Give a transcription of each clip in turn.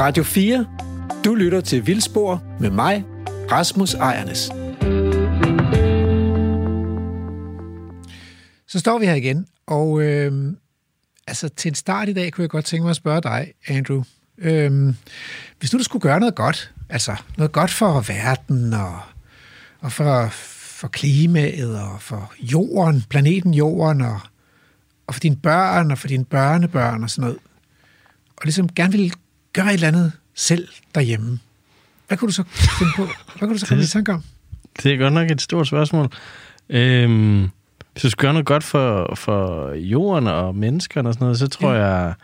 Radio 4. Du lytter til Vildspor med mig, Rasmus Ejernes. Så står vi her igen, og øh, altså til en start i dag kunne jeg godt tænke mig at spørge dig, Andrew. Øh, hvis du skulle gøre noget godt, altså noget godt for verden og, og for, for klimaet og for jorden, planeten jorden og, og for dine børn og for dine børnebørn og sådan noget, og ligesom gerne vil gøre et eller andet selv derhjemme, hvad kunne du så finde på? Hvad kunne du så komme i tanke om? Det er godt nok et stort spørgsmål. Øhm, hvis du skal gøre noget godt for, for jorden og menneskerne og sådan noget, så tror ja. jeg...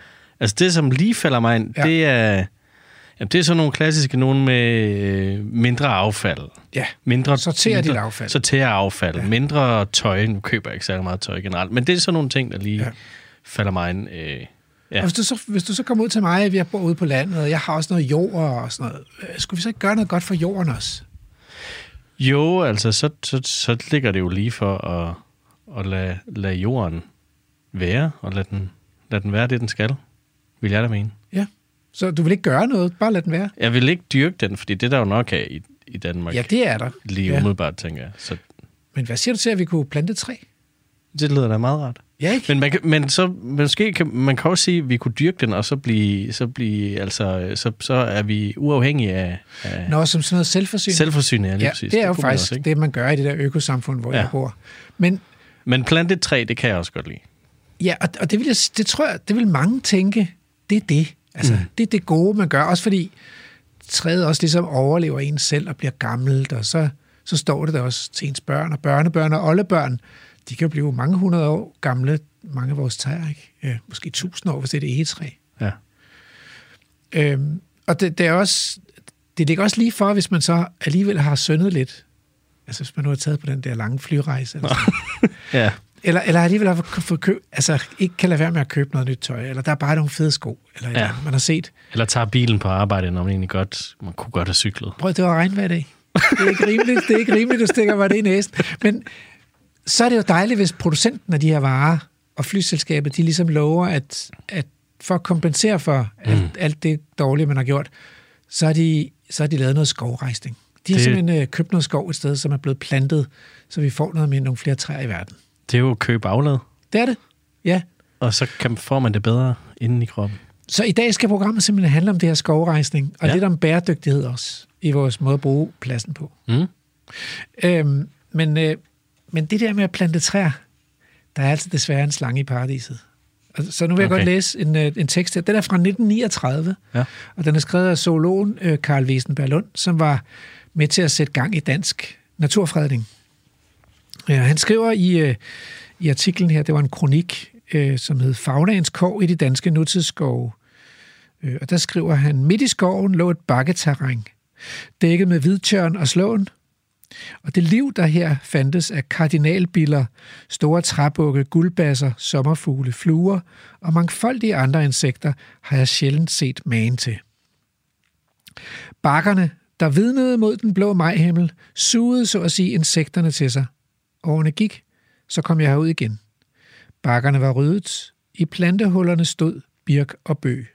Altså det, som lige falder mig ind, ja. det er... Jamen, det er sådan nogle klassiske, nogen med øh, mindre affald. Ja, mindre, sortere mindre, dit affald. Sortere affald. Ja. Mindre tøj. Nu køber jeg ikke særlig meget tøj generelt. Men det er sådan nogle ting, der lige ja. falder mig ind. Øh, Ja. Og hvis du, så, hvis du så kommer ud til mig, vi bor ude på landet, og jeg har også noget jord og sådan noget, øh, skulle vi så ikke gøre noget godt for jorden også? Jo, altså, så, så, så ligger det jo lige for at, at lade, lade jorden være, og lade den, lade den være det, den skal, vil jeg da mene. Ja, så du vil ikke gøre noget, bare lade den være? Jeg vil ikke dyrke den, fordi det er der jo nok af i, i Danmark. Ja, det er der. Lige ja. umiddelbart, tænker jeg. Så... Men hvad siger du til, at vi kunne plante træ? Det lyder da meget rart. Ja, ikke? Men, man kan, men så måske kan, man kan også sige, at vi kunne dyrke den, og så blive, så blive altså, så, så er vi uafhængige af... af Nå, som sådan noget selvforsyning. Selvforsyning, ja, lige ja, præcis. det er jo kunne faktisk også, ikke? det, man gør i det der økosamfund, hvor Ja. jeg bor. Men Men plante et træ, det kan jeg også godt lide. ja, og, og det, vil jeg, det tror jeg, det vil mange tænke, det er det. Altså, mm. det er det gode, man gør. Også fordi træet også ligesom overlever en selv og bliver gammelt, og så, så står det der også til ens børn og børnebørn og oldebørn. De kan jo blive mange hundrede år gamle, mange af vores træer, ikke? Ja, måske tusind år, hvis det er et egetræ. Ja. Øhm, og det, det er også, det ligger også lige for, hvis man så alligevel har syndet lidt. Altså hvis man nu har taget på den der lange flyrejse. Eller, ja. eller, eller alligevel har fået køb, altså ikke kan lade være med at købe noget nyt tøj. Eller der er bare nogle fede sko. Eller Ja. eller man har set. Eller tager bilen på arbejde, når man egentlig godt, man kunne godt have cyklet. Prøv, det var regnvejr i dag. Det er ikke rimeligt, det er ikke rimeligt, du stikker mig det i næsen. Men så er det jo dejligt, hvis producenten af de her varer og flyselskabet, de ligesom lover, at, at for at kompensere for alt, Mm. alt det dårlige, man har gjort, så har de, så har de lavet noget skovrejsning. De har Det- simpelthen øh, købt noget skov et sted, som er blevet plantet, så vi får noget med nogle flere træer i verden. Det er jo køb aflad, Det er det. Ja. og så kan, får man det bedre inden i kroppen. Så i dag skal programmet simpelthen handle om det her skovrejsning, og ja. lidt om bæredygtighed også, i vores måde at bruge pladsen på. Mm. Øhm, men, øh, men det der med at plante træer, der er altså desværre en slange i paradiset. Og, så nu vil jeg Okay. godt læse en, øh, en tekst her. Den er fra 1939, Ja. og den er skrevet af zoologen øh, Karl Wesenberg Lund, som var med til at sætte gang i dansk naturfredning. Ja, han skriver i, øh, i artiklen her, det var en kronik, øh, som hed Faunaens kår i de danske nutidsskove. Øh, og der skriver han, midt i skoven lå et bakketerræn, dækket med hvidtjørn og slåen, og det liv, der her fandtes af kardinalbiller, store træbukke, guldbasser, sommerfugle, fluer og mangfoldige andre insekter, har jeg sjældent set magen til. Bakkerne, der vidnede mod den blå majhimmel, sugede så at sige insekterne til sig. Årene gik, så kom jeg herud igen. Bakkerne var ryddet. I plantehullerne stod birk og bøg.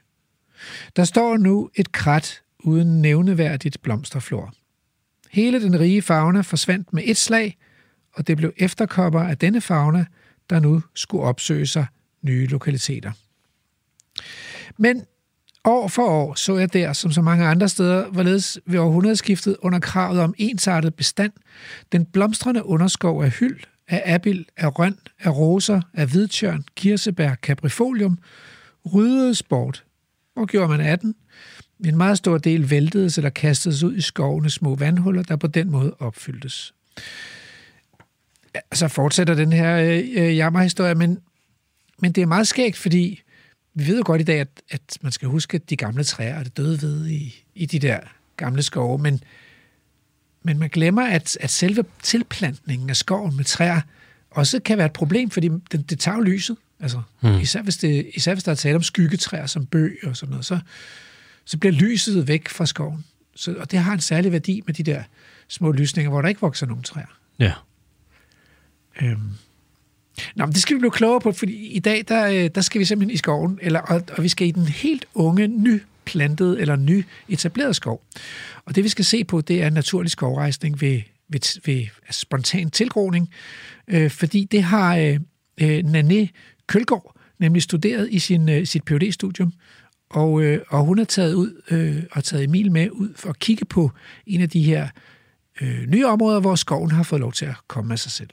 Der står nu et krat uden nævneværdigt blomsterflor. Hele den rige fauna forsvandt med et slag, og det blev efterkopper af denne fauna, der nu skulle opsøge sig nye lokaliteter. Men år for år så jeg der, som så mange andre steder, hvorledes ved århundredeskiftet under kravet om ensartet bestand, den blomstrende underskov af hyld, af abil, af røn, af roser, af hvidtjørn, kirsebær, caprifolium, ryddedes bort. Hvor gjorde man af den? En meget stor del væltedes eller kastedes ud i skovene små vandhuller, der på den måde opfyldtes. Så fortsætter den her øh, øh, jammerhistorie, men, men det er meget skægt, fordi vi ved jo godt i dag, at, at man skal huske de gamle træer og det døde ved i, i de der gamle skove, men, men man glemmer, at, at selve tilplantningen af skoven med træer også kan være et problem, fordi det, det tager lyset. Altså, mm. især, hvis det, især hvis der er tale om skyggetræer som bøg og sådan noget, så, så bliver lyset væk fra skoven. Så, og det har en særlig værdi med de der små lysninger, hvor der ikke vokser nogen træer. Ja. Øhm. Nå, men det skal vi blive klogere på, fordi i dag, der, øh, der skal vi simpelthen i skoven, eller, og, og vi skal i den helt unge, plantet eller ny etableret skov. Og det vi skal se på, det er naturlig skovrejsning ved, ved, ved altså spontan tilgroning, øh, fordi det har øh, øh, Nané Kølgaard nemlig studeret i sin, øh, sit phd studium og, øh, og hun har taget ud øh, og taget Emil med ud for at kigge på en af de her øh, nye områder, hvor skoven har fået lov til at komme af sig selv.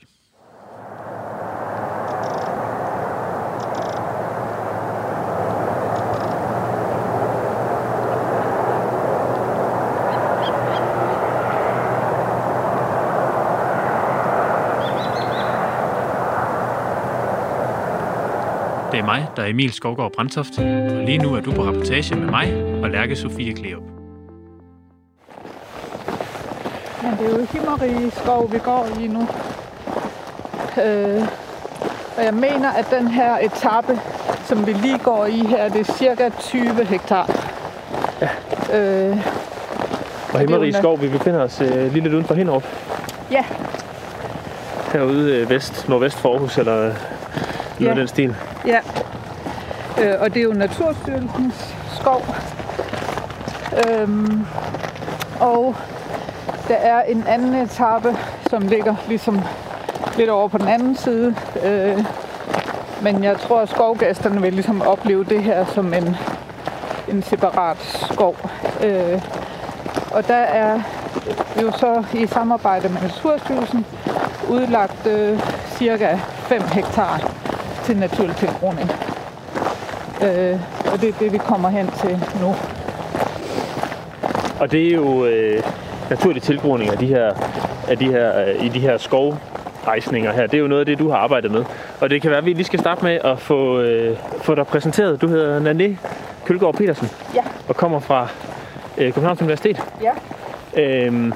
Er mig, der er Emil Skovgaard Brandtoft, og lige nu er du på rapportage med mig og Lærke Sofie Kleop. Men det er jo Himmerige skov, vi går i nu. Øh, og jeg mener, at den her etape, som vi lige går i her, det er cirka 20 hektar. Ja. Øh, Og Himmerige Skov, vi befinder os øh, lige lidt uden for Hinderup. ja, Herude øh, vest, nordvest for Aarhus, eller noget Ja. den stil. ja. Øh, og det er jo Naturstyrelsens skov. Øhm, og der er en anden etape, som ligger ligesom lidt over på den anden side. Øh, men jeg tror, at skovgæsterne vil ligesom opleve det her som en, en separat skov. Øh, og der er jo så i samarbejde med Naturstyrelsen udlagt øh, cirka 5 hektar til naturlig tilgroning. Øh, og det er det, vi kommer hen til nu. Og det er jo øh, naturlig tilgroning af de her, af de her, øh, i de her skovrejsninger her. Det er jo noget af det, du har arbejdet med. Og det kan være, at vi lige skal starte med at få, øh, få dig præsenteret. Du hedder Nané Kølgaard Petersen Ja, og kommer fra øh, Københavns Universitet. ja. Øhm,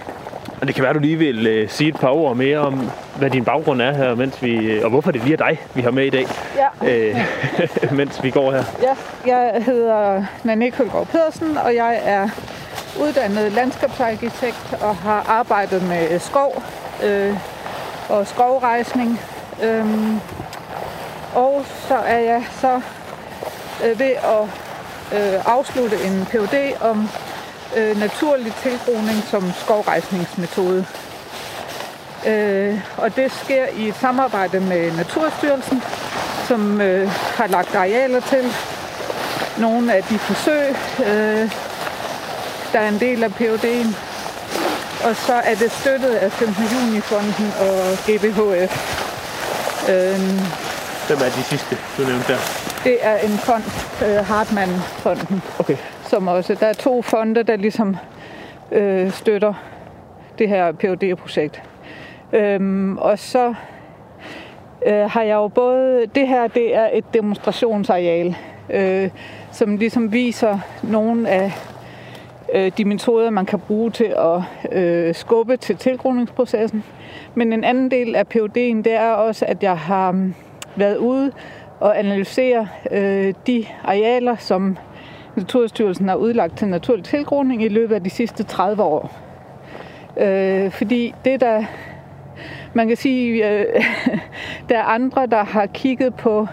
og det kan være, du lige vil øh, sige et par ord mere om, hvad din baggrund er her, mens vi, øh, og hvorfor det lige er dig, vi har med i dag, ja. øh, mens vi går her. Ja, jeg hedder Nanne Kølgaard Pedersen, og jeg er uddannet landskabsarkitekt og har arbejdet med skov øh, og skovrejsning. Øhm, og så er jeg så øh, ved at øh, afslutte en Ph.D. om øh, naturlig tilgroning som skovrejsningsmetode. Øh, og det sker i et samarbejde med Naturstyrelsen, som øh, har lagt arealer til nogle af de forsøg, øh, der er en del af PUD'en. Og så er det støttet af 15. juni-fonden og GBHF. Øh, Hvem er de sidste, du nævnte der? det er en fond, øh, Hartmann-fonden, Okay som også, der er to fonde, der ligesom øh, støtter det her phd projekt Øhm, og så øh, har jeg jo både, det her det er et demonstrationsareal, øh, som ligesom viser nogle af øh, de metoder, man kan bruge til at øh, skubbe til tilgroningsprocessen. Men en anden del af PUD'en, det er også, at jeg har mm, været ude og analysere øh, de arealer, som Naturstyrelsen har udlagt til naturlig tilgroning i løbet af de sidste 30 år. Øh, fordi det, der man kan sige, øh, der er andre, der har kigget på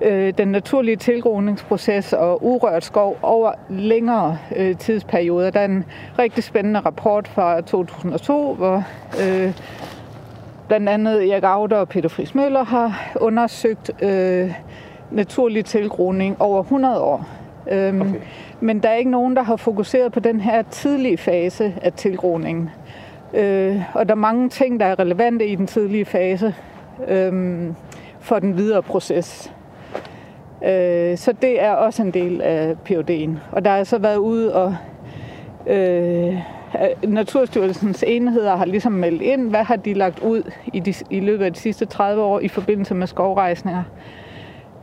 øh, den naturlige tilgroningsproces og urørt skov over længere øh, tidsperioder. Der er en rigtig spændende rapport fra 2002, hvor øh, blandt andet Erik Auder og Peter Friis Møller har undersøgt øh, naturlig tilgroning over 100 år. Øhm, okay. Men der er ikke nogen, der har fokuseret på den her tidlige fase af tilgroningen. Øh, og der er mange ting, der er relevante i den tidlige fase øh, for den videre proces. Øh, så det er også en del af PUD'en. Og der har så været ude og øh, Naturstyrelsens enheder har ligesom meldt ind, hvad har de lagt ud i, de, i løbet af de sidste 30 år i forbindelse med skovrejsninger.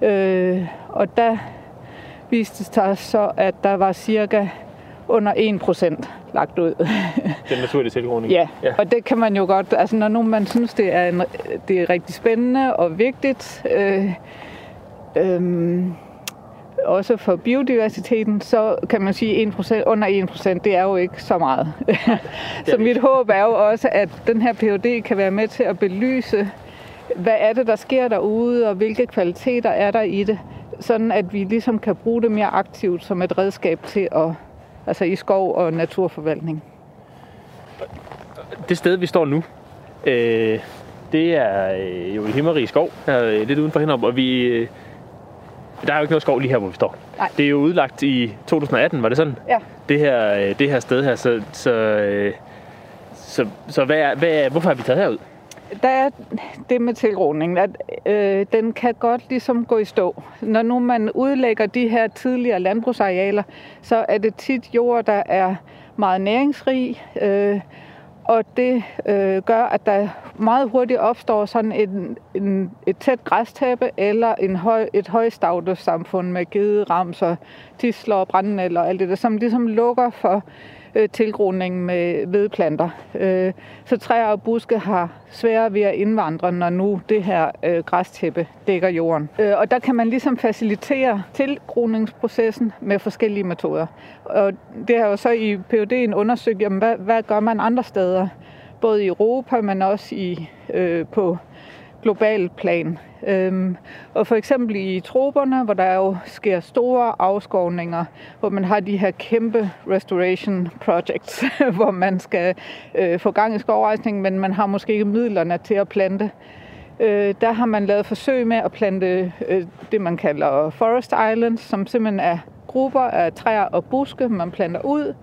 Øh, og der viste sig så, at der var cirka under 1% lagt ud. Den naturlige tilgroning. Ja, Ja. og det kan man jo godt, altså når nu man synes, det er, en, det er rigtig spændende og vigtigt, øh, øh, også for biodiversiteten, så kan man sige, 1%, under 1%, det er jo ikke så meget. så mit håb er jo også, at den her PhD kan være med til at belyse, hvad er det, der sker derude, og hvilke kvaliteter er der i det, sådan at vi ligesom kan bruge det mere aktivt som et redskab til at, altså i skov og naturforvaltning. Det sted, vi står nu, øh, det er øh, jo i Himmerig skov, øh, lidt uden for Hinderup, og vi, øh, der er jo ikke noget skov lige her, hvor vi står. Nej. Det er jo udlagt i 2018, var det sådan? Ja. Det her, øh, det her sted her, så, så, øh, så, så hvad er, hvad er, hvorfor har vi taget herud? Der er det med tilgroningen, at øh, den kan godt ligesom gå i stå. Når nu man udlægger de her tidligere landbrugsarealer, så er det tit jord, der er meget næringsrig, øh, og det øh, gør, at der meget hurtigt opstår sådan en, en, et tæt græstæppe eller en høj, et højstavtet samfund med gede, ramser, tisler og brændenælder og alt det der, som ligesom lukker for øh, tilgroningen med vedplanter. Øh, så træer og buske har sværere ved at indvandre, når nu det her øh, græstæppe dækker jorden. Øh, og der kan man ligesom facilitere tilgroningsprocessen med forskellige metoder. Og det har jo så i PUD'en undersøgt, jamen, hvad, hvad gør man andre steder? Både i Europa, men også i, øh, på global plan. Øhm, og for eksempel i troberne, hvor der jo sker store afskovninger, hvor man har de her kæmpe restoration projects, hvor man skal øh, få gang i skovrejsning, men man har måske ikke midlerne til at plante. Øh, der har man lavet forsøg med at plante øh, det, man kalder forest islands, som simpelthen er grupper af træer og buske, man planter ud,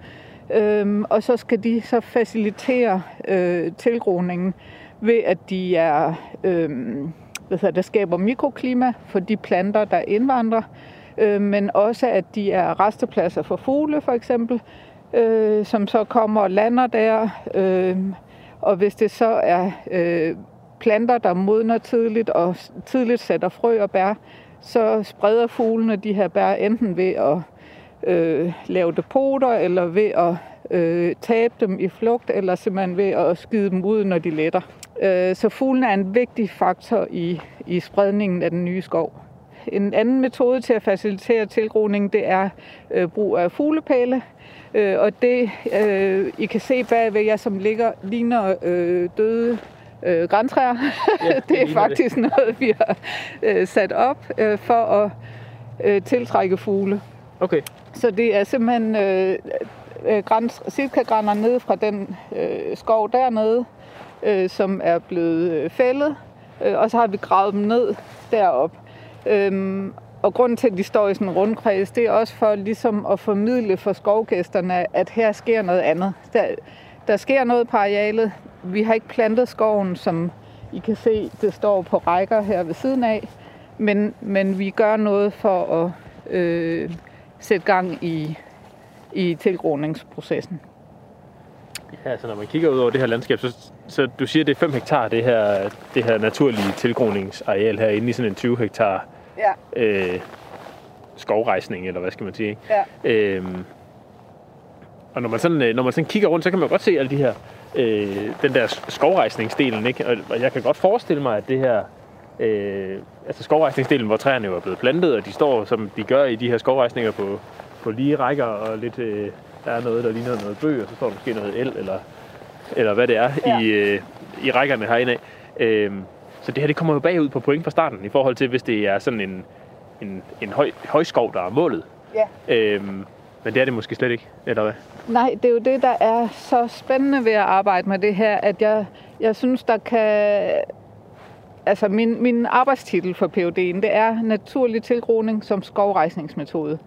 Øhm, og så skal de så facilitere øh, tilgroningen ved, at de er, øh, hvad hedder, der skaber mikroklima for de planter, der indvandrer, øh, men også at de er restepladser for fugle for eksempel, øh, som så kommer og lander der. Øh, og hvis det så er øh, planter, der modner tidligt og tidligt sætter frø og bær, så spreder fuglene de her bær enten ved at øh, lave depoter, eller ved at øh, tabe dem i flugt, eller simpelthen ved at skide dem ud, når de letter. Øh, så fuglene er en vigtig faktor i, i spredningen af den nye skov. En anden metode til at facilitere tilgroning, det er øh, brug af fuglepæle. Øh, og det, øh, I kan se bagved jer, som ligger, ligner øh, døde øh, græntræer. Ja, det, det er faktisk det. noget, vi har øh, sat op øh, for at øh, tiltrække fugle. Okay. Så det er simpelthen øh, øh, sitka ned fra den øh, skov dernede, øh, som er blevet øh, fældet, øh, og så har vi gravet dem ned derop. Øhm, og grunden til, at de står i sådan en rundkreds, det er også for ligesom at formidle for skovgæsterne, at her sker noget andet. Der, der sker noget på arealet. Vi har ikke plantet skoven, som I kan se, det står på rækker her ved siden af. Men, men vi gør noget for at øh, sætte gang i, i tilgroningsprocessen. Ja, altså når man kigger ud over det her landskab, så, så du siger, det er 5 hektar, det her, det her naturlige tilgroningsareal herinde i sådan en 20 hektar ja. øh, skovrejsning, eller hvad skal man sige. Ikke? Ja. Øhm, og når man, sådan, øh, når man sådan kigger rundt, så kan man godt se alle de her, øh, den der skovrejsningsdelen, ikke? Og jeg kan godt forestille mig, at det her, øh, altså skovrejsningsdelen, hvor træerne jo er blevet plantet, og de står, som de gør i de her skovrejsninger på, på lige rækker, og lidt, øh, der er noget, der ligner noget bøg, og så står der måske noget el, eller, eller hvad det er, ja. i, øh, i rækkerne herinde af. Øh, så det her, det kommer jo bagud på point fra starten, i forhold til, hvis det er sådan en, en, en høj, højskov, der er målet. Ja. Øh, men det er det måske slet ikke, eller hvad? Nej, det er jo det, der er så spændende ved at arbejde med det her, at jeg, jeg synes, der kan... Altså, min, min arbejdstitel for PUD'en, det er naturlig tilgroning som skovrejsningsmetode.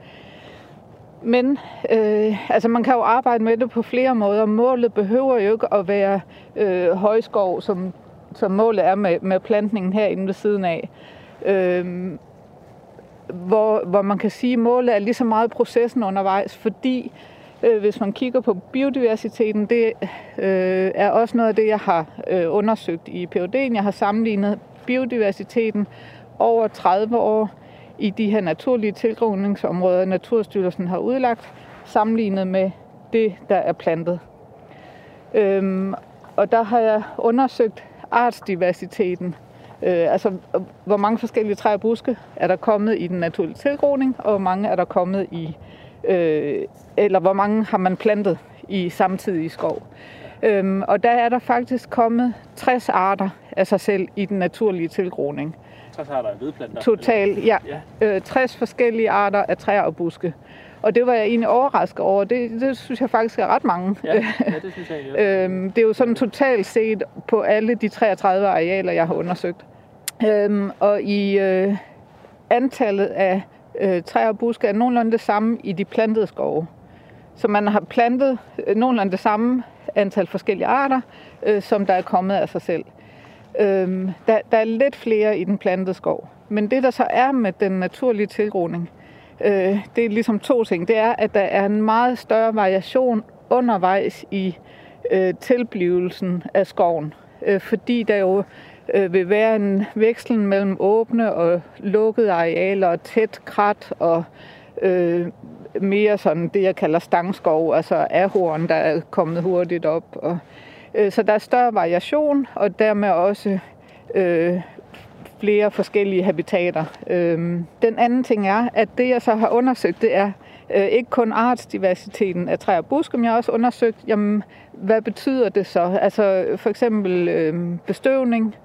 Men øh, altså man kan jo arbejde med det på flere måder. Målet behøver jo ikke at være øh, højskov, som, som målet er med, med plantningen herinde ved siden af. Øh, hvor, hvor man kan sige, at målet er lige så meget processen undervejs, fordi øh, hvis man kigger på biodiversiteten, det øh, er også noget af det, jeg har øh, undersøgt i PUD'en. Jeg har sammenlignet biodiversiteten over 30 år i de her naturlige tilgroningsområder, Naturstyrelsen har udlagt, sammenlignet med det, der er plantet. Øhm, og der har jeg undersøgt artsdiversiteten, øh, altså hvor mange forskellige træer og buske er der kommet i den naturlige tilgroning, og hvor mange er der kommet i, øh, eller hvor mange har man plantet i samtidig skov. Øhm, og der er der faktisk kommet 60 arter af sig selv i den naturlige tilgroning. 60 arter af vedplanter. Totalt, ja. Ja. Øh, 60 forskellige arter af træer og buske. Og det var jeg egentlig overrasket over. Det, det synes jeg faktisk er ret mange. Ja, ja det synes jeg egentlig. Øhm, det er jo sådan totalt set på alle de 33 arealer, jeg har undersøgt. Øhm, og i øh, antallet af øh, træer og buske er nogenlunde det samme i de plantede skove. Så man har plantet øh, nogenlunde det samme antal forskellige arter, øh, som der er kommet af sig selv. Øhm, der, der er lidt flere i den plantede skov. Men det, der så er med den naturlige tilgroning, øh, det er ligesom to ting. Det er, at der er en meget større variation undervejs i øh, tilblivelsen af skoven. Øh, fordi der jo øh, vil være en vekslen mellem åbne og lukkede arealer, og tæt krat og øh, mere sådan det, jeg kalder stangskov, altså ahorn, der er kommet hurtigt op. Og, øh, Øh, så der er større variation, og dermed også øh, flere forskellige habitater. Øh, den anden ting er, at det, jeg så har undersøgt, det er øh, ikke kun artsdiversiteten af træer og buske, men jeg har også undersøgt, jamen, hvad betyder det så? Altså for eksempel øh, bestøvning,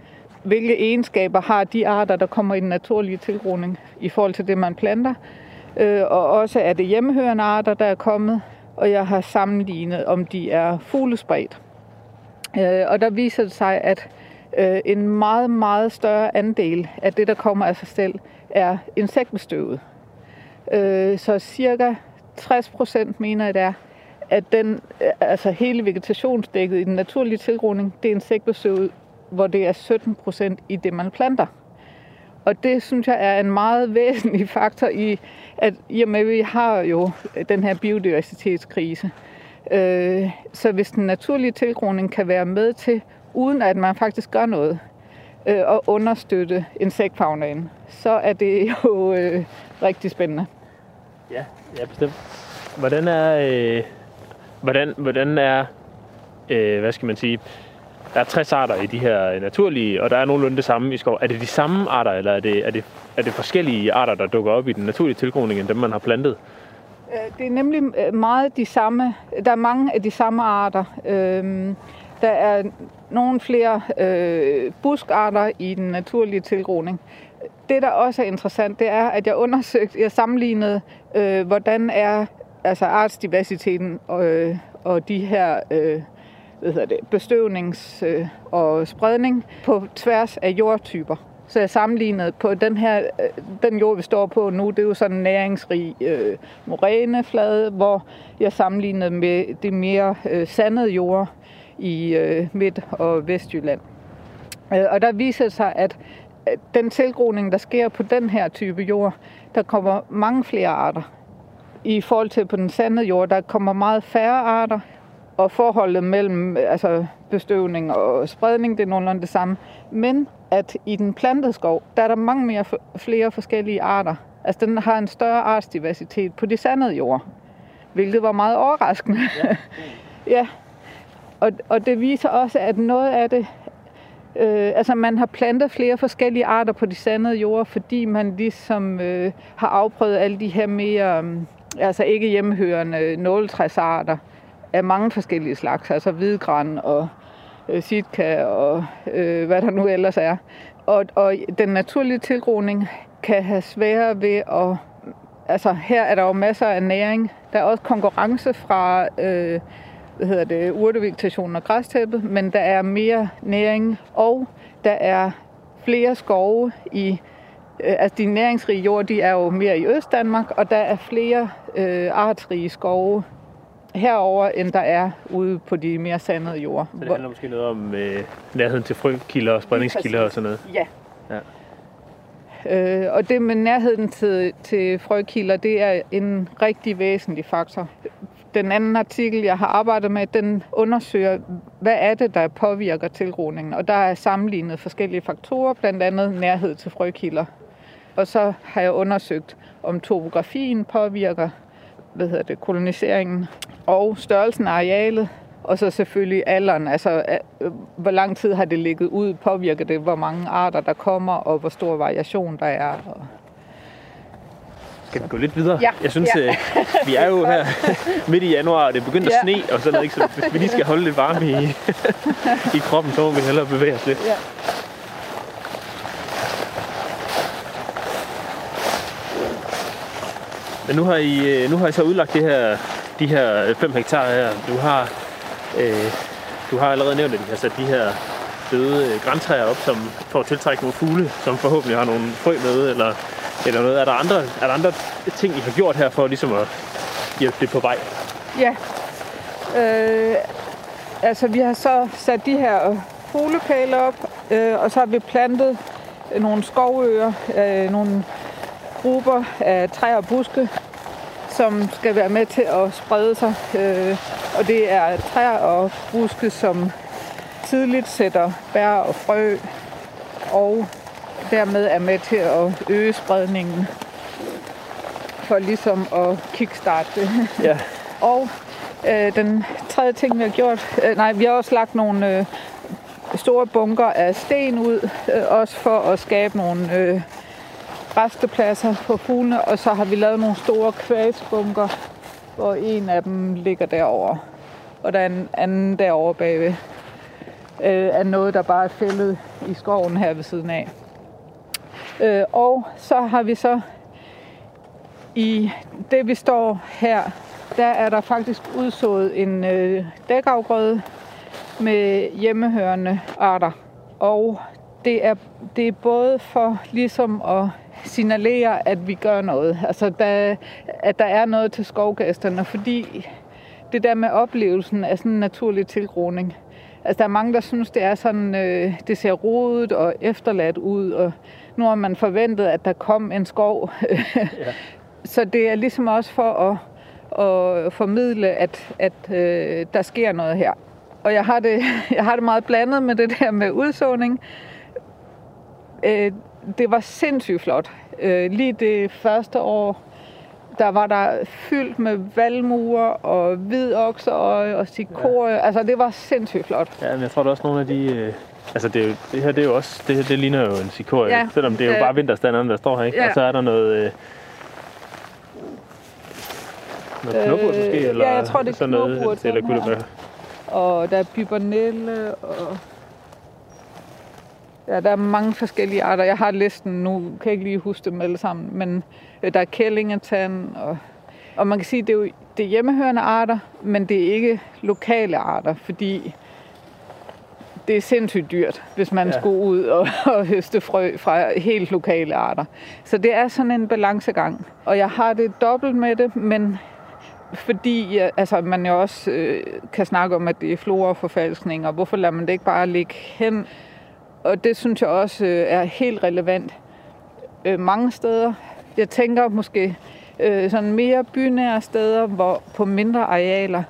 hvilke egenskaber har de arter, der kommer i den naturlige tilgroning i forhold til det, man planter. Øh, og også er det hjemmehørende arter, der er kommet, og jeg har sammenlignet, om de er fuglespredt. Øh, og der viser det sig, at øh, en meget, meget større andel af det, der kommer af sig selv, er insektbestøvet. Øh, så cirka 60 procent mener jeg, det er, at den, øh, altså hele vegetationsdækket i den naturlige tilgroning, det er insektbestøvet, hvor det er 17 procent i det, man planter. Og det synes jeg er en meget væsentlig faktor i, at i og med, at vi har jo den her biodiversitetskrise. Øh, så hvis den naturlige tilgroning kan være med til, uden at man faktisk gør noget, øh, at understøtte insektfaunaen, så er det jo øh, rigtig spændende. Ja, ja bestemt. Hvordan er, øh, hvordan, hvordan er øh, hvad skal man sige, der er 60 arter i de her naturlige, og der er nogenlunde det samme i skov. Er det de samme arter, eller er det, er det, er det forskellige arter, der dukker op i den naturlige tilgroning, end dem, man har plantet? Øh, det er nemlig øh, meget de samme, der er mange af de samme arter. Øh, der er nogle flere buskarter i den naturlige tilgroning. Det, der også er interessant, det er, at jeg undersøgte, jeg sammenlignede, øh, hvordan er altså artsdiversiteten og, øh, og de her øh, hvad hedder det, bestøvnings- øh, og spredning på tværs af jordtyper. Så jeg sammenlignede på den her, øh, den jord, vi står på nu, det er jo sådan en næringsrig øh, moræneflade, hvor jeg sammenlignede med de mere øh, sandede jord i øh, Midt- og Vestjylland. Øh, og der viser det sig, at øh, den tilgroning, der sker på den her type jord, der kommer mange flere arter. I forhold til på den sandede jord, der kommer meget færre arter, og forholdet mellem altså bestøvning og spredning, det er nogenlunde det samme. Men at i den plantede skov, der er der mange mere, flere forskellige arter. Altså den har en større artsdiversitet på de sandede jord, hvilket var meget overraskende. Ja, ja. Og, og det viser også, at noget af det, øh, altså man har plantet flere forskellige arter på de sandede jorder, fordi man ligesom øh, har afprøvet alle de her mere, øh, altså ikke hjemmehørende nåletræsarter af mange forskellige slags, altså hvidgræn og øh, sitka og øh, hvad der nu ellers er. Og, og den naturlige tilgroning kan have sværere ved at... Altså her er der jo masser af næring. Der er også konkurrence fra øh, hvad hedder det, urtevegetationen og græstæppet, men der er mere næring, og der er flere skove i øh, altså de næringsrige jord, de er jo mere i Østdanmark, og der er flere øh, artsrige skove herover end der er ude på de mere sandede jord. Så det handler måske noget om øh, nærheden til frøkilder og spredningskilder og sådan noget? Ja. ja. Øh, og det med nærheden til, til frøkilder, det er en rigtig væsentlig faktor. Den anden artikel, jeg har arbejdet med, den undersøger, hvad er det, der påvirker tilgroningen. Og der er sammenlignet forskellige faktorer, blandt andet nærhed til frøkilder. Og så har jeg undersøgt, om topografien påvirker hvad hedder det, koloniseringen og størrelsen af arealet, og så selvfølgelig alderen, altså hvor lang tid har det ligget ud, påvirker det, hvor mange arter der kommer, og hvor stor variation der er. Og skal vi gå lidt videre? Ja. Jeg synes, ja. øh, vi er jo her midt i januar, og det er begyndt at Ja. sne og sådan noget, ikke? så hvis vi lige skal holde lidt varme i, i kroppen, så må vi hellere bevæge os lidt. Ja. Men nu har I, øh, nu har I så udlagt det her, de her øh, 5 hektar her. Du har, øh, du har allerede nævnt, at I har sat de her døde øh, græntræer op, som får tiltrække nogle fugle, som forhåbentlig har nogle frø med, eller, eller noget. Er der, andre, er der andre ting, I har gjort her for ligesom at hjælpe det på vej? Ja. Øh, altså, vi har så sat de her fuglepæle op, øh, og så har vi plantet nogle skovøer, øh, nogle grupper af træer og buske, som skal være med til at sprede sig. Øh, og det er træer og buske, som tidligt sætter bær og frø, og dermed er med til at øge spredningen for ligesom at kickstarte det. Ja. og øh, den tredje ting, vi har gjort, øh, nej, vi har også lagt nogle øh, store bunker af sten ud, øh, også for at skabe nogle øh, restepladser for fuglene, og så har vi lavet nogle store kvægsbunker, hvor en af dem ligger derover og der er en anden derovre bagved øh, af noget, der bare er fældet i skoven her ved siden af. Øh, og så har vi så i det, vi står her, der er der faktisk udsået en øh, dækafgrøde med hjemmehørende arter. Og det er, det er både for ligesom at signalere, at vi gør noget. Altså, der, at der er noget til skovgæsterne, fordi det der med oplevelsen af sådan en naturlig tilgroning. Altså, der er mange, der synes, det er sådan, øh, det ser rodet og efterladt ud, og nu har man forventet, at der kom en skov. ja. Så det er ligesom også for at, at formidle, at, at øh, der sker noget her. Og jeg har, det, jeg har det meget blandet med det der med udsåning. Øh, det var sindssygt flot. Øh, lige det første år, der var der fyldt med valmuer og hvidokseøje og sikorie. Ja. Altså, det var sindssygt flot. Ja, men jeg tror, der er også nogle af de... Øh, altså, det, er jo, det her det er jo også... Det, her, det ligner jo en sikorie, ja. selvom det er jo bare vinterstanderne, der står her, ikke? Ja. Og så er der noget... Øh, noget måske? Øh, eller ja, jeg tror, det er sådan noget, eller kunne det være? Og der er pibernelle, og Ja, der er mange forskellige arter. Jeg har listen nu, kan jeg ikke lige huske dem alle sammen, men øh, der er kællingetand, og, og man kan sige, det er jo det er hjemmehørende arter, men det er ikke lokale arter, fordi det er sindssygt dyrt, hvis man ja. skulle ud og, og høste frø fra helt lokale arter. Så det er sådan en balancegang. Og jeg har det dobbelt med det, men fordi altså, man jo også øh, kan snakke om, at det er floraforfalskning, og hvorfor lader man det ikke bare ligge hen? Og det synes jeg også øh, er helt relevant øh, mange steder. Jeg tænker måske øh, sådan mere bynære steder, hvor på mindre arealer,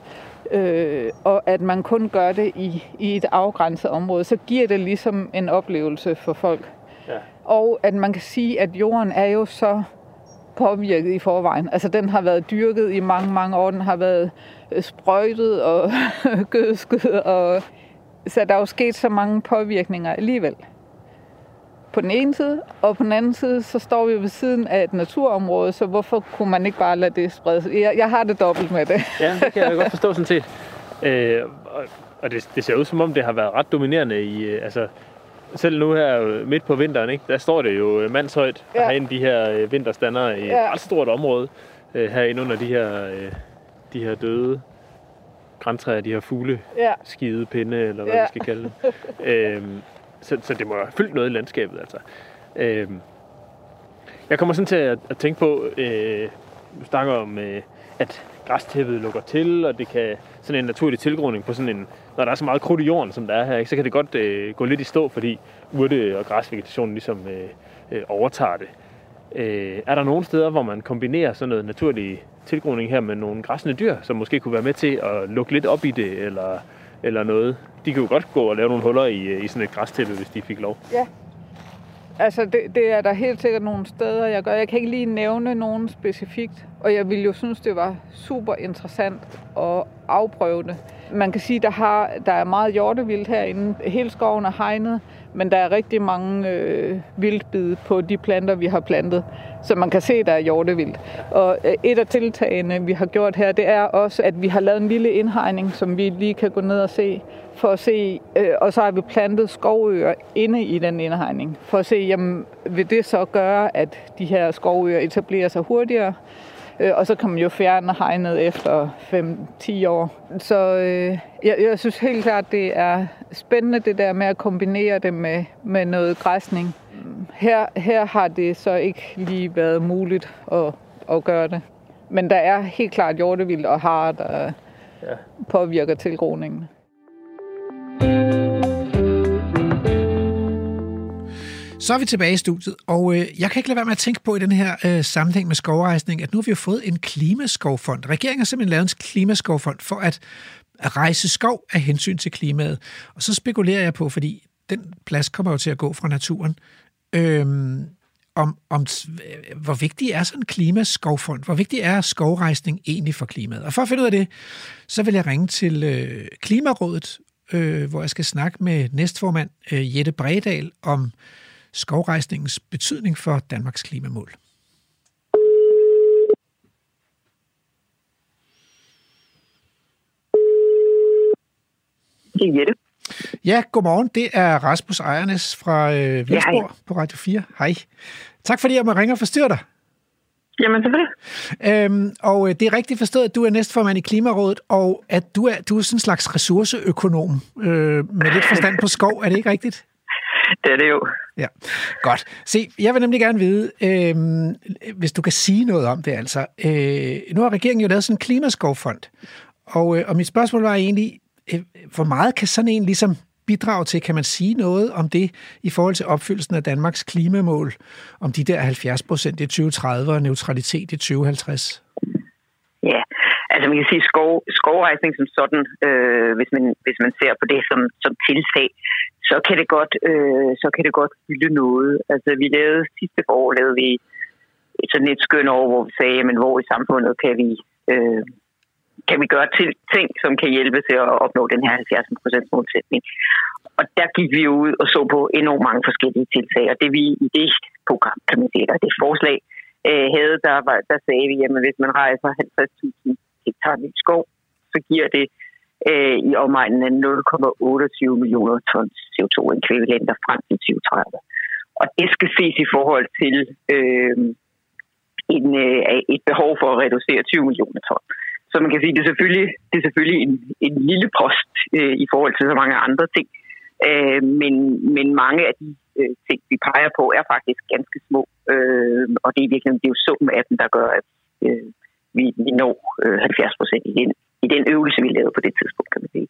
øh, og at man kun gør det i, i et afgrænset område, så giver det ligesom en oplevelse for folk. Ja. Og at man kan sige, at jorden er jo så påvirket i forvejen. Altså den har været dyrket i mange, mange år. Den har været sprøjtet og gødsket og så der er jo sket så mange påvirkninger alligevel. På den ene side, og på den anden side, så står vi ved siden af et naturområde, så hvorfor kunne man ikke bare lade det sprede sig? Jeg, jeg har det dobbelt med det. Ja, det kan jeg godt forstå sådan set. Øh, og det, det ser ud som om, det har været ret dominerende i, øh, altså, selv nu her midt på vinteren, ikke, der står det jo mandshøjt ja. herinde de her øh, vinterstander i ja. et ret stort område øh, herinde under de her, øh, de her døde græntræer, de her fugle ja. skide pinde, eller hvad ja. vi skal kalde det. øhm, så, så det må have fyldt noget i landskabet, altså. Øhm, jeg kommer sådan til at, at tænke på, øh, du snakker om, øh, at græstæppet lukker til, og det kan sådan en naturlig tilgroning på sådan en, når der er så meget krudt i jorden, som der er her, ikke, så kan det godt øh, gå lidt i stå, fordi urte- og græsvegetationen ligesom øh, øh, overtager det. Øh, er der nogle steder, hvor man kombinerer sådan noget naturlig tilgroning her med nogle græsne dyr, som måske kunne være med til at lukke lidt op i det, eller, eller noget? De kan jo godt gå og lave nogle huller i, i sådan et græstæppe, hvis de fik lov. Ja. Altså, det, det er der helt sikkert nogle steder, jeg gør. Jeg kan ikke lige nævne nogen specifikt, og jeg ville jo synes, det var super interessant at afprøve det. Man kan sige, der har der er meget hjortevildt herinde. Hele skoven er hegnet, men der er rigtig mange øh, vildbid på de planter, vi har plantet, så man kan se, der er hjortevildt. Og øh, et af tiltagene, vi har gjort her, det er også, at vi har lavet en lille indhegning, som vi lige kan gå ned og se, for at se, øh, og så har vi plantet skovøer inde i den indhegning, for at se, jamen, vil det så gøre, at de her skovøer etablerer sig hurtigere? Øh, og så kan man jo fjerne hegnet efter 5-10 år. Så øh, jeg, jeg synes helt klart, det er spændende det der med at kombinere det med, med noget græsning. Her, her har det så ikke lige været muligt at, at gøre det. Men der er helt klart hjortevild og har, der ja. påvirker tilgroningen. Så er vi tilbage i studiet, og øh, jeg kan ikke lade være med at tænke på i den her øh, sammenhæng med skovrejsning, at nu har vi jo fået en klimaskovfond. Regeringen har simpelthen lavet en klimaskovfond for at, rejse skov af hensyn til klimaet. Og så spekulerer jeg på, fordi den plads kommer jo til at gå fra naturen, øhm, om, om øh, hvor vigtig er sådan en klimaskovfond? Hvor vigtig er skovrejsning egentlig for klimaet? Og for at finde ud af det, så vil jeg ringe til øh, Klimarådet, øh, hvor jeg skal snakke med næstformand øh, Jette Bredal om skovrejsningens betydning for Danmarks klimamål. Det er Jette. Ja, godmorgen. Det er Rasmus Ejernes fra øh, Vildsborg ja, på Radio 4. Hej. Tak fordi jeg må ringe og forstyrre dig. Jamen selvfølgelig. Øhm, og øh, det er rigtigt forstået, at du er næstformand i Klimarådet, og at du er, du er sådan en slags ressourceøkonom øh, med lidt forstand på skov. Er det ikke rigtigt? Det er det jo. Ja, godt. Se, jeg vil nemlig gerne vide, øh, hvis du kan sige noget om det altså. Øh, nu har regeringen jo lavet sådan en klimaskovfond, og, øh, og mit spørgsmål var egentlig, øh, hvor meget kan sådan en ligesom bidrage til? Kan man sige noget om det i forhold til opfyldelsen af Danmarks klimamål, om de der 70 procent i 2030 og neutralitet i 2050? Altså man kan sige skov, skovrejsning som sådan, øh, hvis, man, hvis man ser på det som, som tiltag, så kan det godt, øh, så kan det godt fylde noget. Altså vi lavede sidste år lavede vi sådan et skøn over, hvor vi sagde, men hvor i samfundet kan vi, øh, kan vi gøre til, ting, som kan hjælpe til at opnå den her 70% målsætning. Og der gik vi ud og så på enormt mange forskellige tiltag, og det vi i det program, kan man sige, der det forslag, øh, havde, der, var, der sagde vi, at hvis man rejser 50.000 hektar ny skov, så giver det øh, i omegnen af 0,28 millioner tons CO2-ekvivalenter frem til 2030. Og det skal ses i forhold til øh, en, øh, et behov for at reducere 20 millioner ton. Så man kan sige, at det er selvfølgelig, det er selvfølgelig en, en lille post øh, i forhold til så mange andre ting. Øh, men, men mange af de øh, ting, vi peger på, er faktisk ganske små. Øh, og det er virkelig det er jo summen af dem, der gør, at øh, vi, vi når øh, 70 procent i den, i den øvelse, vi lavede på det tidspunkt, kan man sige.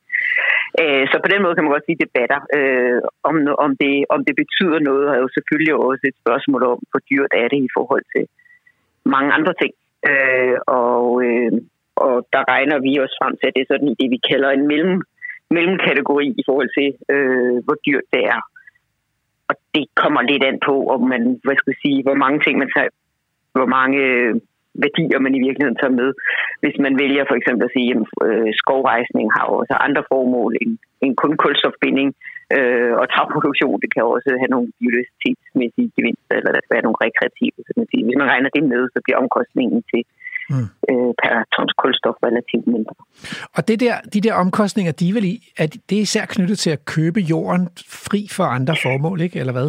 Øh, så på den måde kan man godt sige, at det batter. Øh, om, om, det, om det betyder noget, er jo selvfølgelig også et spørgsmål om, hvor dyrt er det i forhold til mange andre ting. Øh, og, øh, og der regner vi også frem til, at det er sådan i det, vi kalder en mellem, mellemkategori i forhold til, øh, hvor dyrt det er. Og det kommer lidt an på, om man, hvad skal jeg sige, hvor mange ting man tager, hvor mange øh, værdier, man i virkeligheden tager med. Hvis man vælger for eksempel at sige, at øh, skovrejsning har også andre formål end, end kun kulstofbinding, øh, og tagproduktion, det kan også have nogle biodiversitetsmæssige gevinster, eller der kan være nogle rekreative. Så man sige. Hvis man regner det med, så bliver omkostningen til mm. øh, per tons kulstof relativt mindre. Og det der, de der omkostninger, de er vel i, at det er især knyttet til at købe jorden fri for andre formål, ikke? Eller hvad?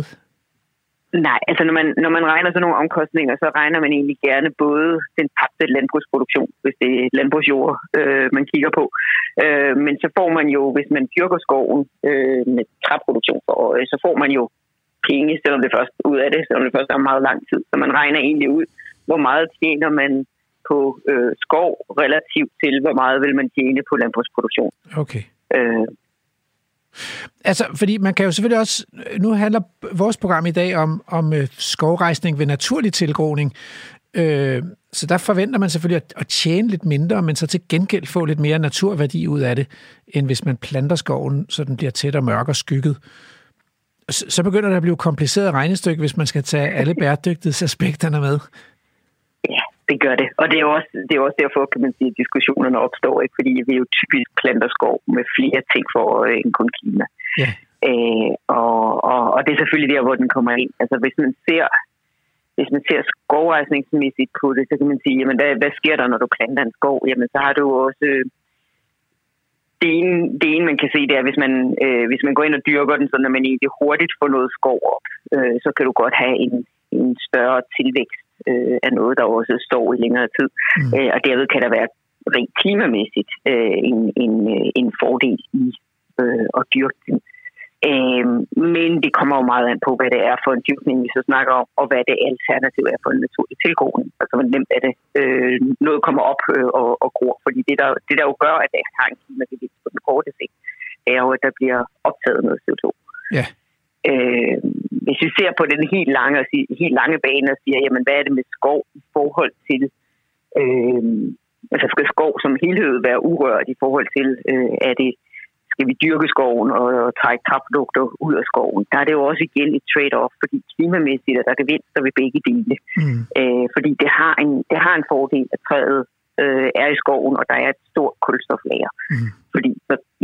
Nej, altså når man, når man regner sådan nogle omkostninger, så regner man egentlig gerne både den tabte landbrugsproduktion, hvis det er landbrugsjord, øh, man kigger på. Øh, men så får man jo, hvis man dyrker skoven øh, med træproduktion for øje, så får man jo penge, selvom det først ud af det, selvom det først er meget lang tid. Så man regner egentlig ud, hvor meget tjener man på øh, skov relativt til, hvor meget vil man tjene på landbrugsproduktion. Okay. Øh, Altså, fordi man kan jo selvfølgelig også... Nu handler vores program i dag om, om øh, skovrejsning ved naturlig tilgroning. Øh, så der forventer man selvfølgelig at, at tjene lidt mindre, men så til gengæld få lidt mere naturværdi ud af det, end hvis man planter skoven, så den bliver tæt og mørk og skygget. Så, så begynder det at blive kompliceret regnestykke, hvis man skal tage alle bæredygtighedsaspekterne med. Ja, det gør det. Og det er også, det er også derfor, kan man sige, at diskussionerne opstår, ikke? fordi vi jo typisk planter skov med flere ting for end kun klima. Ja. Øh, og, og, og det er selvfølgelig der, hvor den kommer ind. Altså hvis man ser hvis man ser skovrejsningsmæssigt på det, så kan man sige, jamen hvad, hvad sker der, når du planter en skov? Jamen så har du også... Det ene, det ene, man kan se, det er, hvis man, øh, hvis man går ind og dyrker den, så når man egentlig hurtigt får noget skov op, øh, så kan du godt have en, en større tilvækst øh, er noget, der også står i længere tid. Mm. Øh, og derved kan der være rent klimamæssigt øh, en, en, øh, en fordel i øh, at dyrke den. Øh, men det kommer jo meget an på, hvad det er for en dyrkning, vi så snakker om, og hvad det alternativ er for en naturlig tilgroning. Altså, hvor nemt er det, øh, noget kommer op øh, og, og gror. Fordi det der, det, der jo gør, at det har en klimagevinst på den korte sigt, det er jo, at der bliver optaget noget CO2. Ja. Øh, hvis vi ser på den helt lange, helt lange bane og siger, jamen, hvad er det med skov i forhold til... Øh, altså skal skov som helhed være urørt i forhold til, øh, er det skal vi dyrke skoven og, og trække træprodukter ud af skoven. Der er det jo også igen et trade-off, fordi klimamæssigt er der gevinster ved begge dele. Mm. Øh, fordi det har, en, det har en fordel, at træet øh, er i skoven, og der er et stort kulstoflager. Mm. Fordi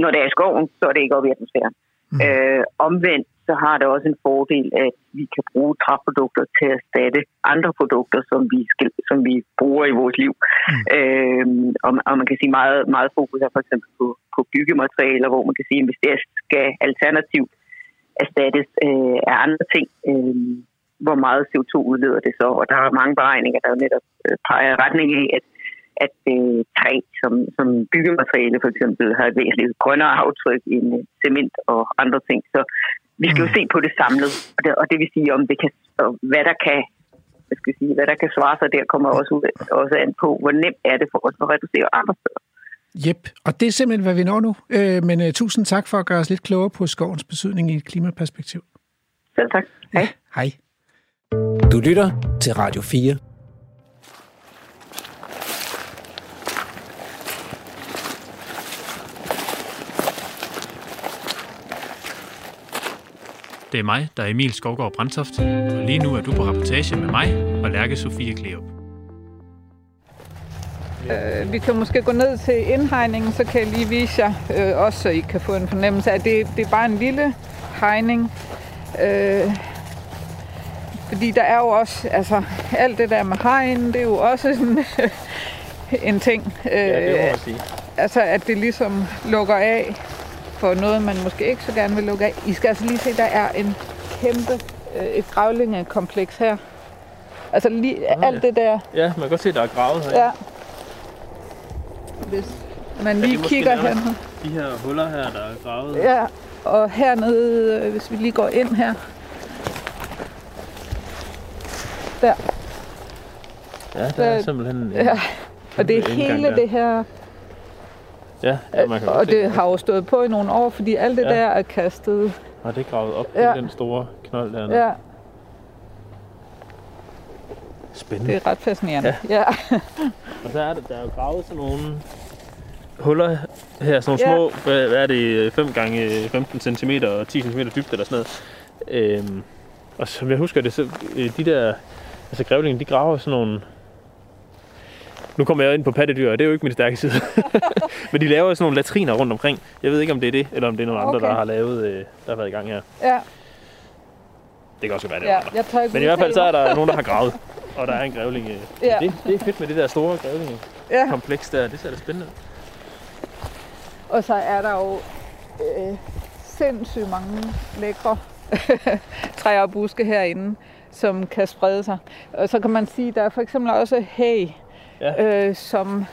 når det er i skoven, så er det ikke op i atmosfæren. Mm. Øh, omvendt så har det også en fordel, at vi kan bruge træprodukter til at erstatte andre produkter, som vi, skal, som vi bruger i vores liv. Mm. Øh, og, og man kan sige meget, meget fokus er for eksempel på, på byggematerialer, hvor man kan sige, at hvis det skal alternativt erstattes øh, af andre ting, øh, hvor meget CO2 udleder det så. Og der er mange beregninger, der netop øh, peger retning af, at at øh, træ som, som byggemateriale for eksempel har et væsentligt grønnere aftryk end øh, cement og andre ting. Så vi skal jo mm. se på det samlet, og det, og det vil sige, om det kan, hvad der kan hvad skal sige, hvad der kan svare sig der, kommer også, ud, også an på, hvor nemt er det for os at reducere andre steder. Jep, og det er simpelthen, hvad vi når nu. Øh, men uh, tusind tak for at gøre os lidt klogere på skovens betydning i et klimaperspektiv. Selv tak. Hej. Ja, hej. Du lytter til Radio 4. Det er mig, der er Emil Skovgaard Brandtoft, og lige nu er du på rapportage med mig og Lærke Sofie Kleop. Øh, vi kan måske gå ned til indhegningen, så kan jeg lige vise jer, øh, også så I kan få en fornemmelse af, at det, det er bare en lille hegning. Øh, fordi der er jo også, altså alt det der med hegn, det er jo også sådan en ting. Øh, ja, det må man sige. Altså at det ligesom lukker af for noget, man måske ikke så gerne vil lukke af. I skal altså lige se, der er en kæmpe øh, et gravlingekompleks her. Altså lige ah, alt ja. det der. Ja, man kan godt se, der er gravet her. Ja. Hvis man lige ja, kigger her. De her huller her, der er gravet. Ja, og hernede, øh, hvis vi lige går ind her. Der. Ja, der er simpelthen... Ja, og det er hele der. det her Ja, ja man kan Og det se. har jo stået på i nogle år, fordi alt det ja. der er kastet. Og det er gravet op ja. i den store knold der. Ja. Spændende. Det er ret fascinerende. Ja. ja. og så er der, der er jo gravet sådan nogle huller her, sådan nogle ja. små, hvad, hvad er det, 5 gange 15 cm og 10 cm dybt eller sådan noget. Øhm, og som jeg husker det, så øh, de der, altså grævlingen, de graver sådan nogle nu kommer jeg ind på pattedyr, og det er jo ikke min stærke side. Men de laver sådan nogle latriner rundt omkring. Jeg ved ikke, om det er det, eller om det er nogle okay. andre, der har lavet, øh, der har været i gang her. Ja. Det kan også være, det ja, jeg tør ikke Men i hvert fald så er der nogen, der har gravet, og der er en grævling. Øh. Ja. Det, det er fedt med det der store grævling ja. kompleks der. Det ser da spændende ud. Og så er der jo øh, sindssygt mange lækre træer og buske herinde, som kan sprede sig. Og så kan man sige, at der er for eksempel også hay, ja. øh, som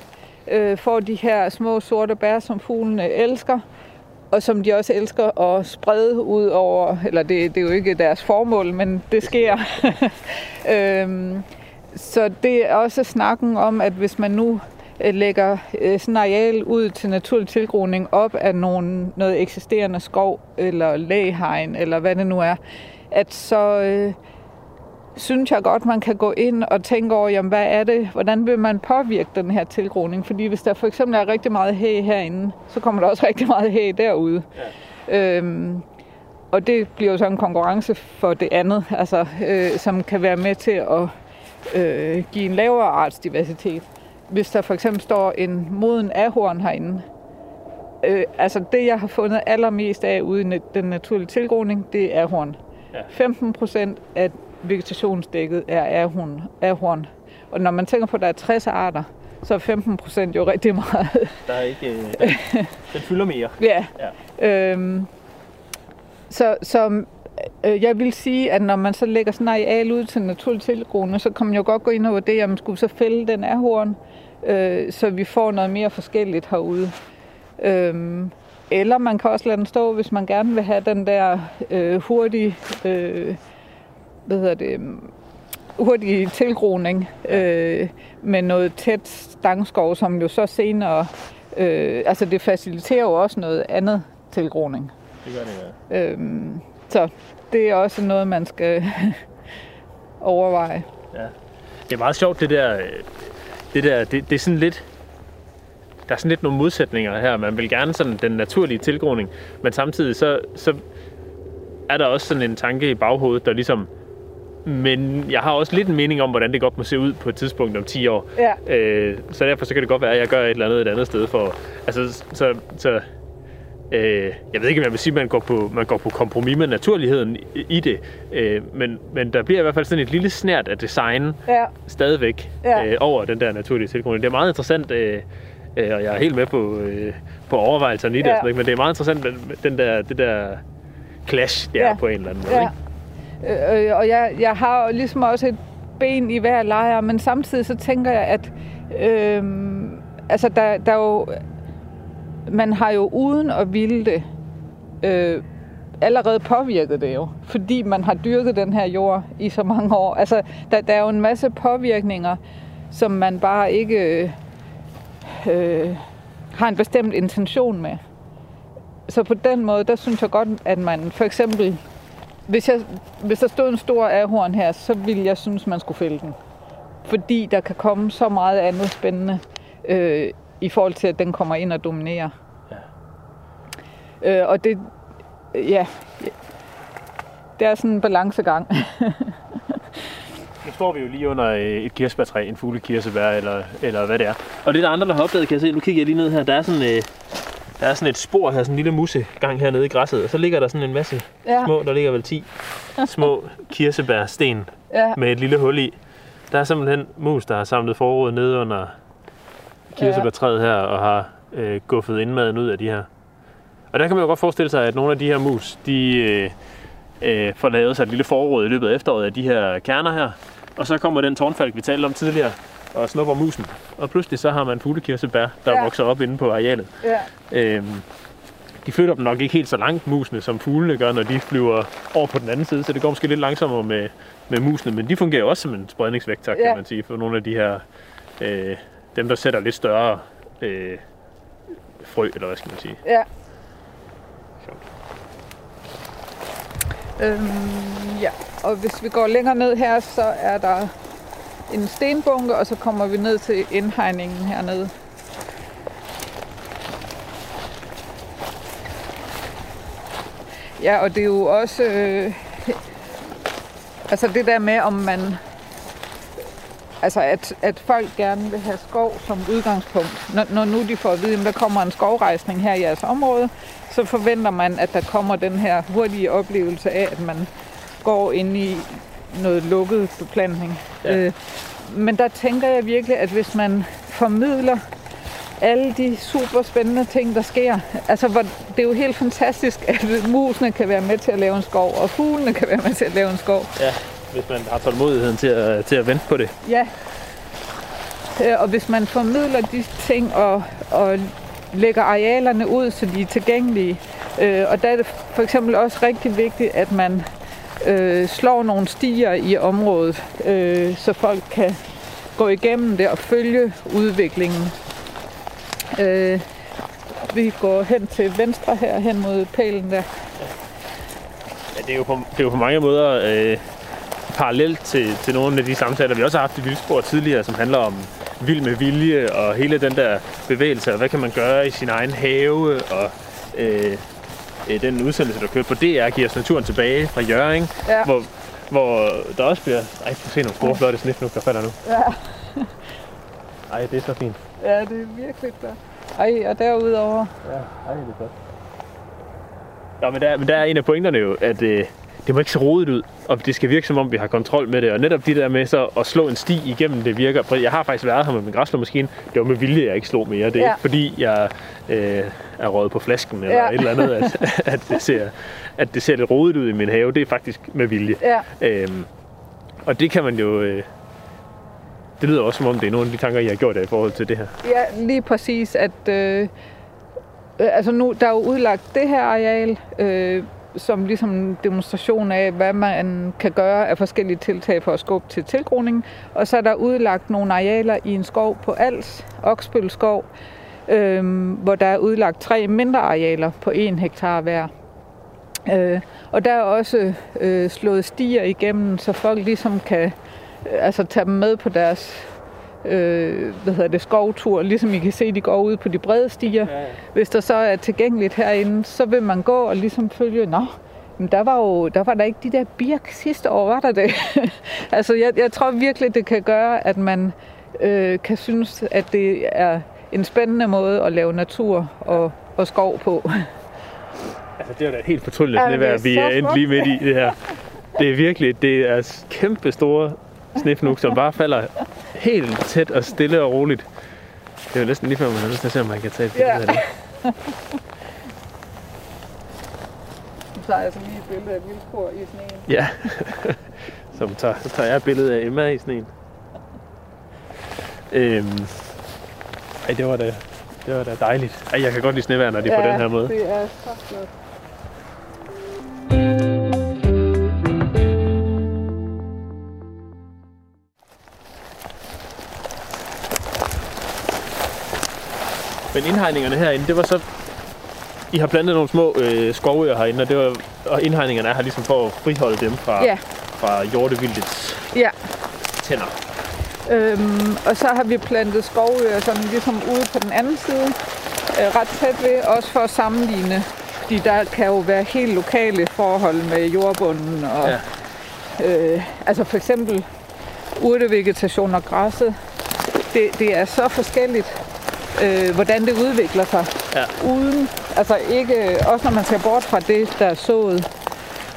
øh, får de her små sorte bær, som fuglene elsker, og som de også elsker at sprede ud over, eller det, det er jo ikke deres formål, men det sker. øhm, så det er også snakken om, at hvis man nu øh, lægger øh, sådan areal ud til naturlig tilgroning op af nogen, noget eksisterende skov, eller læhegn, eller hvad det nu er, at så... Øh, synes jeg godt, man kan gå ind og tænke over, jamen, hvad er det, hvordan vil man påvirke den her tilgroning? Fordi hvis der for eksempel er rigtig meget hæ herinde, så kommer der også rigtig meget hæ derude. Ja. Øhm, og det bliver jo så en konkurrence for det andet, altså, øh, som kan være med til at øh, give en lavere artsdiversitet. Hvis der for eksempel står en moden ahorn herinde, øh, altså det, jeg har fundet allermest af ude i den naturlige tilgroning, det er ahorn. Ja. 15 procent af vegetationsdækket er ahorn. ahorn. Og når man tænker på, at der er 60 arter, så er 15 procent jo rigtig meget. Der er ikke... Øh, den fylder mere. ja. ja. Øhm, så, så øh, jeg vil sige, at når man så lægger sådan en areal ud til naturlig tilgroende, så kan man jo godt gå ind og vurdere, om man skulle så fælde den ahorn, øh, så vi får noget mere forskelligt herude. Øhm, eller man kan også lade den stå, hvis man gerne vil have den der øh, hurtige, øh, hvad hedder det, hurtige tilgroning øh, med noget tæt stangskov, som jo så senere, øh, altså det faciliterer jo også noget andet tilgroning. Det gør det, ja. Øhm, så det er også noget, man skal overveje. Ja. Det er meget sjovt, det der. øh, Det, der, det, det er sådan lidt... Der er sådan lidt nogle modsætninger her. Man vil gerne sådan den naturlige tilgroning, men samtidig så, så er der også sådan en tanke i baghovedet, der ligesom... Men jeg har også lidt en mening om, hvordan det godt må se ud på et tidspunkt om 10 år. Ja. Øh, så derfor så kan det godt være, at jeg gør et eller andet et andet sted for... Altså, så, så øh, jeg ved ikke, om jeg vil sige, at man går på, man går på kompromis med naturligheden i, i det. Øh, men, men der bliver i hvert fald sådan et lille snært af design Ja, stadigvæk Ja. øh, over den der naturlige tilgroning. Det er meget interessant, øh, øh, og jeg er helt med på, øh, på overvejelserne i det, Ja. sådan, men det er meget interessant, den, den der, det der clash, det Ja. er på en eller anden måde. ja. Ikke? Øh, øh, og jeg, jeg har ligesom også et ben i hver lejr, men samtidig så tænker jeg, at øh, altså der, der jo, man har jo uden at ville det, øh, allerede påvirket det jo, fordi man har dyrket den her jord i så mange år. Altså, der, der er jo en masse påvirkninger, som man bare ikke øh, har en bestemt intention med. Så på den måde, der synes jeg godt, at man for eksempel, hvis, jeg, hvis der stod en stor ahorn her, så ville jeg synes, man skulle fælde den. Fordi der kan komme så meget andet spændende øh, i forhold til, at den kommer ind og dominerer. Ja. Øh, og det, ja, det er sådan en balancegang. Nu står vi jo lige under øh, et kirsebærtræ, en fuglekirsebær, eller, eller hvad det er. Og det er der andre, der har opdaget, kan jeg se. Nu kigger jeg lige ned her. Der er sådan, øh, der er sådan et spor her, sådan en lille musegang hernede i græsset. Og så ligger der sådan en masse Ja. små, der ligger vel 10 små kirsebærsten ja, med et lille hul i. Der er simpelthen mus, der har samlet forråd nede under kirsebærtræet her, og har øh, guffet indmaden ud af de her. Og der kan man jo godt forestille sig, at nogle af de her mus, de øh, øh, får lavet sig et lille forråd i løbet af efteråret af de her kerner her. Og så kommer den tårnfalk, vi talte om tidligere, og snupper musen. Og pludselig så har man fuglekirsebær, der Ja. vokser op inde på arealet. ja, Øhm, de flytter dem nok ikke helt så langt, musene, som fuglene gør, når de flyver over på den anden side, så det går måske lidt langsommere med, med musene, men de fungerer også som en spredningsvektor, kan Ja. man sige, for nogle af de her, øh, dem der sætter lidt større øh, frø, eller hvad skal man sige. ja. Sjovt. Øhm, ja, og hvis vi går længere ned her, så er der en stenbunke, og så kommer vi ned til indhegningen hernede. Ja, og det er jo også... Øh, altså det der med, om man... Altså at, at folk gerne vil have skov som udgangspunkt. Når, når nu de får at vide, at der kommer en skovrejsning her i jeres område, så forventer man, at der kommer den her hurtige oplevelse af, at man går ind i noget lukket beplantning. Ja. Øh, men der tænker jeg virkelig, at hvis man formidler alle de super spændende ting, der sker. Altså, hvor, det er jo helt fantastisk, at musene kan være med til at lave en skov, og fuglene kan være med til at lave en skov. Ja, hvis man har tålmodigheden til at, til at vente på det. Ja. Øh, Og hvis man formidler de ting og, og lægger arealerne ud, så de er tilgængelige. Øh, og der er det for eksempel også rigtig vigtigt, at man øh, slår nogle stier i området, øh, så folk kan gå igennem det og følge udviklingen. Øh, vi går hen til venstre her, hen mod pælen der. Ja, det er jo på, det er jo på mange måder øh, parallelt til, til nogle af de samtaler, vi også har haft i Vildspor tidligere, som handler om vild med vilje og hele den der bevægelse, og hvad kan man gøre i sin egen have, og øh, øh, den udsendelse, der kørte på DR, giver os naturen tilbage fra Jørgen, Ja. hvor, hvor der også bliver... Ej, prøv se nogle store, flotte snif nu, der falder nu. Ja. Ej, det er så fint. Ja, det er virkelig flot. Ej, og derudover, Ja, ej, det er godt. Nå, men der, men der er en af pointerne jo, at øh, det må ikke se rodet ud, og det skal virke som om, vi har kontrol med det. Og netop det der med så at slå en sti igennem, det virker. Jeg har faktisk været her med min græsslåmaskine. Det var med vilje, jeg ikke slog mere. Det er Ja. ikke fordi, jeg øh, er røget på flasken eller Ja. et eller andet, at, at, det ser, at det ser lidt rodet ud i min have. Det er faktisk med vilje. Ja, Øhm, og det kan man jo... Øh, det lyder også som om, det er nogle af de tanker, jeg har gjort i forhold til det her. ja lige præcis, at øh, øh, altså nu, der er jo udlagt det her areal, øh, som ligesom en demonstration af, hvad man kan gøre af forskellige tiltag for at skubbe til tilgroning. Og så er der udlagt nogle arealer i en skov på Als, Oksbøl skov, øh, hvor der er udlagt tre mindre arealer på 1 hektar hver. Øh, og der er også øh, slået stier igennem, så folk ligesom kan øh, altså tage dem med på deres øh, hvad hedder det, skovtur, ligesom I kan se, de går ud på de brede stier. Ja, ja. Hvis der så er tilgængeligt herinde, så vil man gå og ligesom følge, nå, men der var jo der var der ikke de der birk sidste år, var der det? altså, jeg, jeg tror virkelig, det kan gøre, at man øh, kan synes, at det er en spændende måde at lave natur og, og skov på. Altså, det er da helt fortrylleligt Ja, det vi er endt lige midt i det her. Det er virkelig, det er kæmpe store snefnug, som bare falder helt tæt og stille og roligt. Det er jo næsten lige før, man har lyst til at se, om man kan tage et billede Ja. af det. Så er altså lige et billede af vildspor i sneen. Ja. så, tager, så tager jeg et billede af Emma i sneen. Øhm. Ej, det var da, det var da dejligt. Ej, jeg kan godt lide snevejr, når det er på den her måde. det er så flot. Men indhegningerne herinde, det var så... I har plantet nogle små øh, skovøer herinde, og, det var, og indhegningerne er her ligesom for at friholde dem fra, Ja. fra hjortevildets Ja, tænder. Øhm, og så har vi plantet skovøer sådan ligesom ude på den anden side, øh, ret tæt ved, også for at sammenligne. Fordi der kan jo være helt lokale forhold med jordbunden. Og, ja. øh, altså for eksempel urtevegetation og græsset. Det, det er så forskelligt, øh, hvordan det udvikler sig. Ja. Uden, altså ikke, også når man ser bort fra det, der er sået.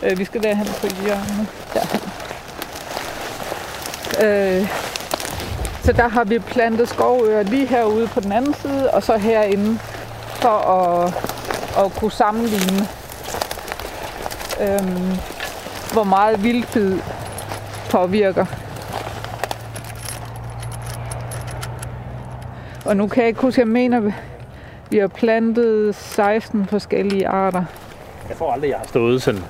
Øh, vi skal derhen på hjørnet. Derhen. Øh, så der har vi plantet skovøer lige herude på den anden side, og så herinde for at, at kunne sammenligne, øhm, hvor meget vildbid påvirker. Og nu kan jeg ikke huske, jeg mener, vi- har plantet 16 forskellige arter. Jeg tror aldrig, jeg har stået sådan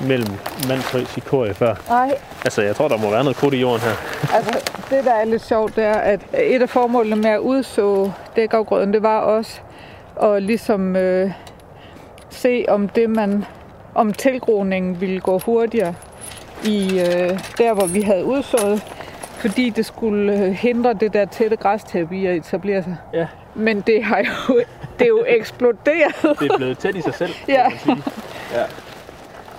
mellem mandshøj cikorie før. Nej, Altså, jeg tror, der må være noget krudt i jorden her. Altså, det der er lidt sjovt, det er, at et af formålene med at udså dækafgrøden, det var også at ligesom øh, se, om det man, om tilgroningen ville gå hurtigere i øh, der, hvor vi havde udsået, fordi det skulle øh, hindre det der tætte græstæppe i at etablere sig. Ja. Men det har jo, det er jo eksploderet. Det er blevet tæt i sig selv, Ja. sige.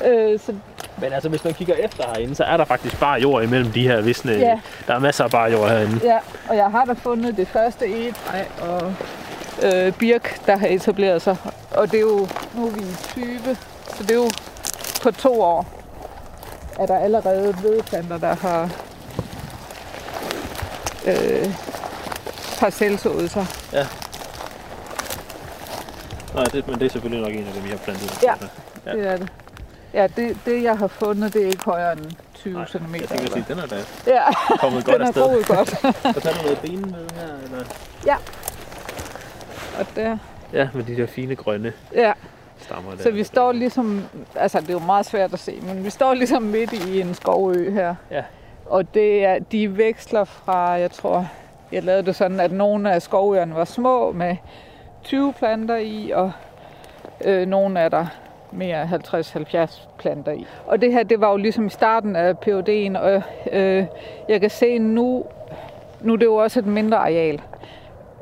øh, så Men altså, hvis man kigger efter herinde, så er der faktisk bare jord imellem de her visne. Ja. Der er masser af bare jord herinde. Ja, og jeg har da fundet det første egetræ og øh, birk, der har etableret sig. Og det er jo, nu er vi i 20, så det er jo på to år, er der allerede vedplanter, der har øh, selvsået sig. Nej, det, men det er selvfølgelig nok en af dem, vi har plantet. Ja. Ja. Det er det. Ja, det, det jeg har fundet, det er ikke højere end 20 Nej, cm. Jeg tænker sige, den er da Ja, kommet godt den er afsted. groet godt. Så tager du noget ben med her, eller? Og der, Ja, med de der fine grønne ja. stammer der. Så vi står ligesom, altså det er jo meget svært at se, men vi står ligesom midt i en skovø her. Ja. Og det er, de veksler fra, jeg tror, jeg lavede det sådan, at nogle af skovøerne var små med 20 planter i, og øh, nogle er der mere 50-70 planter i. Og det her, det var jo ligesom i starten af PUD'en, og øh, jeg kan se nu, nu er det jo også et mindre areal.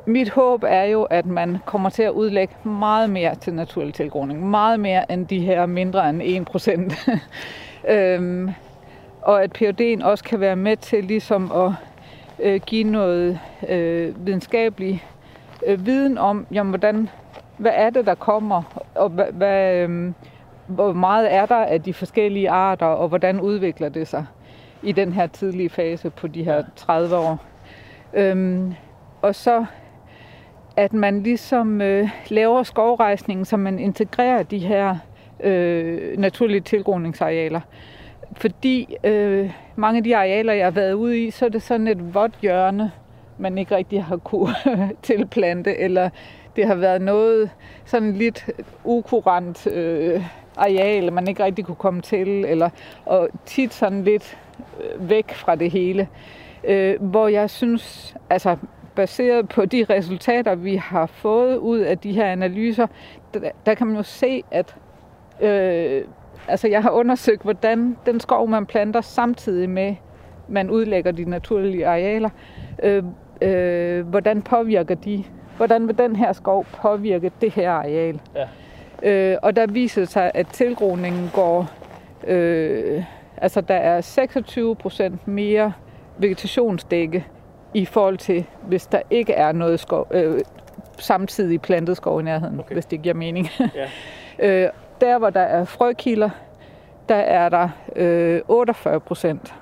Mit håb er jo, at man kommer til at udlægge meget mere til naturlig tilgroning. Meget mere end de her mindre end 1 procent. øhm, og at PhD'en også kan være med til ligesom at øh, give noget øh, videnskabelig øh, viden om, jamen, hvordan, hvad er det, der kommer, og hvad, hvad, øh, hvor meget er der af de forskellige arter, og hvordan udvikler det sig i den her tidlige fase på de her 30 år. Øhm, og så at man ligesom øh, laver skovrejsningen, så man integrerer de her øh, naturlige tilgroningsarealer. Fordi øh, mange af de arealer, jeg har været ude i, så er det sådan et vådt hjørne, man ikke rigtig har kunne tilplante, eller det har været noget sådan lidt ukurant øh, areal, man ikke rigtig kunne komme til, eller og tit sådan lidt øh, væk fra det hele. Øh, hvor jeg synes, altså baseret på de resultater, vi har fået ud af de her analyser, der, der kan man jo se, at øh, altså jeg har undersøgt, hvordan den skov, man planter samtidig med, man udlægger de naturlige arealer, øh, øh, hvordan påvirker de, hvordan vil den her skov påvirke det her areal. Ja. Øh, og der viser sig, at tilgroningen går, øh, altså der er 26 procent mere vegetationsdække i forhold til, hvis der ikke er noget skov, øh, samtidig plantet skov i nærheden, okay. hvis det giver mening. Ja. øh, der, hvor der er frøkilder, der er der øh, 48 procent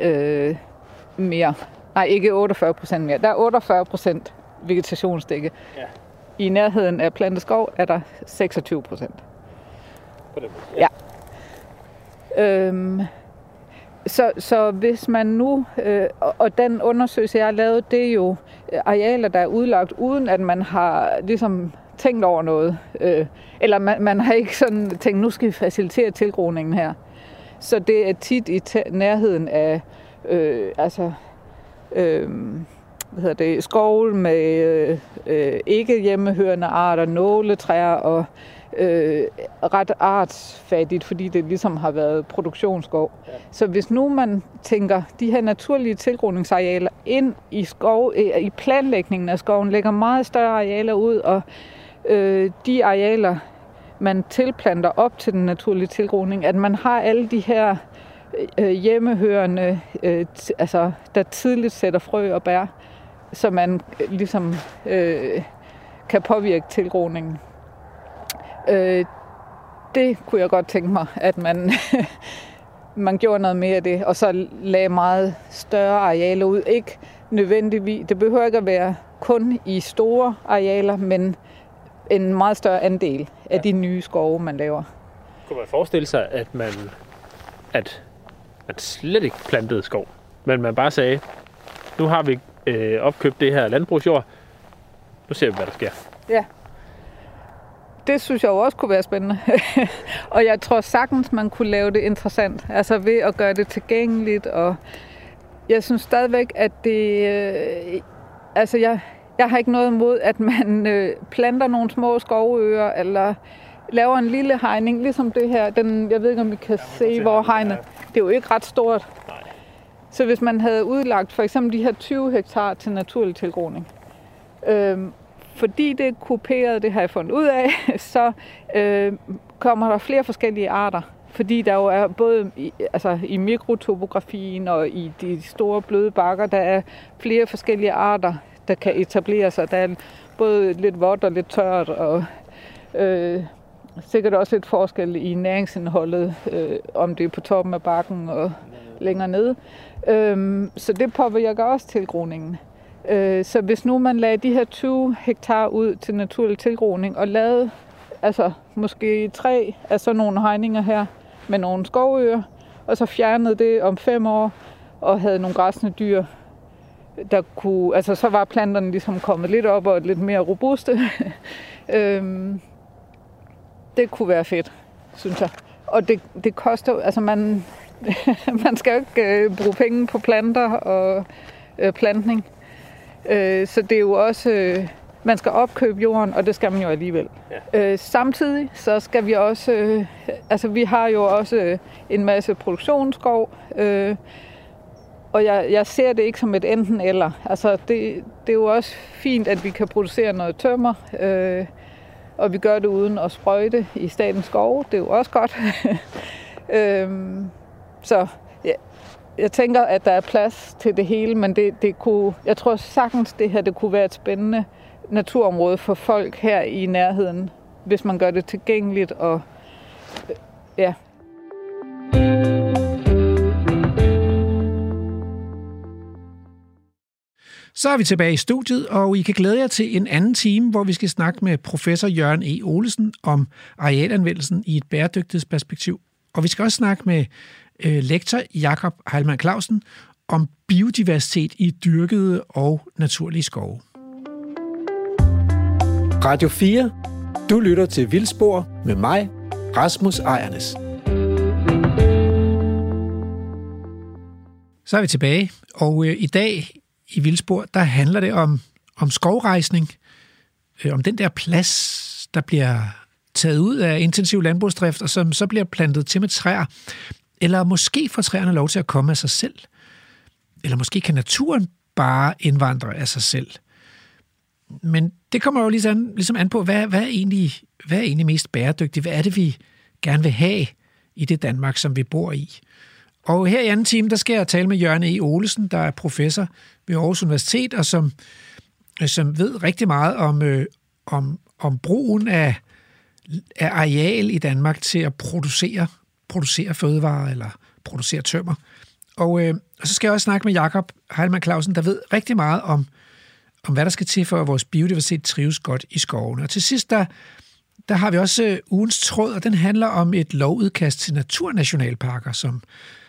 øh, mere. Nej, ikke 48 procent mere. Der er 48 procent vegetationsdække. Ja. I nærheden af plantet skov er der 26 procent. På den måde. Ja. ja. Øhm, så, så hvis man nu, øh, og den undersøgelse, jeg har lavet, det er jo arealer, der er udlagt, uden at man har ligesom tænkt over noget. Øh, eller man, man har ikke sådan tænkt, nu skal vi facilitere tilgroningen her. Så det er tit i nærheden af øh, altså, øh, hvad hedder det, skov med øh, ikke hjemmehørende arter, nåletræer og øh, ret artsfattigt, fordi det ligesom har været produktionsskov. Ja. Så hvis nu man tænker de her naturlige tilgroningsarealer ind i, skov, øh, i planlægningen af skoven, lægger meget større arealer ud, og øh, de arealer, man tilplanter op til den naturlige tilgroning, at man har alle de her øh, hjemmehørende, øh, altså der tidligt sætter frø og bær, så man øh, ligesom øh, kan påvirke tilgroningen. Øh, det kunne jeg godt tænke mig, at man, man gjorde noget mere af det, og så lagde meget større arealer ud. Ikke nødvendigvis, det behøver ikke at være kun i store arealer, men en meget større andel af ja. de nye skove, man laver. Kunne man forestille sig, at man, at man slet ikke plantede skov, men man bare sagde, nu har vi øh, opkøbt det her landbrugsjord, nu ser vi, hvad der sker. Ja det synes jeg jo også kunne være spændende. og jeg tror sagtens, man kunne lave det interessant. Altså ved at gøre det tilgængeligt. Og jeg synes stadigvæk, at det... Øh, altså jeg, jeg har ikke noget imod, at man øh, planter nogle små skovøer, eller laver en lille hegning, ligesom det her. Den, jeg ved ikke, om I kan ja, se, kan hvor hegnet... Det er jo ikke ret stort. Nej. Så hvis man havde udlagt for eksempel de her 20 hektar til naturlig tilgroning, øhm, fordi det er kuperet, det har jeg fundet ud af, så øh, kommer der flere forskellige arter. Fordi der jo er både i, altså i mikrotopografien og i de store bløde bakker, der er flere forskellige arter, der kan etablere sig. Der er både lidt vådt og lidt tørt, og øh, sikkert også lidt forskel i næringsindholdet, øh, om det er på toppen af bakken og længere nede. Øh, så det påvirker også tilgroningen. Øh, så hvis nu man lagde de her 20 hektar ud til naturlig tilgroning og lavede altså måske tre af sådan nogle hegninger her med nogle skovøer, og så fjernede det om fem år og havde nogle græsne dyr, der kunne, altså så var planterne ligesom kommet lidt op og lidt mere robuste. øhm, det kunne være fedt, synes jeg. Og det, det koster altså man, man skal jo ikke øh, bruge penge på planter og øh, plantning. Øh, så det er jo også, øh, man skal opkøbe jorden, og det skal man jo alligevel. Ja. Øh, samtidig så skal vi også, øh, altså vi har jo også øh, en masse produktionsskov, øh, og jeg, jeg ser det ikke som et enten eller. Altså det, det er jo også fint, at vi kan producere noget tømmer, øh, og vi gør det uden at sprøjte i statens skove. Det er jo også godt. øh, så ja, jeg tænker, at der er plads til det hele, men det, det kunne, jeg tror sagtens, det her det kunne være et spændende naturområde for folk her i nærheden, hvis man gør det tilgængeligt og øh, Ja. Så er vi tilbage i studiet, og I kan glæde jer til en anden time, hvor vi skal snakke med professor Jørgen E. Olesen om arealanvendelsen i et bæredygtighedsperspektiv. Og vi skal også snakke med øh, lektor Jakob Heilmann Clausen om biodiversitet i dyrkede og naturlige skove. Radio 4. Du lytter til Vildspor med mig, Rasmus Ejernes. Så er vi tilbage, og øh, i dag i Vildspor, der handler det om, om skovrejsning, øh, om den der plads, der bliver taget ud af intensiv landbrugsdrift, og som så bliver plantet til med træer. Eller måske får træerne lov til at komme af sig selv. Eller måske kan naturen bare indvandre af sig selv. Men det kommer jo ligesom, ligesom an på, hvad, hvad, er egentlig, hvad er egentlig mest bæredygtigt? Hvad er det, vi gerne vil have i det Danmark, som vi bor i? Og her i anden time, der skal jeg tale med Jørgen E. Olesen, der er professor ved Aarhus Universitet, og som, øh, som ved rigtig meget om, øh, om, om brugen af, af areal i Danmark til at producere, producere fødevarer eller producere tømmer. Og, øh, og så skal jeg også snakke med Jakob Heilmann Clausen, der ved rigtig meget om, om hvad der skal til for, at vores biodiversitet trives godt i skovene. Og til sidst, der, der har vi også øh, ugens tråd, og den handler om et lovudkast til naturnationalparker, som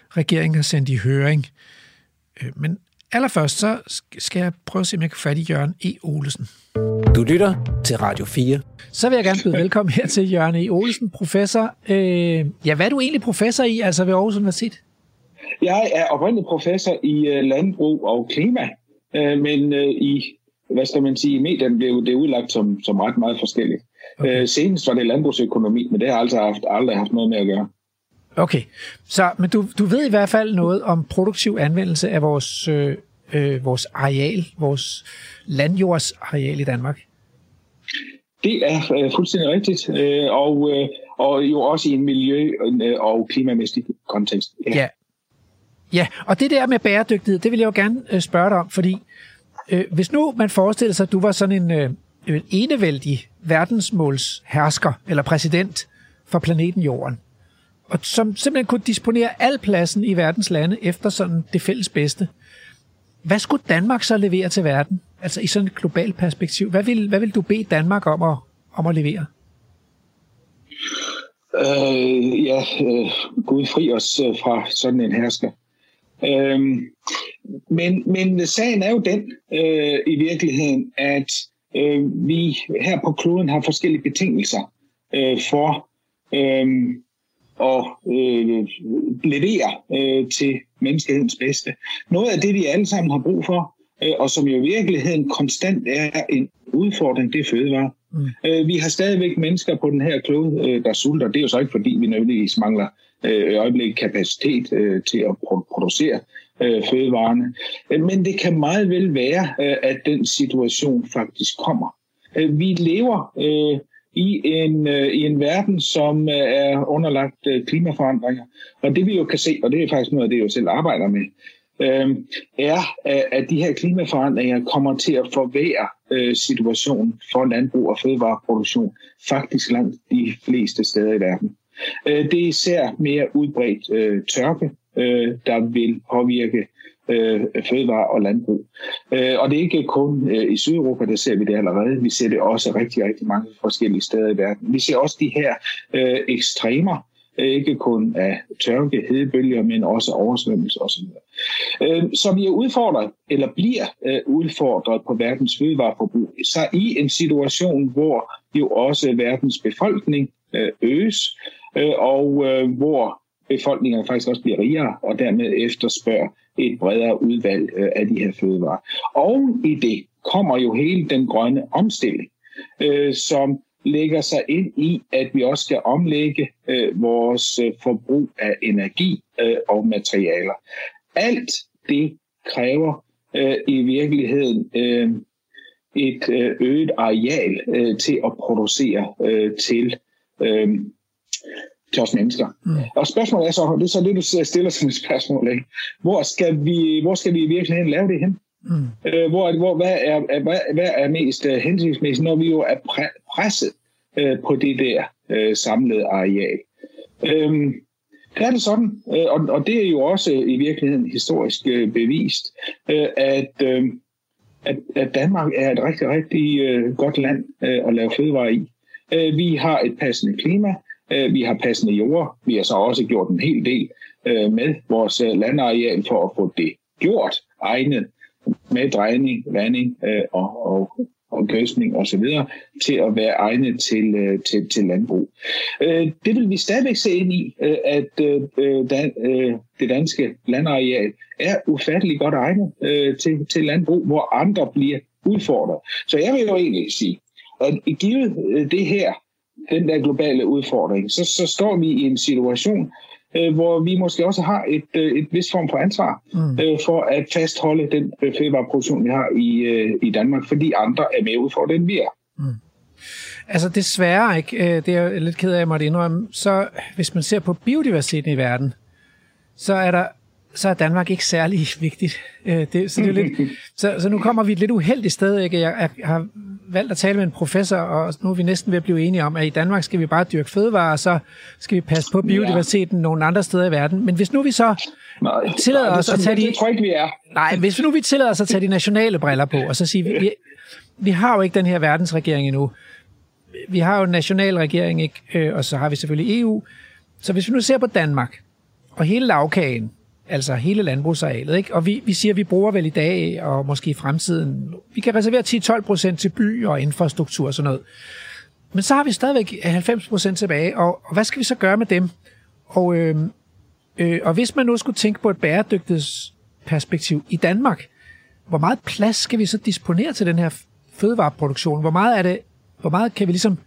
regeringen har sendt i høring. Øh, men allerførst så skal jeg prøve at se, om jeg kan få fat i Jørgen E. Olesen. Du lytter til Radio 4. Så vil jeg gerne byde velkommen her til Jørgen E. Olesen, professor. Øh, ja, hvad er du egentlig professor i, altså ved Aarhus Universitet? Jeg er oprindelig professor i øh, landbrug og klima, men i, hvad skal man sige, i medierne blev det udlagt som, som ret meget forskelligt. Okay. Senest var det landbrugsøkonomi, men det har altså haft, aldrig haft noget med at gøre. Okay, så men du, du ved i hvert fald noget om produktiv anvendelse af vores, øh, øh, vores areal, vores landjordsareal i Danmark. Det er øh, fuldstændig rigtigt, øh, og, øh, og jo også i en miljø- og klimamæssig kontekst. Ja. ja. Ja, og det der med bæredygtighed, det vil jeg jo gerne øh, spørge dig om, fordi øh, hvis nu man forestiller sig, at du var sådan en, øh, en enevældig verdensmålshersker eller præsident for planeten Jorden, og som simpelthen kunne disponere al pladsen i verdens lande efter sådan det fælles bedste. Hvad skulle Danmark så levere til verden? Altså i sådan et globalt perspektiv. Hvad vil, hvad vil du bede Danmark om at, om at levere? Øh, ja, øh, Gud fri os øh, fra sådan en hersker. Øh, men, men sagen er jo den øh, i virkeligheden, at øh, vi her på kloden har forskellige betingelser øh, for øh, at øh, levere øh, til menneskehedens bedste. Noget af det, vi alle sammen har brug for, øh, og som jo i virkeligheden konstant er en udfordring, det er fødevare. Mm. Øh, vi har stadigvæk mennesker på den her klode, øh, der sulter. Det er jo så ikke, fordi vi nødvendigvis mangler øh, øjeblik kapacitet øh, til at producere øh, fødevarene. Øh, men det kan meget vel være, øh, at den situation faktisk kommer. Øh, vi lever øh, i en, øh, i en verden, som øh, er underlagt øh, klimaforandringer. Og det vi jo kan se, og det er faktisk noget af det, jeg selv arbejder med, øh, er, øh, at de her klimaforandringer kommer til at forvære øh, situationen for landbrug og fødevareproduktion faktisk langt de fleste steder i verden. Øh, det er især mere udbredt øh, tørke, øh, der vil påvirke øh, fødevare og landbrug. Øh, og det er ikke kun øh, i Sydeuropa, der ser vi det allerede. Vi ser det også rigtig, rigtig mange forskellige steder i verden. Vi ser også de her øh, ekstremer, øh, ikke kun af tørke, hedebølger, men også oversvømmelse osv. Øh, så vi er udfordret, eller bliver øh, udfordret på verdens fødevareforbrug, så i en situation, hvor jo også verdens befolkning øh, øges, øh, og hvor befolkningerne faktisk også bliver rigere, og dermed efterspørger et bredere udvalg øh, af de her fødevarer. Og i det kommer jo hele den grønne omstilling, øh, som lægger sig ind i, at vi også skal omlægge øh, vores øh, forbrug af energi øh, og materialer. Alt det kræver øh, i virkeligheden øh, et øh, øget areal øh, til at producere øh, til øh, til os mennesker. Mm. Og spørgsmålet er så, det er så det, du stiller som et spørgsmål, ikke? Hvor, skal vi, hvor skal vi i virkeligheden lave det hen? Mm. Øh, hvor, hvor, hvad, er, hvad, hvad er mest uh, hensigtsmæssigt, når vi jo er pre- presset uh, på det der uh, samlede areal? Øhm, der er det sådan, øh, og, og det er jo også i virkeligheden historisk øh, bevist, øh, at, øh, at, at Danmark er et rigtig, rigtig øh, godt land øh, at lave fødevarer i. Øh, vi har et passende klima, øh, vi har passende jord, vi har så også gjort en hel del øh, med vores øh, landareal for at få det gjort egnet med drejning, vanding øh, og, og, og gødsning osv. til at være egnet til, øh, til, til landbrug. Øh, det vil vi stadigvæk se ind i, øh, at øh, øh dan, øh, det danske landareal er ufattelig godt egnet øh, til, til landbrug, hvor andre bliver udfordret. Så jeg vil jo egentlig sige, at givet øh, det her, den der globale udfordring, så, så står vi i en situation, øh, hvor vi måske også har et, øh, et vis form for ansvar mm. øh, for at fastholde den øh, fødevareproduktion, vi har i, øh, i Danmark, fordi andre er mere udfordret, end vi er. Mm. Altså desværre ikke, øh, det er jeg lidt ked af, at jeg måtte indrømme, så hvis man ser på biodiversiteten i verden, så er der så er Danmark ikke særlig vigtigt. Øh, det, så, det er lidt, så, så nu kommer vi et lidt uheldigt sted. Ikke? Jeg, jeg har valgt at tale med en professor, og nu er vi næsten ved at blive enige om, at i Danmark skal vi bare dyrke fødevarer, og så skal vi passe på biodiversiteten ja. nogle andre steder i verden. Men hvis nu vi så nej, tillader nej, os at tage de... Det tror ikke, vi er. Nej, hvis nu vi tillader os at tage de nationale briller på, og så sige, vi, vi, vi har jo ikke den her verdensregering endnu. Vi har jo en national regering, ikke? Øh, og så har vi selvfølgelig EU. Så hvis vi nu ser på Danmark, og hele lavkagen, altså hele landbrugsarealet. Ikke? Og vi, vi siger, at vi bruger vel i dag, og måske i fremtiden, vi kan reservere 10-12 procent til by og infrastruktur og sådan noget. Men så har vi stadigvæk 90 procent tilbage, og, og hvad skal vi så gøre med dem? Og, øh, øh, og hvis man nu skulle tænke på et bæredygtighedsperspektiv i Danmark, hvor meget plads skal vi så disponere til den her fødevareproduktion? Hvor meget, er det, hvor meget kan vi ligesom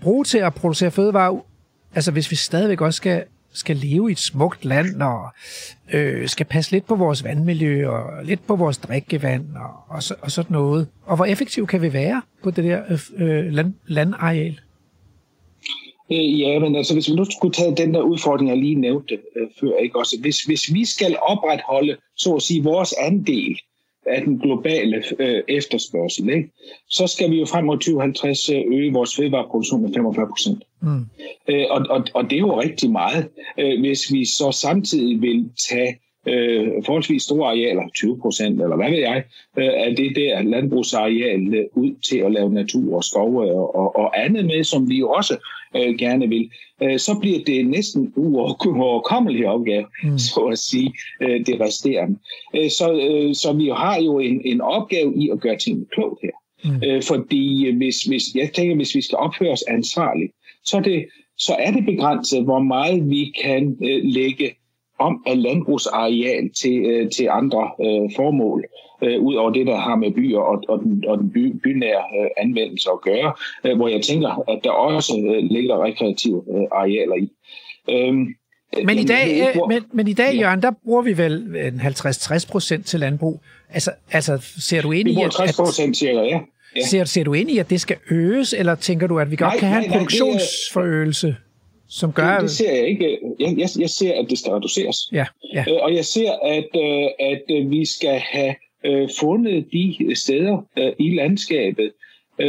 bruge til at producere fødevarer, altså hvis vi stadigvæk også skal skal leve i et smukt land, og øh, skal passe lidt på vores vandmiljø, og lidt på vores drikkevand, og, og, så, og sådan noget. Og hvor effektiv kan vi være på det der øh, øh land, landareal? Øh, ja, men altså, hvis vi nu skulle tage den der udfordring, jeg lige nævnte øh, før, ikke også? Hvis, hvis vi skal opretholde, så at sige, vores andel af den globale øh, efterspørgsel, ikke? så skal vi jo frem mod 2050 øh, øge vores fødevareproduktion med 45 procent. Mm. Øh, og, og, og det er jo rigtig meget, øh, hvis vi så samtidig vil tage øh, forholdsvis store arealer, 20 procent eller hvad ved jeg, øh, af det der landbrugsareal øh, ud til at lave natur og skove og, og, og andet med, som vi jo også øh, gerne vil, øh, så bliver det næsten uoverkommelig opgave, mm. så at sige, øh, det resterende. Øh, så, øh, så vi har jo en, en opgave i at gøre tingene klogt her. Mm. Øh, fordi hvis, hvis, jeg tænker, hvis vi skal opføre os ansvarligt, så er det, så er det begrænset, hvor meget vi kan øh, lægge om af landbrugsareal til, øh, til andre øh, formål, øh, ud over det, der har med byer og, og den, og den by, bynære øh, anvendelse at gøre, øh, hvor jeg tænker, at der også øh, ligger rekreative øh, arealer i. Øhm, men i dag, øh, men, men i dag, Jørgen, der bruger vi vel 50-60 procent til landbrug. Altså, altså ser du ind i, at... 60 procent cirka, ja. ja. Ser, ser du ind i, at det skal øges, eller tænker du, at vi godt nej, kan have en nej, produktionsforøgelse? Det som gør... Det, det ser jeg ikke. Jeg, jeg, jeg ser, at det skal reduceres. Ja, ja. Øh, og jeg ser, at, øh, at øh, vi skal have fundet de steder i landskabet,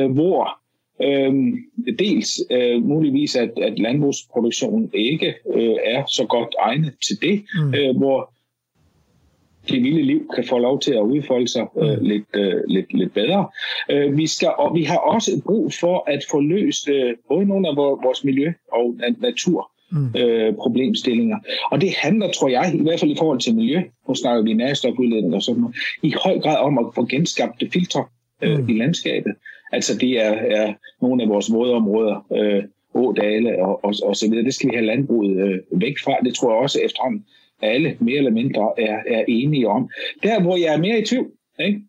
hvor Øhm, dels øh, muligvis, at, at landbrugsproduktionen ikke øh, er så godt egnet til det, mm. øh, hvor det vilde liv kan få lov til at udfolde sig øh, mm. lidt, øh, lidt, lidt bedre. Øh, vi, skal, og vi har også brug for at få løst øh, både nogle af vores miljø- og natur mm. øh, problemstillinger. Og det handler, tror jeg, i hvert fald i forhold til miljø, nu snakker vi nærstofudledning og sådan noget, i høj grad om at få genskabt filtre øh, mm. i landskabet. Altså det er, er nogle af vores vådområder, øh, ådale og, og, og så videre. Det skal vi have landbruget øh, væk fra. Det tror jeg også efterhånden alle mere eller mindre er, er enige om. Der, hvor jeg er mere i tvivl, ikke?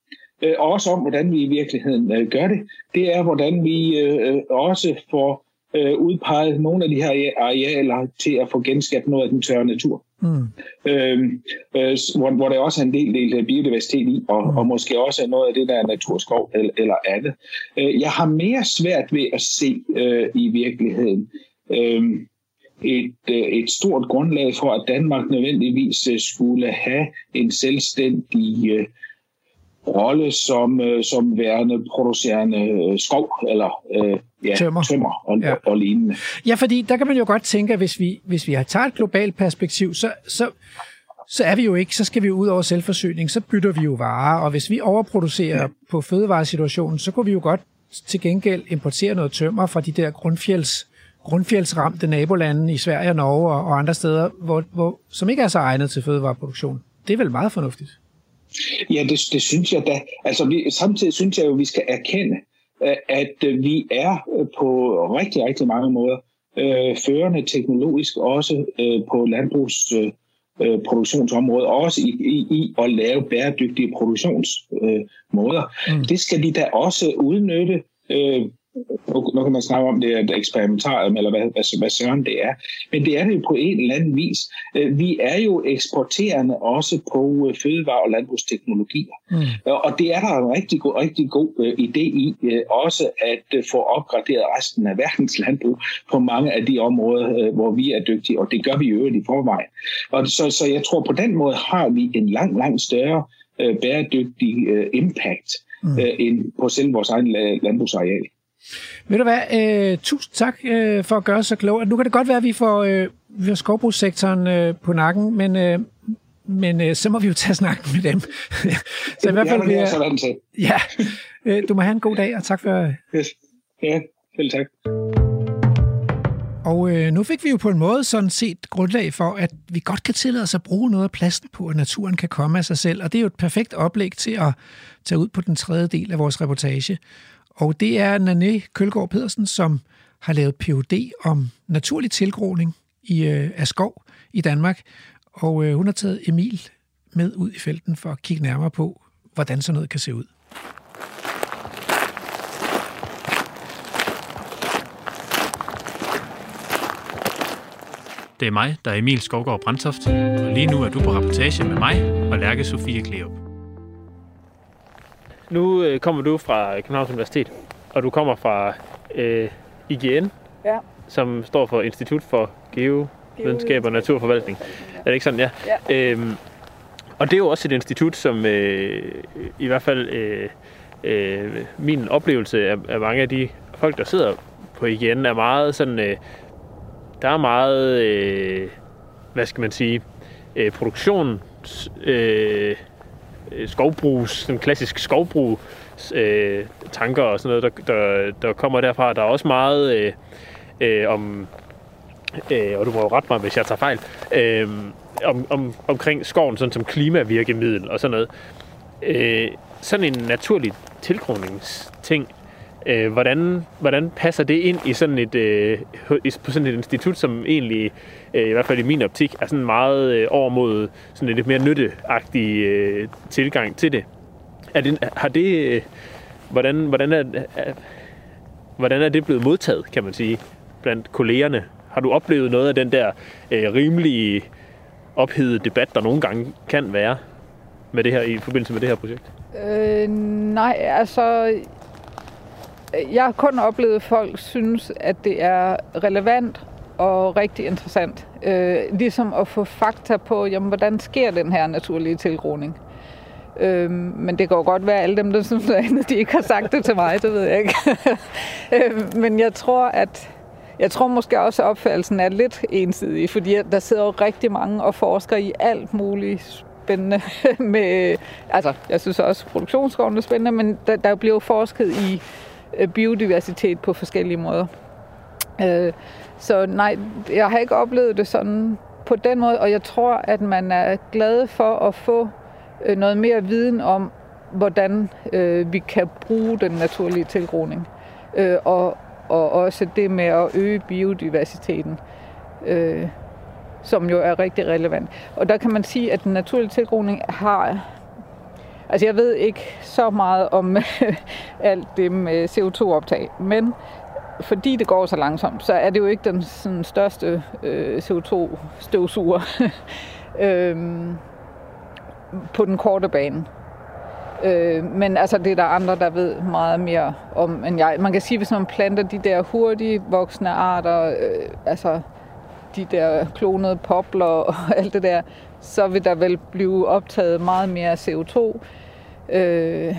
Øh, også om, hvordan vi i virkeligheden øh, gør det, det er, hvordan vi øh, også får øh, udpeget nogle af de her arealer til at få genskabt noget af den tørre natur. Mm. Øhm, øh, hvor, hvor der også er en del, del biodiversitet i, og, mm. og måske også noget af det, der er naturskov eller, eller andet. Øh, jeg har mere svært ved at se øh, i virkeligheden øh, et, øh, et stort grundlag for, at Danmark nødvendigvis øh, skulle have en selvstændig øh, rolle som, øh, som værende producerende øh, skov eller øh, ja, Tømmer. tømmer og, Ja. og lignende. Ja, fordi der kan man jo godt tænke, at hvis vi, hvis vi har taget et globalt perspektiv, så, så, så er vi jo ikke, så skal vi ud over selvforsyning, så bytter vi jo varer, og hvis vi overproducerer ja. på fødevaresituationen, så kunne vi jo godt til gengæld importere noget tømmer fra de der grundfjelds, grundfjeldsramte nabolande i Sverige og Norge og, og andre steder, hvor, hvor, som ikke er så egnet til fødevareproduktion. Det er vel meget fornuftigt. Ja, det, det synes jeg da. Altså, vi, samtidig synes jeg jo, at vi skal erkende, at øh, vi er øh, på rigtig, rigtig mange måder øh, førende teknologisk, også øh, på landbrugs... Øh, øh, også i, i, i at lave bæredygtige produktionsmåder. Øh, måder. Mm. Det skal vi da også udnytte. Øh, nu, nu kan man snakke om, det et eksperimentarium, eller hvad, hvad, hvad søren det er. Men det er det jo på en eller anden vis. Øh, vi er jo eksporterende også på øh, fødevare- og landbrugsteknologier. Mm. Og det er der en rigtig god, rigtig god øh, idé i, også at få opgraderet resten af verdens landbrug på mange af de områder, hvor vi er dygtige, og det gør vi jo i forvejen. Og så, så jeg tror, på den måde har vi en langt, langt større bæredygtig impact Mm. end på selv vores egen la- landbrugsareal. Ved du hvad, øh, tusind tak øh, for at gøre os så klog. Nu kan det godt være, at vi får, øh, vi får skovbrugssektoren øh, på nakken, men, øh, men øh, så må vi jo tage snakken med dem. så i hvert fald er jeg, sådan set. ja, øh, du må have en god dag, og tak for... Yes. Ja, selv tak. Og øh, nu fik vi jo på en måde sådan set grundlag for, at vi godt kan tillade os at bruge noget af plasten på, at naturen kan komme af sig selv. Og det er jo et perfekt oplæg til at tage ud på den tredje del af vores reportage. Og det er Nané Kølgaard Pedersen, som har lavet Ph.D. om naturlig tilgroning i, øh, af skov i Danmark. Og øh, hun har taget Emil med ud i felten for at kigge nærmere på, hvordan sådan noget kan se ud. Det er mig, der er Emil Skovgaard Brandtoft, og lige nu er du på rapportage med mig og Lærke Sofie Kleop. Nu øh, kommer du fra Københavns Universitet, og du kommer fra øh, IGN, Ja. som står for Institut for Geovidenskab og Naturforvaltning. Er det ikke sådan, ja? Ja. Øhm, og det er jo også et institut, som øh, i hvert fald øh, øh, min oplevelse af, af mange af de folk, der sidder på IGN, er meget sådan... Øh, der er meget, øh, hvad skal man sige, øh, produktions... Øh, Øh, skovbrugs, sådan klassisk skovbrug øh, tanker og sådan noget, der, der, der kommer derfra. Der er også meget øh, øh, om, øh, og du må jo rette mig, hvis jeg tager fejl, øh, om, om, omkring skoven sådan som klimavirkemiddel og sådan noget. Øh, sådan en naturlig tilgroningsting, øh, hvordan, hvordan passer det ind i sådan et, øh, i- på sådan et institut, som egentlig, øh, i hvert fald i min optik, er sådan meget øh, over mod sådan en lidt mere nytteagtig øh, tilgang til det? Er det har det, øh, hvordan, hvordan, er, er, hvordan er det blevet modtaget, kan man sige, blandt kollegerne? Har du oplevet noget af den der øh, rimelige ophedede debat, der nogle gange kan være med det her i forbindelse med det her projekt? Øh, nej, altså... Jeg har kun oplevet, at folk synes, at det er relevant og rigtig interessant. Øh, ligesom at få fakta på, jamen, hvordan sker den her naturlige tilgroning. Øh, men det kan jo godt være, at alle dem, der synes noget andet, de ikke har sagt det til mig, det ved jeg ikke. øh, men jeg tror, at jeg tror måske også, at opfattelsen er lidt ensidig, fordi der sidder jo rigtig mange og forsker i alt muligt spændende med, altså jeg synes også, at produktionsskoven er spændende, men der, der bliver jo forsket i Øh, biodiversitet på forskellige måder. Øh, så nej, jeg har ikke oplevet det sådan på den måde, og jeg tror, at man er glad for at få øh, noget mere viden om, hvordan øh, vi kan bruge den naturlige tilgroning. Øh, og, og også det med at øge biodiversiteten, øh, som jo er rigtig relevant. Og der kan man sige, at den naturlige tilgroning har... Altså jeg ved ikke så meget om alt det med CO2-optag, men fordi det går så langsomt, så er det jo ikke den sådan, største øh, CO2-støvsuger øhm, på den korte bane. Øh, men altså, det er der andre, der ved meget mere om end jeg. Man kan sige, hvis man planter de der hurtige voksne arter, øh, altså de der klonede popler og alt det der, så vil der vel blive optaget meget mere CO2. Øh,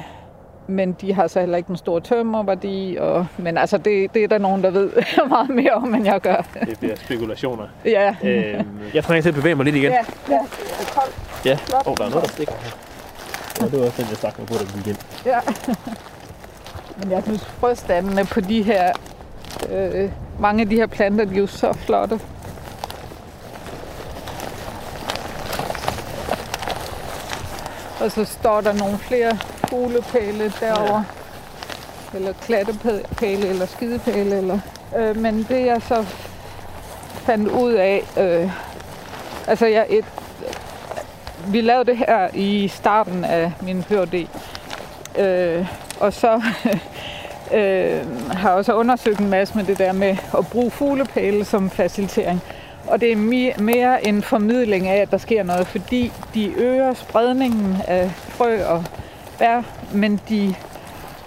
men de har så heller ikke en stor tømmerværdi. Og, men altså, det, det er der nogen, der ved meget mere om, end jeg gør. Det bliver spekulationer. Ja. Øhm, jeg trænger til at bevæge mig lidt igen. Ja, ja, det er koldt. Ja. Åh, oh, der er noget, der stikker her. Og det var også den, jeg mig på, da vi gik ind. Ja. Men jeg synes, frøstandene på de her, øh, mange af de her planter, de er jo så flotte. Og så står der nogle flere fuglepæle derovre. Ja. Eller klattepæle, eller skidepæle. Eller. Øh, men det jeg så fandt ud af, øh, altså jeg, et, vi lavede det her i starten af min PhD. Øh, og så øh, har jeg også undersøgt en masse med det der med at bruge fuglepæle som facilitering. Og det er mere en formidling af, at der sker noget, fordi de øger spredningen af frø og bær, men de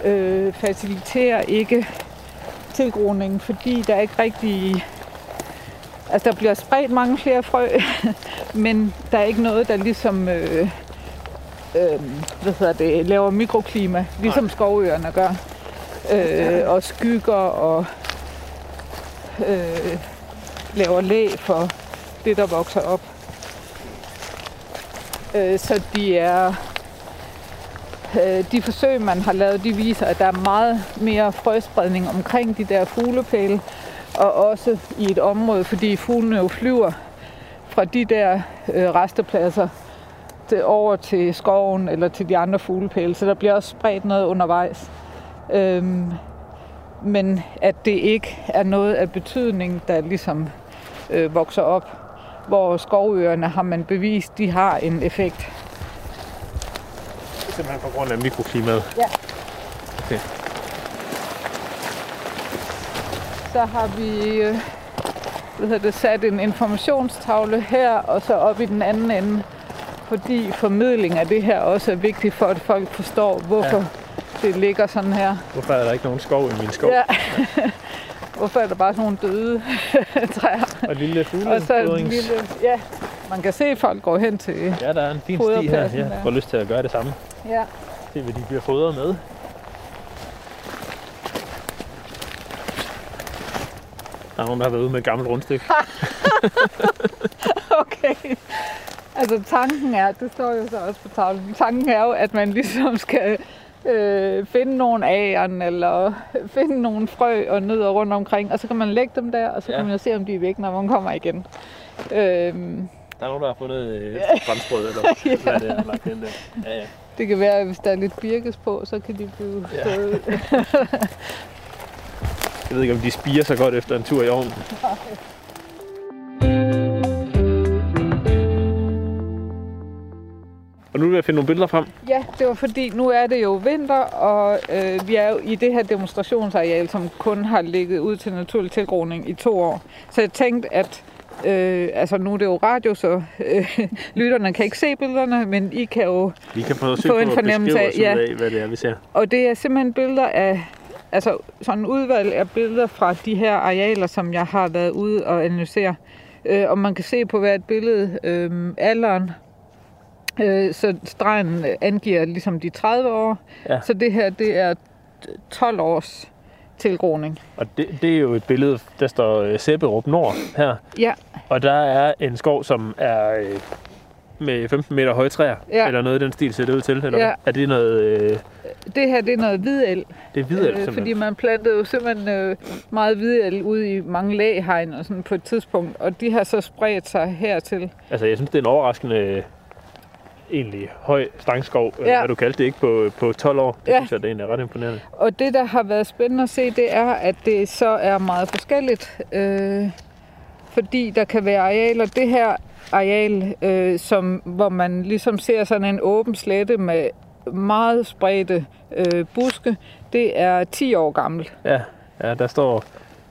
øh, faciliterer ikke tilgroningen, fordi der er ikke rigtig... Altså, der bliver spredt mange flere frø, men der er ikke noget, der ligesom øh, øh, hvad hedder det, laver mikroklima, ligesom Nej. skovøerne gør. Øh, og skygger og øh, laver læ for det, der vokser op. Øh, så de er øh, de forsøg, man har lavet, de viser, at der er meget mere frøspredning omkring de der fuglepæle, og også i et område, fordi fuglene jo flyver fra de der øh, restepladser til, over til skoven eller til de andre fuglepæle, så der bliver også spredt noget undervejs. Øhm, men at det ikke er noget af betydning, der ligesom øh, vokser op, hvor skovøerne har man bevist, de har en effekt. Simpelthen på grund af mikroklimaet? Ja. Okay. Så har vi øh, hvad hedder det, sat en informationstavle her, og så op i den anden ende, fordi formidling af det her også er vigtigt for, at folk forstår, hvorfor ja. det ligger sådan her. Hvorfor er der ikke nogen skov i min skov? Ja. hvorfor er der bare sådan nogle døde træer? Og lille fugle. Og så en lille, ja, man kan se, at folk går hen til Ja, der er en fin sti her. Jeg får lyst til at gøre det samme. Ja. Se, hvad de bliver fodret med. Der er nogen, der har været ude med et gammelt rundstykke. okay. Altså tanken er, det står jo så også på tavlen, tanken er jo, at man ligesom skal øh, finde nogle æren, eller finde nogle frø og nødder rundt omkring, og så kan man lægge dem der, og så ja. kan man jo se, om de er væk, når man kommer igen. Øhm, der er nogen, der har fundet øh, franskbrød, eller ja. hvad det er, lagt ind der. Ja, ja. Det kan være, at hvis der er lidt birkes på, så kan de blive ja. Jeg ved ikke, om de spiger så godt efter en tur i ovnen. Og nu er vi at finde nogle billeder frem. Ja, det var fordi, nu er det jo vinter, og øh, vi er jo i det her demonstrationsareal, som kun har ligget ud til naturlig tilgroning i to år. Så jeg tænkte, at Øh, altså nu er det jo radio, så øh, lytterne kan ikke se billederne, men I kan jo Vi kan få en fornemmelse af, ja. af, hvad det er, vi ser. Og det er simpelthen billeder af, altså sådan en udvalg af billeder fra de her arealer, som jeg har været ude og analysere. Øh, og man kan se på hvert billede øh, alderen, øh, så stregen angiver ligesom de 30 år. Ja. Så det her, det er 12 års tilgroning. Og det, det er jo et billede, der står øh, Sæberup Nord her. Ja. Og der er en skov, som er øh, med 15 meter høje træer, ja. eller noget i den stil ser det ud til, eller ja. Er det noget... Øh... Det her, det er noget hvidel. Det er hvidel, øh, simpelthen. Fordi man plantede jo simpelthen øh, meget hvidel ud i mange læhegn og sådan på et tidspunkt, og de har så spredt sig hertil. Altså, jeg synes, det er en overraskende egentlig høj stangskov, ja. hvad du kaldte det, ikke på, på 12 år. Det ja. synes jeg, det er egentlig ret imponerende. Og det, der har været spændende at se, det er, at det så er meget forskelligt. Øh, fordi der kan være arealer. Det her areal, øh, som, hvor man ligesom ser sådan en åben slette med meget spredte øh, buske, det er 10 år gammelt. Ja, ja der står...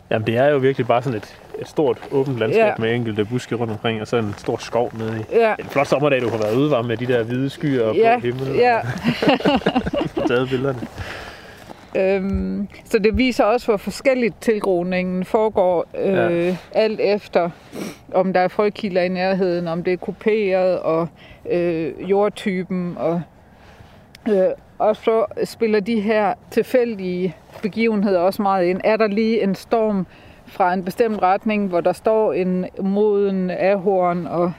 Jamen, det er jo virkelig bare sådan et, et stort åbent landskab ja. med enkelte buske rundt omkring, og så en stor skov nede i. Ja. En flot sommerdag, du har været ude var med de der hvide skyer ja. på himlen. Ja. og taget billederne. Øhm, så det viser også, hvor forskelligt tilgroningen foregår, øh, ja. alt efter om der er frøkilder i nærheden, om det er kuperet, og øh, jordtypen, og Øh, og så spiller de her tilfældige begivenheder også meget ind. Er der lige en storm fra en bestemt retning, hvor der står en moden ahorn, og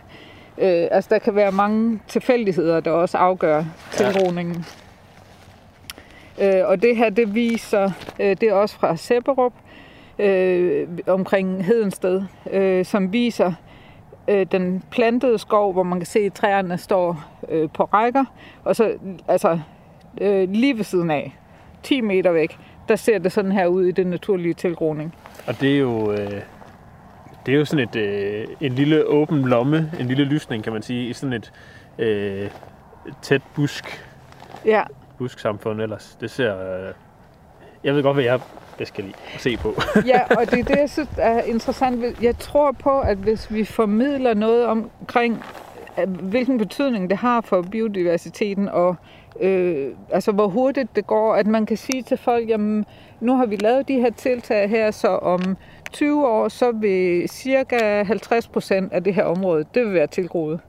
øh, altså der kan være mange tilfældigheder, der også afgør tilroningen. Øh, og det her, det viser, øh, det er også fra Sepperup, øh, omkring Hedensted, øh, som viser øh, den plantede skov, hvor man kan se, at træerne står øh, på rækker, og så altså øh, lige ved siden af, 10 meter væk, der ser det sådan her ud i den naturlige tilgroning. Og det er jo, øh, det er jo sådan et, øh, en lille åben lomme, en lille lysning, kan man sige, i sådan et øh, tæt busk, Ja, busksamfund ellers. Det ser... Øh, jeg ved godt, hvad jeg bedst kan lide at se på. ja, og det er det, jeg synes er interessant. Jeg tror på, at hvis vi formidler noget omkring, øh, hvilken betydning det har for biodiversiteten, og øh, altså hvor hurtigt det går, at man kan sige til folk, jamen nu har vi lavet de her tiltag her, så om 20 år, så vil cirka 50 procent af det her område, det vil være tilgroet.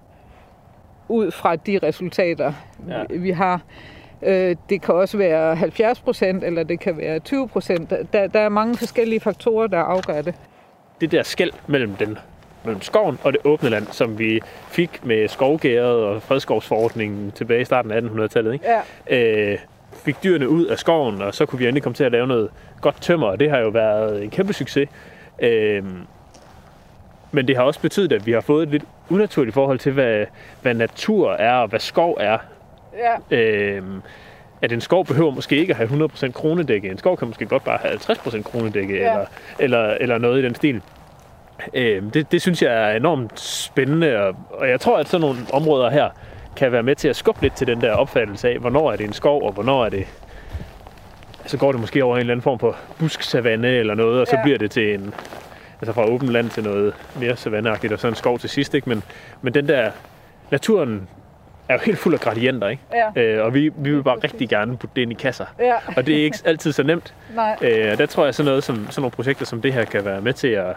Ud fra de resultater, Ja. vi har. Øh, Det kan også være 70 procent, eller det kan være 20 procent. Der, der er mange forskellige faktorer, der afgør det. det der skæld mellem, den, mellem skoven og det åbne land, som vi fik med skovgæret og fredskovsforordningen tilbage i starten af 1800-tallet, ikke? Ja. Øh, fik dyrene ud af skoven, og så kunne vi endelig komme til at lave noget godt tømmer, og det har jo været en kæmpe succes. Øh, men det har også betydet, at vi har fået et lidt unaturligt forhold til, hvad, hvad natur er og hvad skov er. Ja. Øh, at en skov behøver måske ikke at have 100% kronedække. En skov kan måske godt bare have 50% kronedække, Ja. eller, eller, eller noget i den stil. Øh, det, det synes jeg er enormt spændende, og, og jeg tror, at sådan nogle områder her kan være med til at skubbe lidt til den der opfattelse af, hvornår er det en skov, og hvornår er det... Så går det måske over en eller anden form for busksavanne eller noget, og så Ja. bliver det til en... Altså fra åben land til noget mere savanneagtigt, og så en skov til sidst, ikke? Men, men den der... Naturen er jo helt fuld af gradienter, ikke? Ja. Øh, og vi, vi vil bare rigtig gerne putte det ind i kasser. Ja. Og det er ikke altid så nemt. Nej. Øh, og der tror jeg, sådan noget som sådan nogle projekter som det her kan være med til at,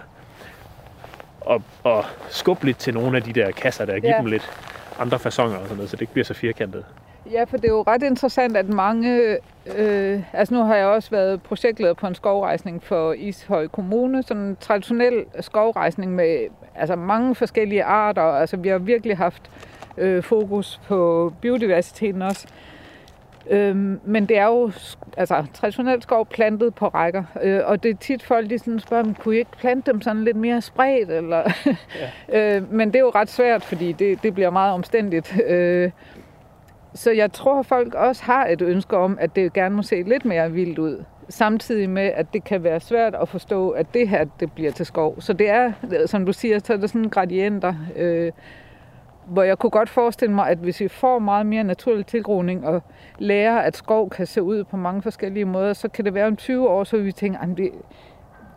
at, at skubbe lidt til nogle af de der kasser, der giver Ja. dem lidt andre fasonger og sådan noget, så det ikke bliver så firkantet. Ja, for det er jo ret interessant, at mange... Øh, altså nu har jeg også været projektleder på en skovrejsning for Ishøj Kommune. Sådan en traditionel skovrejsning med altså mange forskellige arter. Altså vi har virkelig haft øh, fokus på biodiversiteten også. Øhm, men det er jo altså, traditionelt skov plantet på rækker, øh, og det er tit folk, de sådan spørger, "Men kunne I ikke plante dem sådan lidt mere spredt? Eller? Ja. øh, men det er jo ret svært, fordi det, det bliver meget omstændigt. Øh, så jeg tror, at folk også har et ønske om, at det gerne må se lidt mere vildt ud. Samtidig med, at det kan være svært at forstå, at det her det bliver til skov. Så det er, som du siger, så er det sådan gradienter, øh, hvor jeg kunne godt forestille mig, at hvis vi får meget mere naturlig tilgroning og lærer, at skov kan se ud på mange forskellige måder, så kan det være om 20 år, så vi tænke, at det,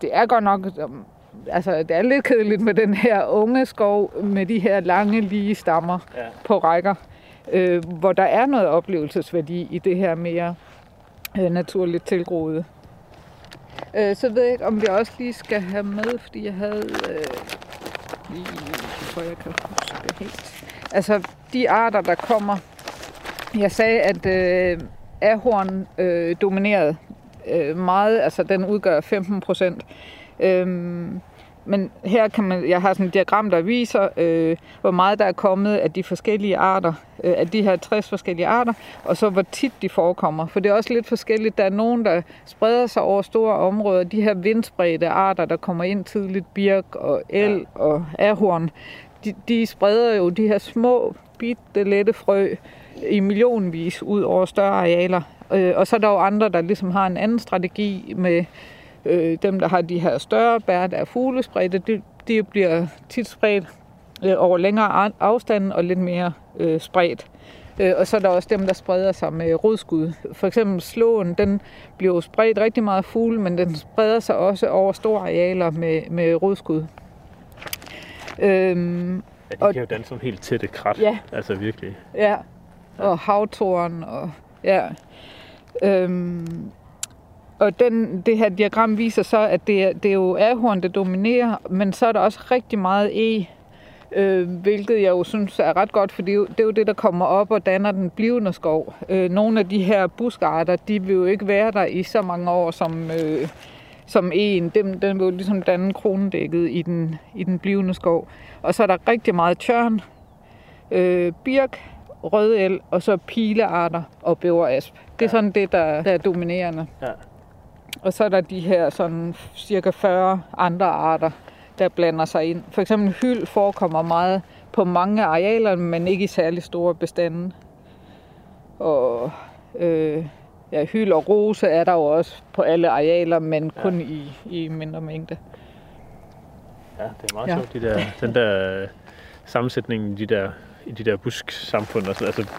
det er godt nok, um, altså det er lidt kedeligt med den her unge skov med de her lange, lige stammer Ja. på rækker, øh, hvor der er noget oplevelsesværdi i det her mere øh, naturligt tilgroede. Øh, så ved jeg ikke, om vi også lige skal have med, fordi jeg havde... Øh, lige, jeg jeg kan huske helt. Altså, de arter, der kommer... Jeg sagde, at øh, ahorn øh, dominerede øh, meget. Altså, den udgør 15 procent. Øh, men her kan man, jeg har sådan et diagram, der viser, øh, hvor meget der er kommet af de forskellige arter, øh, af de her 60 forskellige arter, og så hvor tit de forekommer. For det er også lidt forskelligt. Der er nogen, der spreder sig over store områder. De her vindspredte arter, der kommer ind tidligt, birk og el ja. og ahorn, de, de spreder jo de her små, bitte, lette frø i millionvis ud over større arealer. Øh, og så er der jo andre, der ligesom har en anden strategi med øh, dem, der har de her større bær, der er fuglespredte, de, de bliver tit spredt øh, over længere a- afstand og lidt mere øh, spredt. Øh, og så er der også dem, der spreder sig med rodskud. For eksempel slåen, den bliver jo spredt rigtig meget fugle, men den spreder sig også over store arealer med, med rodskud. Øhm, Ja, de Og- kan jo danse sådan helt tætte krat. Ja. Altså virkelig. Ja, og havtoren, og ja. Øhm, og den, det her diagram viser så, at det det er jo ahorn, der dominerer, men så er der også rigtig meget e, øh, hvilket jeg jo synes er ret godt, fordi det er jo det, der kommer op og danner den blivende skov. Øh, nogle af de her buskarter, de vil jo ikke være der i så mange år som, øh, som en. Den, den vil jo ligesom danne kronedækket i den, i den blivende skov. Og så er der rigtig meget tørn, øh, birk, rødel og så pilearter og bæverasp. Det er sådan det, der, der er dominerende. Ja. Og så er der de her sådan cirka 40 andre arter, der blander sig ind. For eksempel hyld forekommer meget på mange arealer, men ikke i særlig store bestande. Og øh, ja, hyld og rose er der jo også på alle arealer, men kun ja. i, i mindre mængde. Ja, det er meget Ja. sjovt, de der, den der øh, sammensætning i de der, i de der busk-samfund. Og sådan, altså,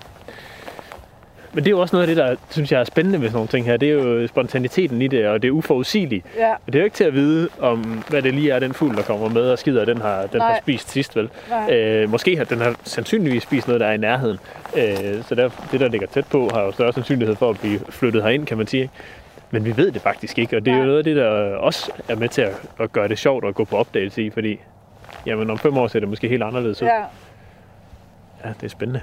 men det er jo også noget af det, der synes jeg er spændende ved sådan nogle ting her. Det er jo spontaniteten i det, og det er uforudsigeligt. Ja, Og det er jo ikke til at vide, om hvad det lige er, den fugl, der kommer med og skider, den har, den har Nej. spist sidst, vel? nej. Øh, måske har den har sandsynligvis spist noget, der er i nærheden. Øh, så der, det, der ligger tæt på, har jo større sandsynlighed for at blive flyttet herind, kan man sige. Men vi ved det faktisk ikke, og det er jo noget af det, der også er med til at, at gøre det sjovt at gå på opdagelse i, fordi jamen, om fem år ser det måske helt anderledes ud. ja. Ja, det er spændende.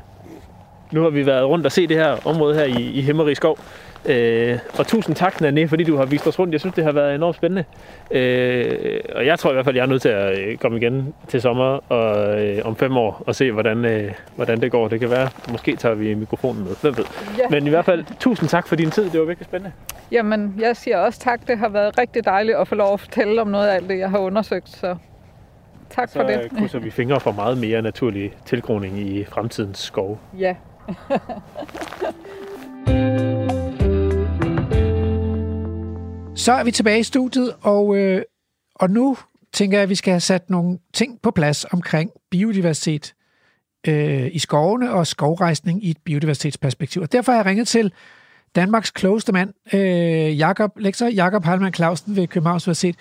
Nu har vi været rundt og se det her område her i, i Himmerig Skov. Øh, og tusind tak, Nanne, fordi du har vist os rundt. Jeg synes, det har været enormt spændende. Øh, og jeg tror i hvert fald, jeg er nødt til at øh, komme igen til sommer og øh, om fem år og se, hvordan, øh, hvordan det går. Det kan være, måske tager vi mikrofonen med. Hvem ved? ja. Men i hvert fald, tusind tak for din tid. Det var virkelig spændende. Jamen, jeg siger også tak. Det har været rigtig dejligt at få lov at fortælle om noget af alt det, jeg har undersøgt. Så tak Så for det. øh, krydser vi fingre for meget mere naturlig tilgroning i fremtidens skove. Ja. Så er vi tilbage i studiet, og, øh, og nu tænker jeg, at vi skal have sat nogle ting på plads omkring biodiversitet øh, i skovene og skovrejsning i et biodiversitetsperspektiv. Og derfor har jeg ringet til Danmarks klogeste mand, øh, Jakob, lektor Jakob Halman Clausen ved Københavns Universitet.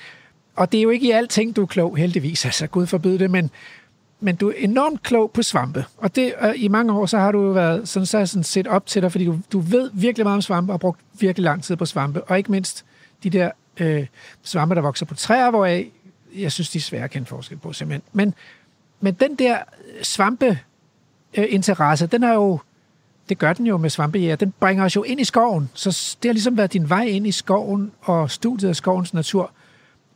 Og det er jo ikke i alting, du er klog, heldigvis. Altså, Gud forbyde det, men, men du er enormt klog på svampe. Og det, øh, i mange år, så har du jo været sådan, så sådan set op til dig, fordi du, du ved virkelig meget om svampe og har brugt virkelig lang tid på svampe. Og ikke mindst de der øh, svampe, der vokser på træer, hvoraf jeg, jeg synes, de er svære at kende forskel på simpelthen. Men, men den der svampe øh, interesse, den er jo, det gør den jo med svampejæger, den bringer os jo ind i skoven. Så det har ligesom været din vej ind i skoven og studiet af skovens natur.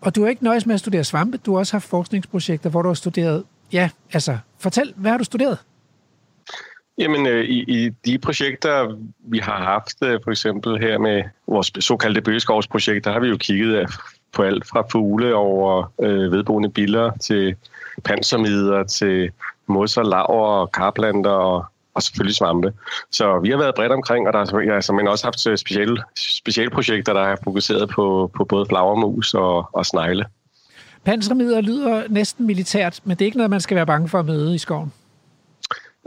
Og du har ikke nøjes med at studere svampe, du har også haft forskningsprojekter, hvor du har studeret, ja, altså, fortæl, hvad har du studeret? Jamen, øh, i, i de projekter, vi har haft, øh, for eksempel her med vores såkaldte bøgeskovsprojekt, der har vi jo kigget øh, på alt fra fugle over øh, vedboende biller til pansermider til mosser, laver og karplanter og, og selvfølgelig svampe. Så vi har været bredt omkring, og der har ja, som også haft øh, specielle, specielle projekter, der har fokuseret på, på både flagermus og, og snegle. Pansermider lyder næsten militært, men det er ikke noget, man skal være bange for at møde i skoven.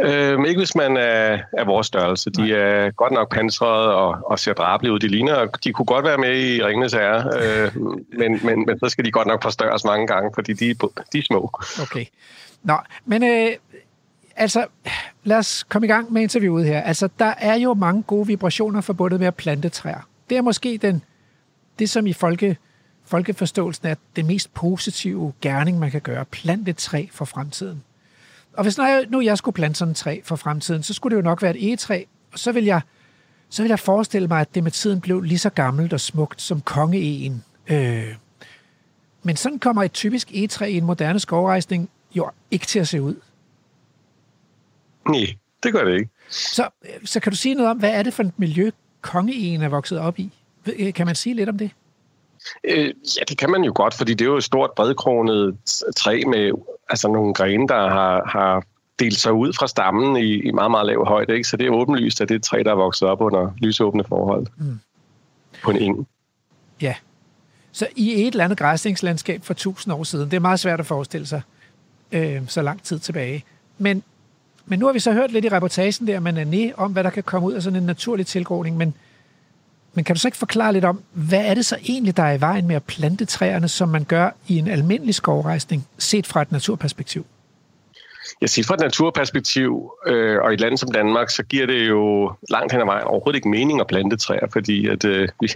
Øhm, ikke hvis man er af vores størrelse. De er godt nok pansrede og, og ser drabelige ud. De ligner, de kunne godt være med i Ringenes Herre, øh, men, men, men så skal de godt nok forstørres mange gange, fordi de, er- de er små. Okay. Nå, men øh, altså, lad os komme i gang med interviewet her. Altså, der er jo mange gode vibrationer forbundet med at plante træer. Det er måske den, det, som i folke, folkeforståelsen er det mest positive gerning, man kan gøre. Plante et træ for fremtiden. Og hvis nu, jeg skulle plante sådan et træ for fremtiden, så skulle det jo nok være et egetræ, og så vil jeg, så vil jeg forestille mig, at det med tiden blev lige så gammelt og smukt som kongeegen. Øh, men sådan kommer et typisk egetræ i en moderne skovrejsning jo ikke til at se ud. Nej, det gør det ikke. Så, øh, så kan du sige noget om, hvad er det for et miljø, kongeegen er vokset op i? Kan man sige lidt om det? Øh, ja, det kan man jo godt, fordi det er jo et stort bredkronet træ med altså nogle grene, der har, har delt sig ud fra stammen i, i meget, meget lav højde. Ikke? Så det er åbenlyst, at det er et træ, der er vokset op under lysåbne forhold Mm. på en eng. Ja. Så i et eller andet græsningslandskab for tusind år siden, det er meget svært at forestille sig øh, så lang tid tilbage. Men, men nu har vi så hørt lidt i reportagen der med Nané om, hvad der kan komme ud af sådan en naturlig tilgroning, men, men kan du så ikke forklare lidt om, hvad er det så egentlig, der er i vejen med at plante træerne, som man gør i en almindelig skovrejsning, set fra et naturperspektiv? Ja, set fra et naturperspektiv, øh, og i et land som Danmark, så giver det jo langt hen ad vejen overhovedet ikke mening at plante træer, fordi at, øh, vi,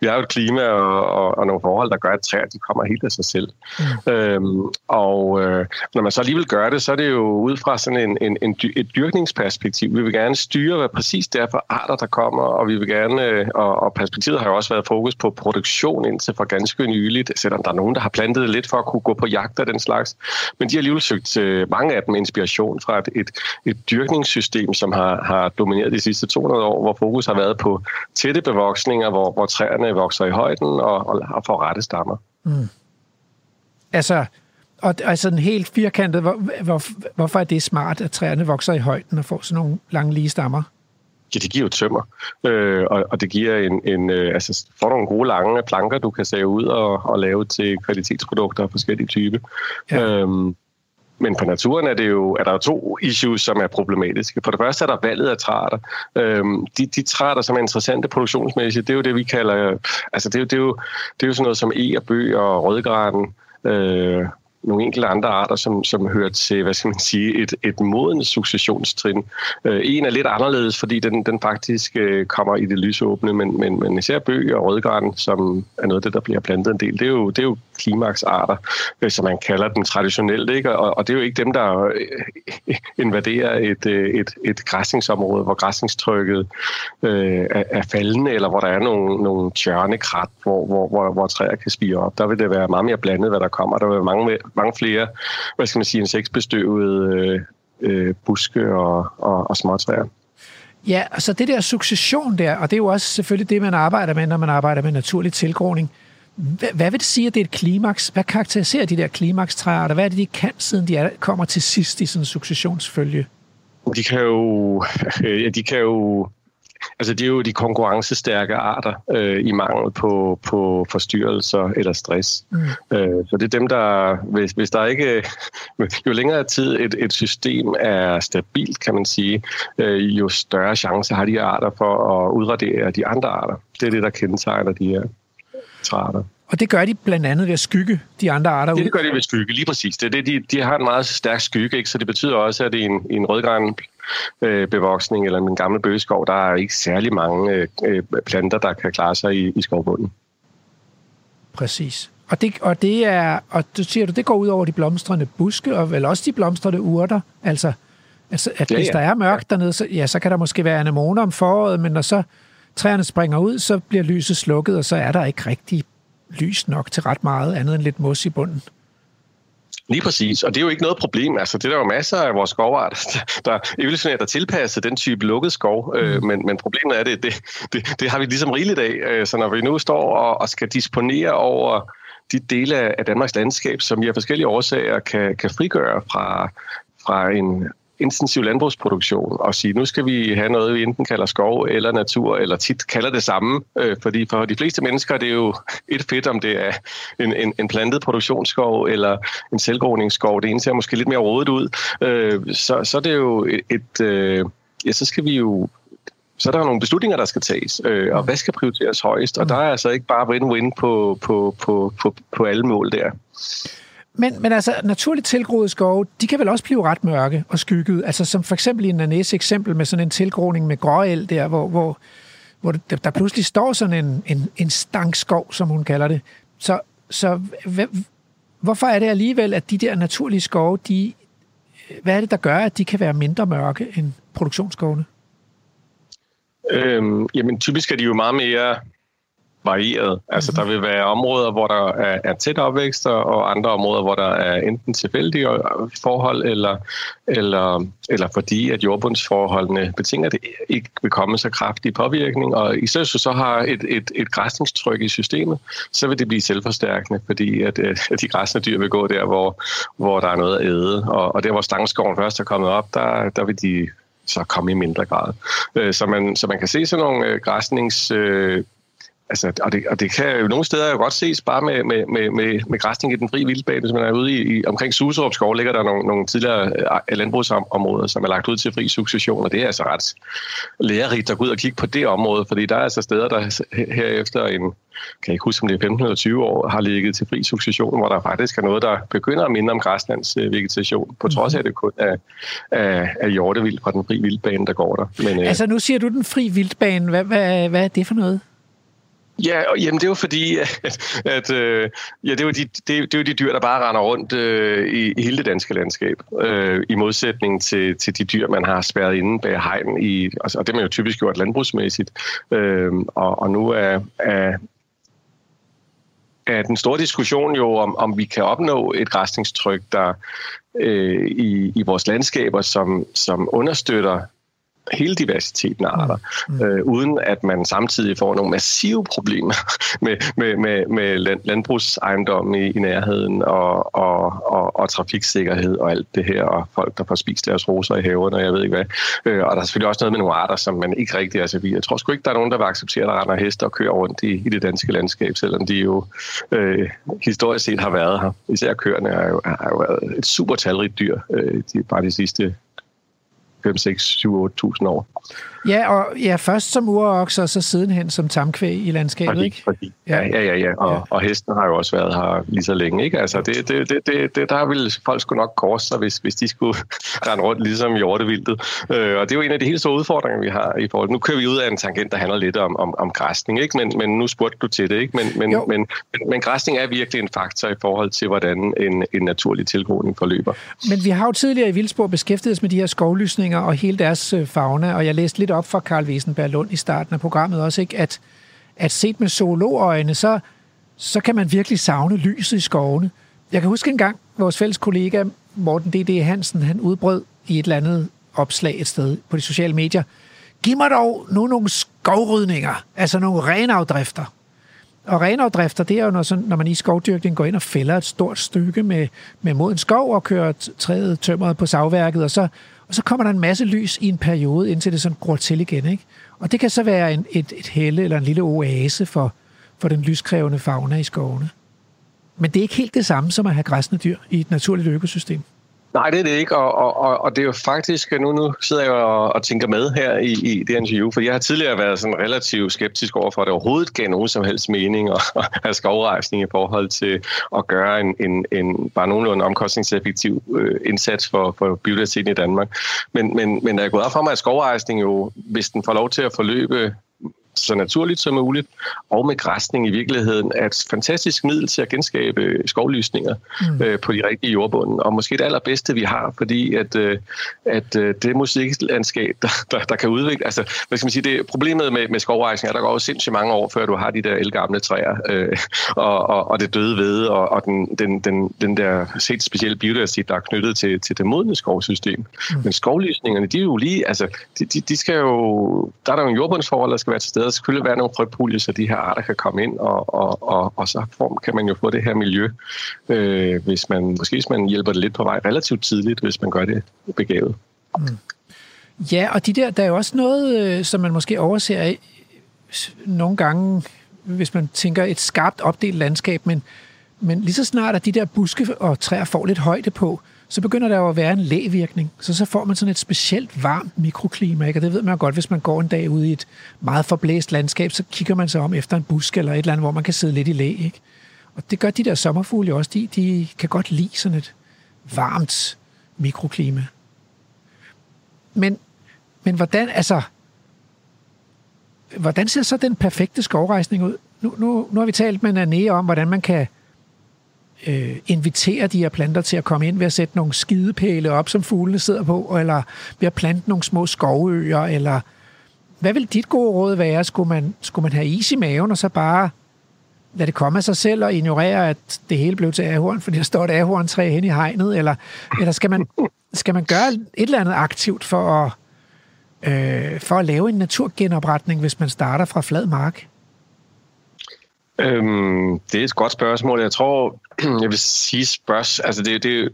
vi har jo et klima og, og, og nogle forhold, der gør, at træer de kommer helt af sig selv. Mm. Øhm, og øh, når man så alligevel gør det, så er det jo ud fra sådan en, en, en, et dyrkningsperspektiv. Vi vil gerne styre, hvad præcis det er for arter, der kommer, og vi vil gerne, øh, og, og perspektivet har jo også været fokus på produktion indtil for ganske nyligt, selvom der er nogen, der har plantet lidt for at kunne gå på jagt og den slags. Men de har alligevel søgt øh, mange af dem inspiration fra et, et, et dyrkningssystem, som har, har domineret de sidste 200 år, hvor fokus har været på tætte bevoksninger, hvor, hvor træerne vokser i højden og, og, og får rette stammer. Mm. Altså, og altså en helt firkantet, hvor, hvor, hvorfor er det smart, at træerne vokser i højden og får sådan nogle lange lige stammer? Ja, det giver jo tømmer, øh, og, og det giver en, en øh, altså får nogle gode lange planker, du kan save ud og, og lave til kvalitetsprodukter af forskellige typer. Ja. Øhm, men på naturen er, det jo, er der jo to issues, som er problematiske. For det første er der valget af træer. Øhm, de, de træer, som er interessante produktionsmæssigt, det er jo det, vi kalder... Altså, det er jo, det er jo, det er jo sådan noget som e og bøg og rødgranen, øh, nogle enkelte andre arter, som, som hører til, hvad skal man sige, et, et modens successionstrin. Øh, en er lidt anderledes, fordi den, den faktisk øh, kommer i det lysåbne, men, men, men især bøg og rødgran, som er noget af det, der bliver plantet en del, det er jo, det er jo klimaksarter, øh, som man kalder dem traditionelt, ikke? Og, og det er jo ikke dem, der øh, invaderer et, øh, et, et græsningsområde, hvor græsningstrykket øh, er, er faldende, eller hvor der er nogle, nogle tjørnekrat, hvor, hvor, hvor, hvor træer kan spire op. Der vil det være meget mere blandet, hvad der kommer. Der vil være mange mange flere, hvad skal man sige, insektbestøvede øh, øh, buske og, og, og småtræer. Ja, altså det der succession der, og det er jo også selvfølgelig det, man arbejder med, når man arbejder med naturlig tilgroning. Hvad, hvad vil det sige, at det er et klimaks? Hvad karakteriserer de der klimakstræer, og hvad er det, de kan, siden de er, kommer til sidst i sådan en successionsfølge? De kan jo, ja, de kan jo Altså, det er jo de konkurrencestærke arter øh, i mangel på, på forstyrrelser eller stress. Mm. Øh, så det er dem, der, hvis, hvis der ikke... Jo længere tid et, et system er stabilt, kan man sige, øh, jo større chance har de arter for at udradere de andre arter. Det er det, der kendetegner de her træarter. Og det gør de blandt andet ved at skygge de andre arter ud? Det, gør de ved at skygge, lige præcis. Det er det, de, de har en meget stærk skygge, ikke? så det betyder også, at i en, i en rødgran øh, bevoksning eller en gammel bøgeskov, der er ikke særlig mange øh, øh, planter, der kan klare sig i, i skovbunden. Præcis. Og det, og det er, og du siger du, det går ud over de blomstrende buske, og vel også de blomstrende urter, altså, altså at ja, hvis ja. der er mørkt dernede, så, ja, så kan der måske være anemoner om foråret, men når så træerne springer ud, så bliver lyset slukket, og så er der ikke rigtig lys nok til ret meget andet end lidt mos i bunden. Lige præcis, og det er jo ikke noget problem. Altså, det er der jo masser af vores skovart, der evolutionært er tilpasset den type lukket skov, øh, mm. men, men problemet er, det, det, det, det har vi ligesom rigeligt af. Øh, så når vi nu står og, og skal disponere over de dele af Danmarks landskab, som vi af forskellige årsager kan, kan frigøre fra, fra en intensiv landbrugsproduktion og sige, nu skal vi have noget, vi enten kalder skov eller natur, eller tit kalder det samme, øh, fordi for de fleste mennesker det er jo et fedt, om det er en, en, en plantet produktionsskov eller en selvgroningsskov. Det ene ser måske lidt mere rådet ud. Øh, så, så det er jo et, et øh, ja, så skal vi jo så er der nogle beslutninger, der skal tages, øh, og hvad skal prioriteres højst, og der er altså ikke bare win-win på, på, på, på, på alle mål der. Men, men altså, naturligt tilgroede skove, de kan vel også blive ret mørke og skygget. Altså som for eksempel i Nanæs eksempel med sådan en tilgroning med gråel der, hvor, hvor, hvor der pludselig står sådan en, en, en stankskov, som hun kalder det. Så, så hvorfor er det alligevel, at de der naturlige skove, de, hvad er det, der gør, at de kan være mindre mørke end produktionsskovene? Øhm, jamen typisk er de jo meget mere varieret. Altså, der vil være områder, hvor der er, er tæt opvækst, og andre områder, hvor der er enten tilfældige forhold, eller, eller, eller fordi, at jordbundsforholdene betinger, det ikke vil komme så kraftig påvirkning. Og i stedet så har et, et, et græsningstryk i systemet, så vil det blive selvforstærkende, fordi at, at de græsne dyr vil gå der, hvor, hvor der er noget at æde. Og, og der, hvor stangskoven først er kommet op, der, der vil de så komme i mindre grad. Øh, så man, så man kan se sådan nogle øh, græsnings altså, og, det, og det kan jo nogle steder jo godt ses bare med, med, med, med, med græsning i den frie vildbane. Hvis man er ude i, i omkring Suserup skov, ligger der nogle, nogle tidligere øh, landbrugsområder, som er lagt ud til fri succession, og det er altså ret lærerigt at gå ud og kigge på det område, fordi der er altså steder, der herefter en, kan jeg ikke huske, om det er 15 eller 20 år, har ligget til fri succession, hvor der faktisk er noget, der begynder at minde om græslands vegetation, på trods af, at det kun er af, af hjortevild fra den fri vildbane, der går der. Men, øh, altså nu siger du den fri vildbane. Hvad, hvad, hvad er det for noget? Ja, jamen det er jo fordi, at, at øh, ja, det, er jo de, det, det er jo de dyr, der bare render rundt øh, i, i hele det danske landskab, øh, i modsætning til, til de dyr, man har spærret inde bag hegn, i, altså, og det har man jo typisk gjort landbrugsmæssigt. Øh, og, og nu er, er, er den store diskussion jo, om, om vi kan opnå et græsningstryk, der øh, i, i vores landskaber, som, som understøtter hele diversiteten af arter, mm. øh, uden at man samtidig får nogle massive problemer med, med, med, med land, landbrugsejendommen i, i nærheden og, og, og, og trafiksikkerhed og alt det her, og folk, der får spist deres roser i haverne, og jeg ved ikke hvad. Øh, og der er selvfølgelig også noget med nogle arter, som man ikke rigtig... Altså, jeg tror sgu ikke, der er nogen, der vil acceptere, at der render heste og kører rundt i, i det danske landskab, selvom de jo øh, historisk set har været her. Især køerne er jo, er jo været et super talrigt dyr øh, de, bare de sidste 5, 6, 7, 8.000 år. Ja, og ja, først som urokser, og så sidenhen som tamkvæg i landskabet, fordi, ikke? Fordi, ja, ja, ja, ja. Og, ja. og hesten har jo også været her lige så længe, ikke? Altså, det, det, det, det, det der ville folk skulle nok korse sig, hvis, hvis de skulle rende rundt ligesom hjortevildet. Øh, og det er jo en af de helt store udfordringer, vi har i forhold Nu kører vi ud af en tangent, der handler lidt om, om, om græsning, ikke? Men, men nu spurgte du til det, ikke? Men, men, men, men, men græsning er virkelig en faktor i forhold til, hvordan en, en naturlig tilgroning forløber. Men vi har jo tidligere i Vildsborg beskæftiget os med de her skovlysninger og hele deres øh, fauna, og jeg jeg læste lidt op fra Karl Wiesenberg Lund i starten af programmet også, ikke? At, at set med zoologøjne, så, så kan man virkelig savne lyset i skovene. Jeg kan huske en gang, vores fælles kollega Morten D.D. Hansen, han udbrød i et eller andet opslag et sted på de sociale medier. Giv mig dog nu nogle skovrydninger, altså nogle renafdrifter. Og renafdrifter, det er jo, når, sådan, når man i skovdyrkning går ind og fælder et stort stykke med, med moden skov og kører træet tømmeret på savværket, og så, og så kommer der en masse lys i en periode, indtil det sådan gror til igen. Ikke? Og det kan så være en, et, et helle eller en lille oase for, for den lyskrævende fauna i skovene. Men det er ikke helt det samme som at have græsne dyr i et naturligt økosystem. Nej, det er det ikke, og, og, og og det er jo faktisk, nu, nu sidder jeg og, og tænker med her i, i det interview, for jeg har tidligere været sådan relativt skeptisk over for, at det overhovedet gav nogen som helst mening at, at have skovrejsning i forhold til at gøre en, en, en bare nogenlunde omkostningseffektiv øh, indsats for, for biodiversiteten i Danmark. Men, men, men der er gået op for mig, at skovrejsning jo, hvis den får lov til at forløbe så naturligt som muligt, og med græsning i virkeligheden er et fantastisk middel til at genskabe skovlysninger mm. øh, på de rigtige jordbunden, og måske det allerbedste, vi har, fordi at, øh, at øh, det musiklandskab, der, der, der kan udvikle, altså, hvad skal man sige, det problemet med, med skovrejsning er, der går jo sindssygt mange år, før du har de der elgamle træer, øh, og, og, og det døde ved, og, og den, den, den, den der set specielle biodiversitet, der er knyttet til, til det modne skovsystem. Mm. Men skovlysningerne, de er jo lige, altså, de, de, de skal jo, der er der jo en jordbundsforhold, der skal være til stede, der selvfølgelig være nogle frøpuljer, så de her arter kan komme ind, og, og, og, og så form kan man jo få det her miljø, øh, hvis man, måske hvis man hjælper det lidt på vej relativt tidligt, hvis man gør det begavet. Mm. Ja, og de der, der er jo også noget, øh, som man måske overser af, nogle gange, hvis man tænker et skarpt opdelt landskab, men, men lige så snart at de der buske og træer får lidt højde på, så begynder der jo at være en lægevirkning. Så så får man sådan et specielt varmt mikroklima, ikke? og det ved man godt, hvis man går en dag ude i et meget forblæst landskab, så kigger man sig om efter en busk eller et eller andet, hvor man kan sidde lidt i læ. Ikke? Og det gør de der sommerfugle også, de, de kan godt lide sådan et varmt mikroklima. Men, men hvordan, altså, hvordan ser så den perfekte skovrejsning ud? Nu, nu, nu har vi talt med Nané om, hvordan man kan øh, invitere de her planter til at komme ind ved at sætte nogle skidepæle op, som fuglene sidder på, eller ved at plante nogle små skovøer, eller hvad vil dit gode råd være? Skulle man, skulle man have is i maven, og så bare lade det komme af sig selv og ignorere, at det hele blev til ahorn, fordi der står et ahorntræ hen i hegnet, eller, eller skal, man, skal man gøre et eller andet aktivt for at, øh, for at lave en naturgenopretning, hvis man starter fra flad mark? Øhm, det er et godt spørgsmål. Jeg tror, jeg vil sige spørgsmål. Altså det, det,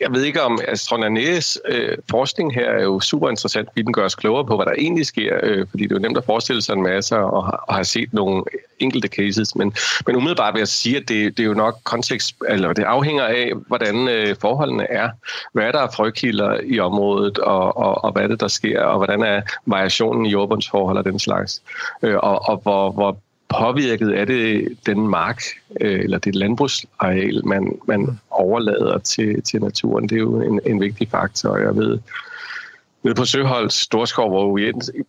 jeg ved ikke om Astronanæs øh, forskning her er jo super interessant, fordi den gør os klogere på, hvad der egentlig sker, øh, fordi det er jo nemt at forestille sig en masse og, og har set nogle enkelte cases, men, men umiddelbart vil jeg sige, at det, det er jo nok kontekst, eller det afhænger af, hvordan øh, forholdene er, hvad der er frøkilder i området, og, og, og hvad det der sker, og hvordan er variationen i jordbundsforhold og den slags, øh, og, og hvor, hvor påvirket er det den mark øh, eller det landbrugsareal, man, man overlader til, til naturen. Det er jo en, en vigtig faktor, jeg ved, Nede på Søholds Storskov, hvor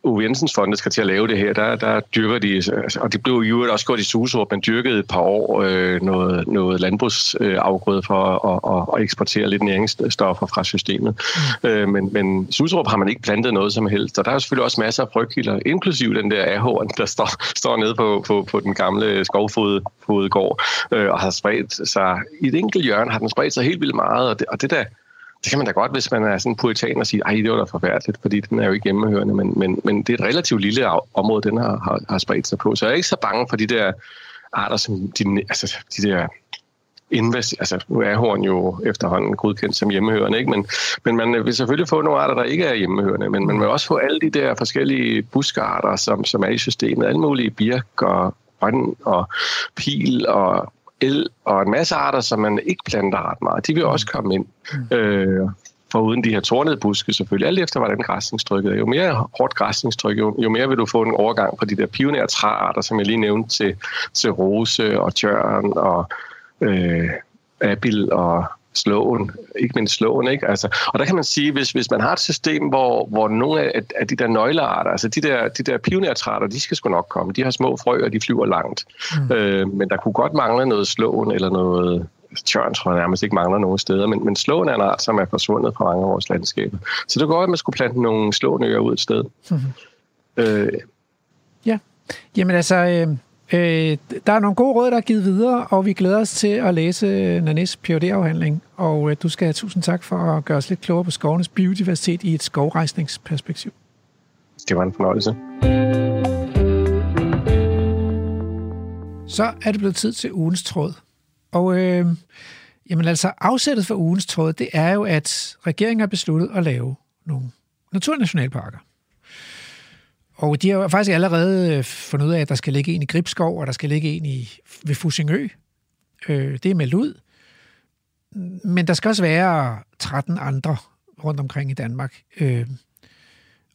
Uwe Jensens Fonde skal til at lave det her, der, der dyrker de, og det blev jo også gået i Susrup, men dyrkede et par år øh, noget, noget landbrugsafgrøde for at, at, at eksportere lidt næringsstoffer fra systemet. Mm. Øh, men, men Susrup har man ikke plantet noget som helst, og der er selvfølgelig også masser af frøkilder, inklusive den der ahorn, der står, står nede på, på, på den gamle skovfodgård øh, og har spredt sig i et enkelt hjørne, har den spredt sig helt vildt meget, og det, og det der det kan man da godt, hvis man er sådan puritan og sige, ej, det var da forfærdeligt, fordi den er jo ikke hjemmehørende, men, men, men det er et relativt lille område, den har, har, har spredt sig på. Så jeg er ikke så bange for de der arter, som de, altså, de der invas, altså nu er horn jo efterhånden godkendt som hjemmehørende, ikke? Men, men man øh, vil selvfølgelig få nogle arter, der ikke er hjemmehørende, men man vil også få alle de der forskellige buskarter, som, som er i systemet, alle mulige birk og røn og pil og el og en masse arter, som man ikke planter ret meget. De vil også mm. komme ind. Mm. Øh, for uden de her tornede buske selvfølgelig, alt efter hvordan græsningstrykket er. Jo mere hårdt græsningstryk, jo, jo mere vil du få en overgang på de der pionære træarter, som jeg lige nævnte til, til rose og tjørn og øh, abil og slåen, ikke mindst slåen, ikke? Altså, og der kan man sige, hvis, hvis man har et system, hvor, hvor nogle af, af de der nøglearter, altså de der, de der pionertræter, de skal sgu nok komme. De har små frø, og de flyver langt. Mm. Øh, men der kunne godt mangle noget slåen eller noget tjørn, tror jeg nærmest ikke mangler nogen steder, men, men slåen er en art, som er forsvundet fra mange af vores landskaber. Så det går at man skulle plante nogle slåenøer ud et sted. Mm. Øh, ja, jamen altså... Øh Øh, der er nogle gode råd, der er givet videre, og vi glæder os til at læse Nanes phd afhandling Og øh, du skal have tusind tak for at gøre os lidt klogere på skovenes biodiversitet i et skovrejsningsperspektiv. Det var en fornøjelse. Så er det blevet tid til ugens tråd. Og øh, jamen altså, afsættet for ugens tråd, det er jo, at regeringen har besluttet at lave nogle naturnationalparker. Og de har faktisk allerede øh, fundet ud af, at der skal ligge en i Gribskov, og der skal ligge en i, ved Fusingø. Øh, det er meldt ud. Men der skal også være 13 andre rundt omkring i Danmark. Øh,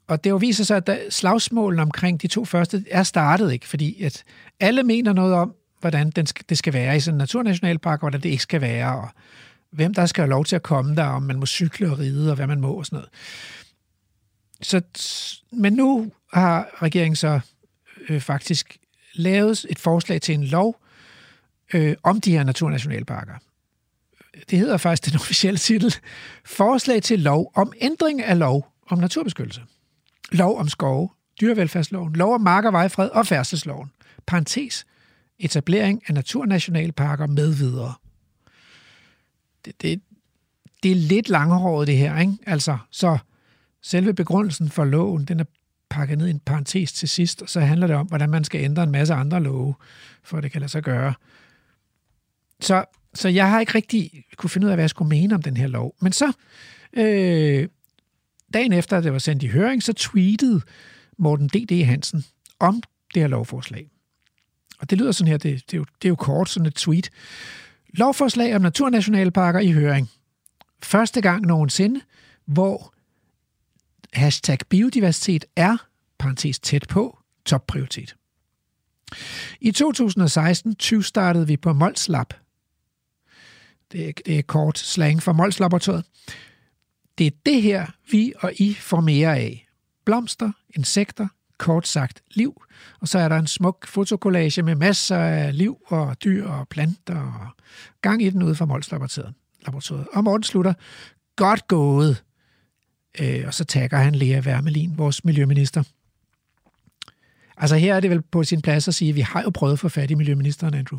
og det jo viser sig, at slagsmålen omkring de to første er startet ikke, fordi at alle mener noget om, hvordan den skal, det skal være i sådan en naturnationalpark, og hvordan det ikke skal være, og hvem der skal have lov til at komme der, om man må cykle og ride, og hvad man må og sådan noget. Så, men nu har regeringen så øh, faktisk lavet et forslag til en lov øh, om de her naturnationalparker. Det hedder faktisk den officielle titel. Forslag til lov om ændring af lov om naturbeskyttelse. Lov om skove, dyrevelfærdsloven, lov om mark og vejfred og færdselsloven. Parentes. Etablering af naturnationalparker med videre. Det, det, det er lidt langhåret det her, ikke? Altså, så selve begrundelsen for loven, den er pakket ned i en parentes til sidst, og så handler det om, hvordan man skal ændre en masse andre love, for at det kan lade sig gøre. Så, så jeg har ikke rigtig kunne finde ud af, hvad jeg skulle mene om den her lov. Men så, øh, dagen efter, at det var sendt i høring, så tweetede Morten D.D. Hansen om det her lovforslag. Og det lyder sådan her, det, det, er, jo, det er jo kort, sådan et tweet. Lovforslag om naturnationalparker i høring. Første gang nogensinde, hvor hashtag biodiversitet er, parentes tæt på, topprioritet. I 2016 20 startede vi på Mols Lab. Det er, det er kort slang for Mols Laboratoriet. Det er det her, vi og I får mere af. Blomster, insekter, kort sagt liv. Og så er der en smuk fotokollage med masser af liv og dyr og planter og gang i den ude fra Mols Laboratoriet. Og Morten slutter, godt gået. Øh, og så takker han Lea Wermelin, vores miljøminister. Altså her er det vel på sin plads at sige, at vi har jo prøvet at få fat i miljøministeren, Andrew.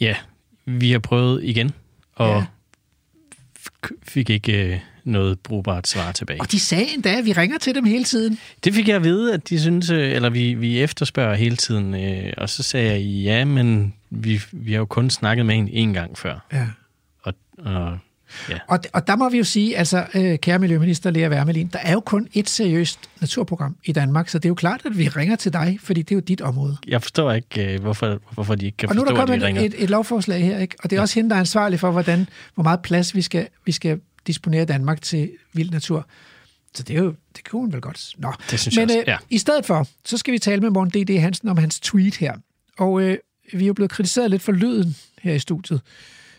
Ja, vi har prøvet igen, og ja. fik ikke øh, noget brugbart svar tilbage. Og de sagde endda, at vi ringer til dem hele tiden. Det fik jeg at vide, at de synes, øh, eller vi, vi efterspørger hele tiden. Øh, og så sagde jeg, ja, men vi, vi har jo kun snakket med en en gang før. Ja. Og, og Ja. Og, og der må vi jo sige, altså, øh, kære Miljøminister Lea Wermelin, der er jo kun et seriøst naturprogram i Danmark, så det er jo klart, at vi ringer til dig, fordi det er jo dit område. Jeg forstår ikke, øh, hvorfor, hvorfor de ikke kan Og nu forstå, der at de ringer. et, et lovforslag her, ikke? og det er ja. også hende, der er ansvarlig for, hvordan, hvor meget plads vi skal, vi skal disponere Danmark til vild natur. Så det, er jo, det kunne hun vel godt. Nå. Det synes Men jeg øh, også, ja. i stedet for, så skal vi tale med Morten D.D. Hansen om hans tweet her. Og øh, vi er jo blevet kritiseret lidt for lyden her i studiet.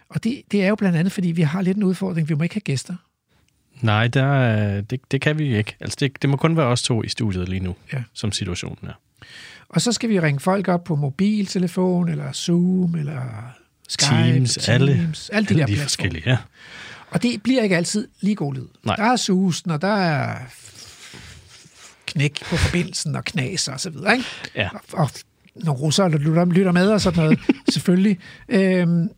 Og det, det er jo blandt andet, fordi vi har lidt en udfordring. Vi må ikke have gæster. Nej, der, er- det, det kan vi ikke. Altså, det, det må kun være os to i studiet lige nu, Ja. som situationen er. Og så skal vi ringe folk op på mobiltelefon, eller Zoom, eller Skype, Teams, Teams, alle de alle der de forskellige, ja. Og det bliver ikke altid lige god lyd. Nej. Der er susen, og der er knæk på forbindelsen, og knas og så videre. Ikke? Ja. Og, og nogle russere, der lytter, lytter med og sådan noget, selvfølgelig. Øhm,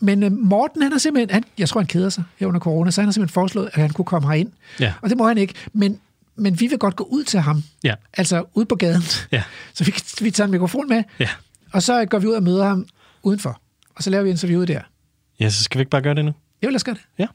men øh, Morten, han har simpelthen, han, jeg tror, han keder sig her under corona, så han har simpelthen foreslået, at han kunne komme herind. Ja. Og det må han ikke, men, men vi vil godt gå ud til ham, Ja. altså ud på gaden. Ja. Så vi, vi tager en mikrofon med, Ja. og så går vi ud og møder ham udenfor. Og så laver vi interviewet der. Ja, så skal vi ikke bare gøre det nu? Vil lade os gøre det. Ja.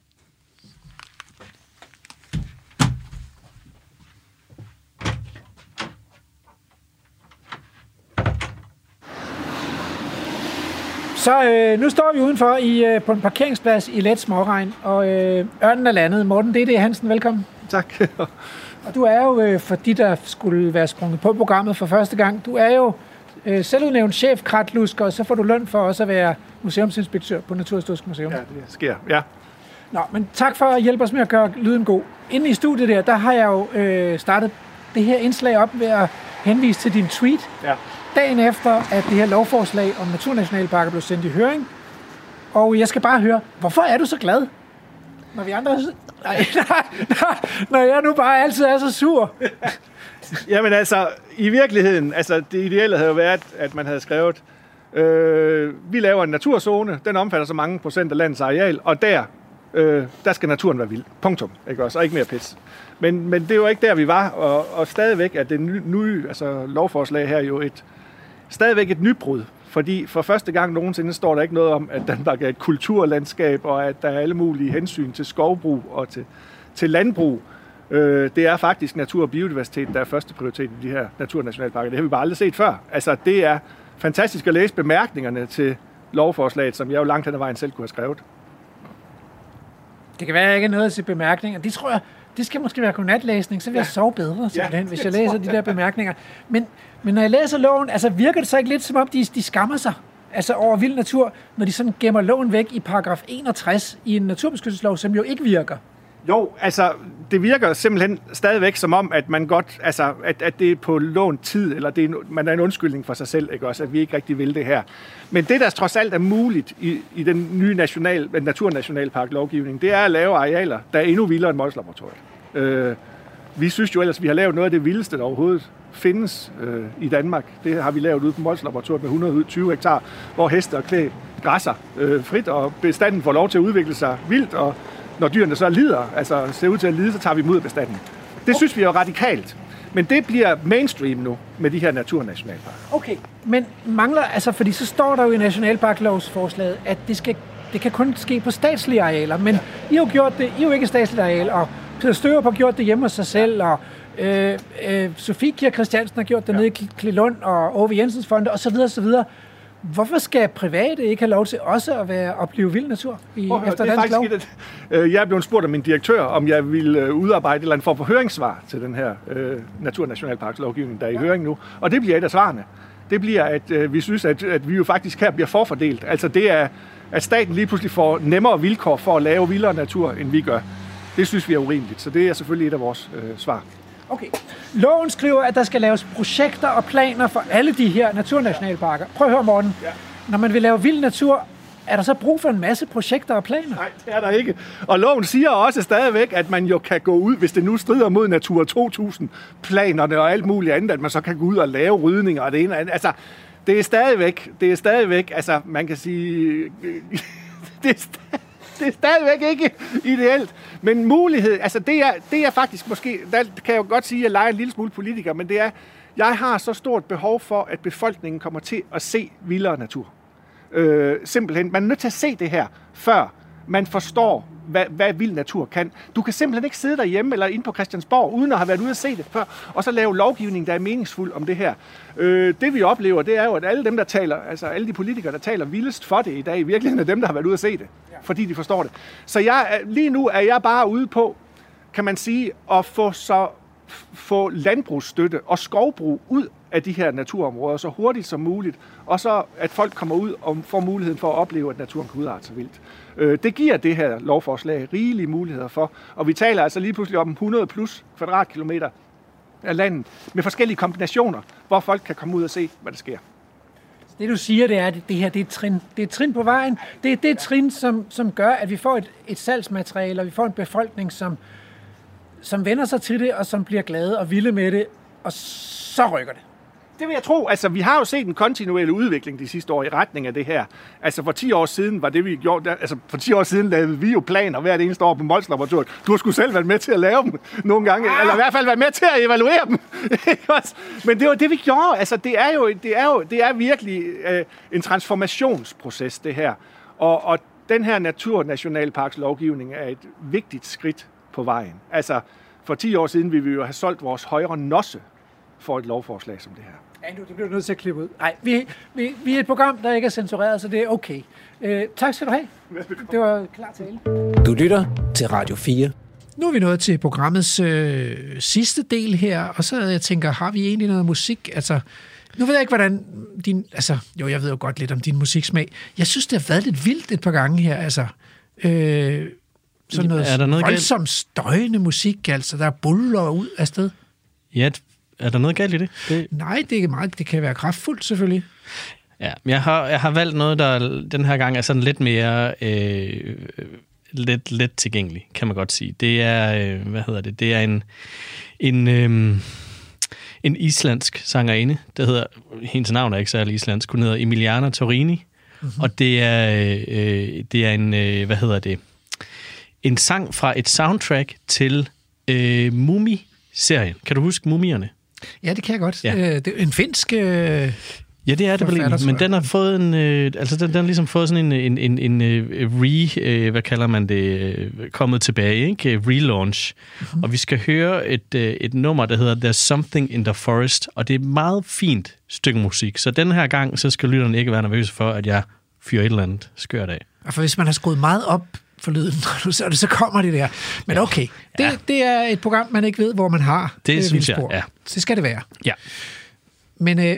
Så øh, nu står vi udenfor i, øh, på en parkeringsplads i let småregn, og øh, ørnen er landet. Morten D.D. Hansen, velkommen. Tak. Og du er jo, øh, for de der skulle være sprunget på programmet for første gang, du er jo øh, selvudnævnt chef kratlusker, og så får du løn for også at være museumsinspektør på Naturhistorisk Museum. Ja, det sker. Ja. Nå, men tak for at hjælpe os med at gøre lyden god. Inde i studiet der, der har jeg jo øh, startet det her indslag op ved at henvise til din tweet. Ja. Dagen efter, at det her lovforslag om naturnationalparker blev sendt i høring. Og jeg skal bare høre, hvorfor er du så glad? Når vi andre... Nej, nej, nej, når jeg nu bare altid er så sur. Jamen altså, i virkeligheden, altså det ideelle havde jo været, at man havde skrevet, øh, vi laver en naturzone, den omfatter så mange procent af landets areal, og der, øh, der skal naturen være vild. Punktum. Ikke også? Og ikke mere pis. Men, men det var ikke der, vi var, og, og stadigvæk er det nye, nye altså lovforslag her jo et, stadigvæk et nybrud. Fordi for første gang nogensinde står der ikke noget om, at Danmark er et kulturlandskab, og at der er alle mulige hensyn til skovbrug og til, til landbrug. Øh, det er faktisk natur og biodiversitet, der er første prioritet i de her naturnationalparker. Det har vi bare aldrig set før. Altså, det er fantastisk at læse bemærkningerne til lovforslaget, som jeg jo langt hen ad vejen selv kunne have skrevet. Det kan være, at jeg ikke er noget til bemærkninger. Det tror jeg, det skal måske være godnatlæsning, så vil jeg sove bedre, simpelthen, hvis jeg læser tror de jeg. der bemærkninger. Men, men når jeg læser loven, altså virker det så ikke lidt som om, de, de skammer sig altså over vild natur, når de sådan gemmer loven væk i paragraf 61 i en naturbeskyttelseslov, som jo ikke virker? Jo, altså, det virker simpelthen stadigvæk som om, at man godt, altså, at, at det er på lånt tid, eller det er, en- man er en undskyldning for sig selv, ikke også, at vi ikke rigtig vil det her. Men det, der trods alt er muligt i, i den nye national, naturnationalpark-lovgivning, det er at lave arealer, der er endnu vildere end Molslaboratoriet. Øh, vi synes jo ellers, at vi har lavet noget af det vildeste, der overhovedet findes øh, i Danmark. Det har vi lavet ude på Molslaboratoriet med 120 hektar, hvor heste og klæ græsser øh, frit, og bestanden får lov til at udvikle sig vildt, og når dyrene så lider, altså ser ud til at lide, så tager vi dem ud af bestanden. Det synes vi er jo radikalt. Men det bliver mainstream nu med de her naturnationalparker. Okay, men mangler, altså fordi så står der jo i Nationalparklovsforslaget, at det, skal, det kan kun ske på statslige arealer, men I har jo gjort det, I er jo ikke et statsligt areal, og Peter Størup har gjort det hjemme hos sig selv, og øh, øh, Sofie Kier Christiansen har gjort det ja. nede i Kl- Klilund, og Ove Jensens Fonde, og så Hvorfor skal private ikke have lov til også at være at blive vild natur i, Prøv efter det er dansk lov? et, øh, jeg er blevet spurgt af min direktør, om jeg ville øh, udarbejde et eller andet form for høringssvar til den her øh, naturnationalparkslovgivning, der er i høring nu. Og det bliver et af svarene. Det bliver, at øh, vi synes, at, at vi jo faktisk her bliver forfordelt. Altså det er, at staten lige pludselig får nemmere vilkår for at lave vildere natur, end vi gør. Det synes vi er urimeligt, så det er selvfølgelig et af vores øh, svar. Okay. Loven skriver, at der skal laves projekter og planer for alle de her naturnationalparker. Prøv at høre, Morten. Ja. Når man vil lave vild natur, er der så brug for en masse projekter og planer? Nej, det er der ikke. Og loven siger også stadigvæk, at man jo kan gå ud, hvis det nu strider mod Natur 2000-planerne og alt muligt andet, at man så kan gå ud og lave rydninger og det ene og andet. Altså, det er stadigvæk, det er stadigvæk, altså, man kan sige, det er, sta- det er stadigvæk ikke ideelt, men mulighed, altså det er, det er faktisk måske, der kan jeg jo godt sige, at jeg leger en lille smule politiker, men det er, jeg har så stort behov for, at befolkningen kommer til at se vildere natur. Øh, simpelthen, man er nødt til at se det her, før man forstår, hvad, hvad vild natur kan. Du kan simpelthen ikke sidde derhjemme eller inde på Christiansborg, uden at have været ude og se det før, og så lave lovgivning, der er meningsfuld om det her. Øh, det vi oplever, det er jo, at alle dem, der taler, altså alle de politikere, der taler vildest for det i dag, i virkeligheden er dem, der har været ude og se det, fordi de forstår det. Så jeg, lige nu er jeg bare ude på, kan man sige, at få så få landbrugsstøtte og skovbrug ud af de her naturområder så hurtigt som muligt, og så at folk kommer ud og får muligheden for at opleve, at naturen kan udarte sig vildt. Øh, det giver det her lovforslag rigelige muligheder for, og vi taler altså lige pludselig om 100 plus kvadratkilometer af landet med forskellige kombinationer, hvor folk kan komme ud og se, hvad der sker. Det du siger, det er, at det her det er et trin. Det er et trin på vejen. Det er det trin, som, som gør, at vi får et, et salgsmateriale, og vi får en befolkning, som, som vender sig til det, og som bliver glade og vilde med det, og så rykker det. Det vil jeg tro. Altså, vi har jo set en kontinuerlig udvikling de sidste år i retning af det her. Altså, for 10 år siden var det, vi gjorde... Altså, for 10 år siden lavede vi jo planer hvert eneste år på Mols Laboratoriet. Du har sgu selv været med til at lave dem nogle gange. Ah. Eller i hvert fald været med til at evaluere dem. Men det var det, vi gjorde. Altså, det er jo, det er jo det er virkelig øh, en transformationsproces, det her. Og, og den her naturnationalparks lovgivning er et vigtigt skridt på vejen. Altså, for 10 år siden ville vi jo have solgt vores højre nosse for et lovforslag som det her. Ja, nu, det bliver du nødt til at klippe ud. Nej, vi, vi, vi er et program, der ikke er censureret, så det er okay. Øh, tak skal du have. Det var klar tale. Du lytter til Radio 4. Nu er vi nået til programmets øh, sidste del her, og så jeg tænker, har vi egentlig noget musik? Altså, nu ved jeg ikke, hvordan din... Altså, jo, jeg ved jo godt lidt om din musiksmag. Jeg synes, det har været lidt vildt et par gange her, altså. Øh, sådan noget, Er der noget voldsomt støjende musik, altså, der buller ud af sted. Ja, er der noget galt i det? det... Nej, det, er meget, det kan være kraftfuldt, selvfølgelig. Ja, men jeg har, jeg har valgt noget, der den her gang er sådan lidt mere øh, let, let tilgængelig, kan man godt sige. Det er, øh, hvad hedder det, det er en, en, øh, en islandsk sangerinde, der hedder, hendes navn er ikke særlig islandsk, hun hedder Emiliana Torini, mm-hmm. og det er, øh, det er en, øh, hvad hedder det, en sang fra et soundtrack til øh, Mumi-serien. Kan du huske Mumierne? Ja, det kan jeg godt. Ja. Øh, det er en finsk... Øh, Ja, det er det vel egentlig, men den har fået en, øh, altså den, den har ligesom fået sådan en, en, en, en øh, re, øh, hvad kalder man det, øh, kommet tilbage, ikke? Relaunch. Mm-hmm. Og vi skal høre et, øh, et nummer, der hedder There's Something in the Forest, og det er et meget fint stykke musik. Så den her gang, så skal lytterne ikke være nervøse for, at jeg fyrer et eller andet skørt af. og for hvis man har skruet meget op for lyden, når du så det, så kommer det der. Men okay, det, Ja. det er et program, man ikke ved, hvor man har. Det øh, synes jeg, ja. Så skal det være. Ja. Men, øh,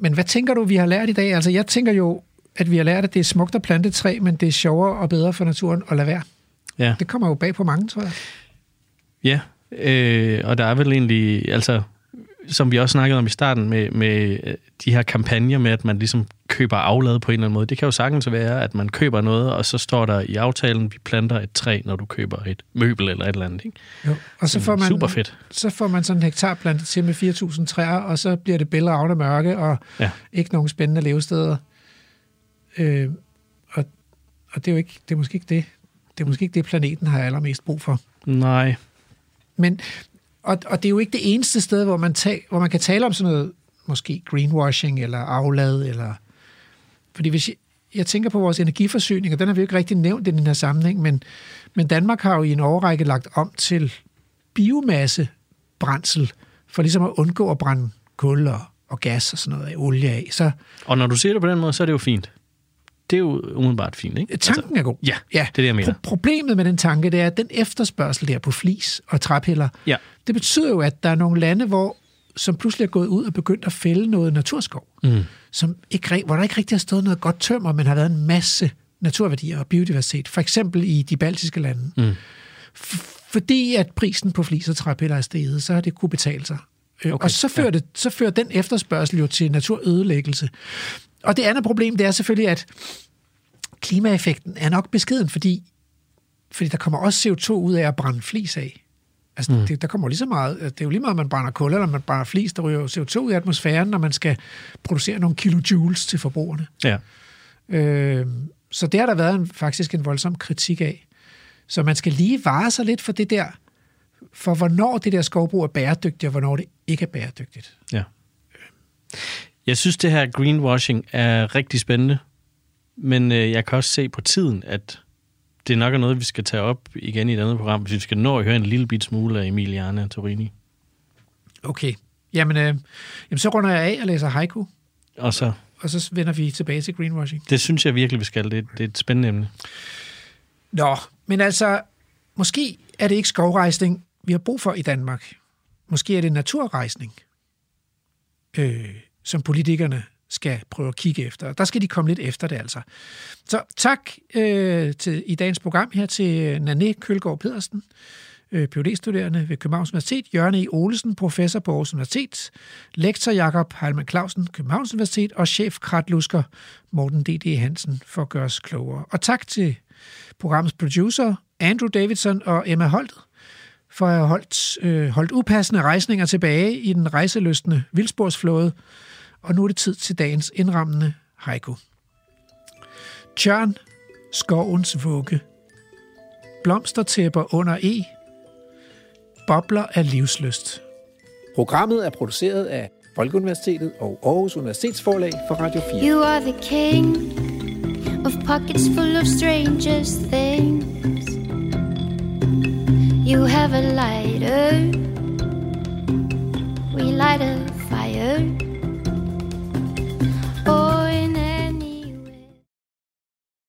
men hvad tænker du, vi har lært i dag? Altså, jeg tænker jo, at vi har lært, at det er smukt at plante træ, men det er sjovere og bedre for naturen at lade være. Ja. Det kommer jo bag på mange, tror jeg. Ja, øh, og der er vel egentlig, altså, som vi også snakkede om i starten, med, med øh, de her kampagner med, at man ligesom køber aflad på en eller anden måde. Det kan jo sagtens være, at man køber noget, og så står der i aftalen, vi planter et træ, når du køber et møbel eller et eller andet. Ikke? Jo. Og så får man, Super fedt. så får man sådan en hektar plantet til med 4.000 træer, og så bliver det af mørke, og Ja. ikke nogen spændende levesteder. Øh, og, og det er jo ikke, det er måske ikke det. Det er måske ikke det, planeten har allermest brug for. Nej. Men, og, og det er jo ikke det eneste sted, hvor man, tag, hvor man kan tale om sådan noget, måske greenwashing eller aflad, eller... Fordi hvis jeg, jeg tænker på vores energiforsyning, og den har vi jo ikke rigtig nævnt i den her sammenhæng, men, men Danmark har jo i en årrække lagt om til biomassebrændsel, for ligesom at undgå at brænde kul og, og gas og sådan noget af, olie af. Så Og når du siger det på den måde, så er det jo fint. Det er jo umiddelbart fint, ikke? tanken er god. Ja, det er det, jeg mener. Pro- problemet med den tanke, det er, at den efterspørgsel der på flis og træpiller, Ja. det betyder jo, at der er nogle lande, hvor som pludselig er gået ud og begyndt at fælde noget naturskov, Mm. som ikke, hvor der ikke rigtig har stået noget godt tømmer, men har været en masse naturværdier og biodiversitet. For eksempel i de baltiske lande. Mm. F- fordi at prisen på flis og træpiller er steget, så har det kunne betale sig. Okay, Okay, og så fører, ja. det, så fører den efterspørgsel jo til naturødelæggelse. Og det andet problem, det er selvfølgelig, at klimaeffekten er nok beskeden, fordi, fordi der kommer også CO2 ud af at brænde flis af. Altså, mm. det, der kommer lige så meget, det er jo lige meget, om man brænder kul, eller man brænder flis, der ryger jo CO2 ud i atmosfæren, når man skal producere nogle kilojoules til forbrugerne. Ja. Øh, så det har der været en, faktisk en voldsom kritik af. Så man skal lige vare sig lidt for det der, for hvornår det der skovbrug er bæredygtigt, og hvornår det ikke er bæredygtigt. Ja. Jeg synes, det her greenwashing er rigtig spændende, men øh, jeg kan også se på tiden, at det nok er noget, vi skal tage op igen i et andet program, hvis vi skal nå at høre en lille bit smule af Emiliana Torini. Okay. Jamen, øh, jamen, så runder jeg af og læser haiku, Og så, og så vender vi tilbage til greenwashing. det synes jeg virkelig, vi skal. Det, det er et spændende emne. Nå, men altså, måske er det ikke skovrejsning, vi har brug for i Danmark. Måske er det naturrejsning, øh, som politikerne skal prøve at kigge efter. Der skal de komme lidt efter det altså. Så tak øh, til, i dagens program her til øh, Nané Kølgaard Pedersen, øh, Ph.D.-studerende ved Københavns Universitet, Jørgen E. Olesen, professor på Aarhus Universitet, lektor Jakob Heilmann Clausen, Københavns Universitet, og chef kratlusker Morten D.D. Hansen for at gøre os klogere. Og tak til programmets producer, Andrew Davidson og Emma Holt, for at have holdt, øh, holdt upassende rejsninger tilbage i den rejseløstende vildsporsflåde. Og nu er det tid til dagens indrammende haiku. Tjørn, skovens vugge. Blomstertæpper under e. Bobler af livsløst. Programmet er produceret af Folkeuniversitetet og Aarhus Universitetsforlag for Radio 4. You are the king of pockets full of strangest things. You have a lighter. We light a fire.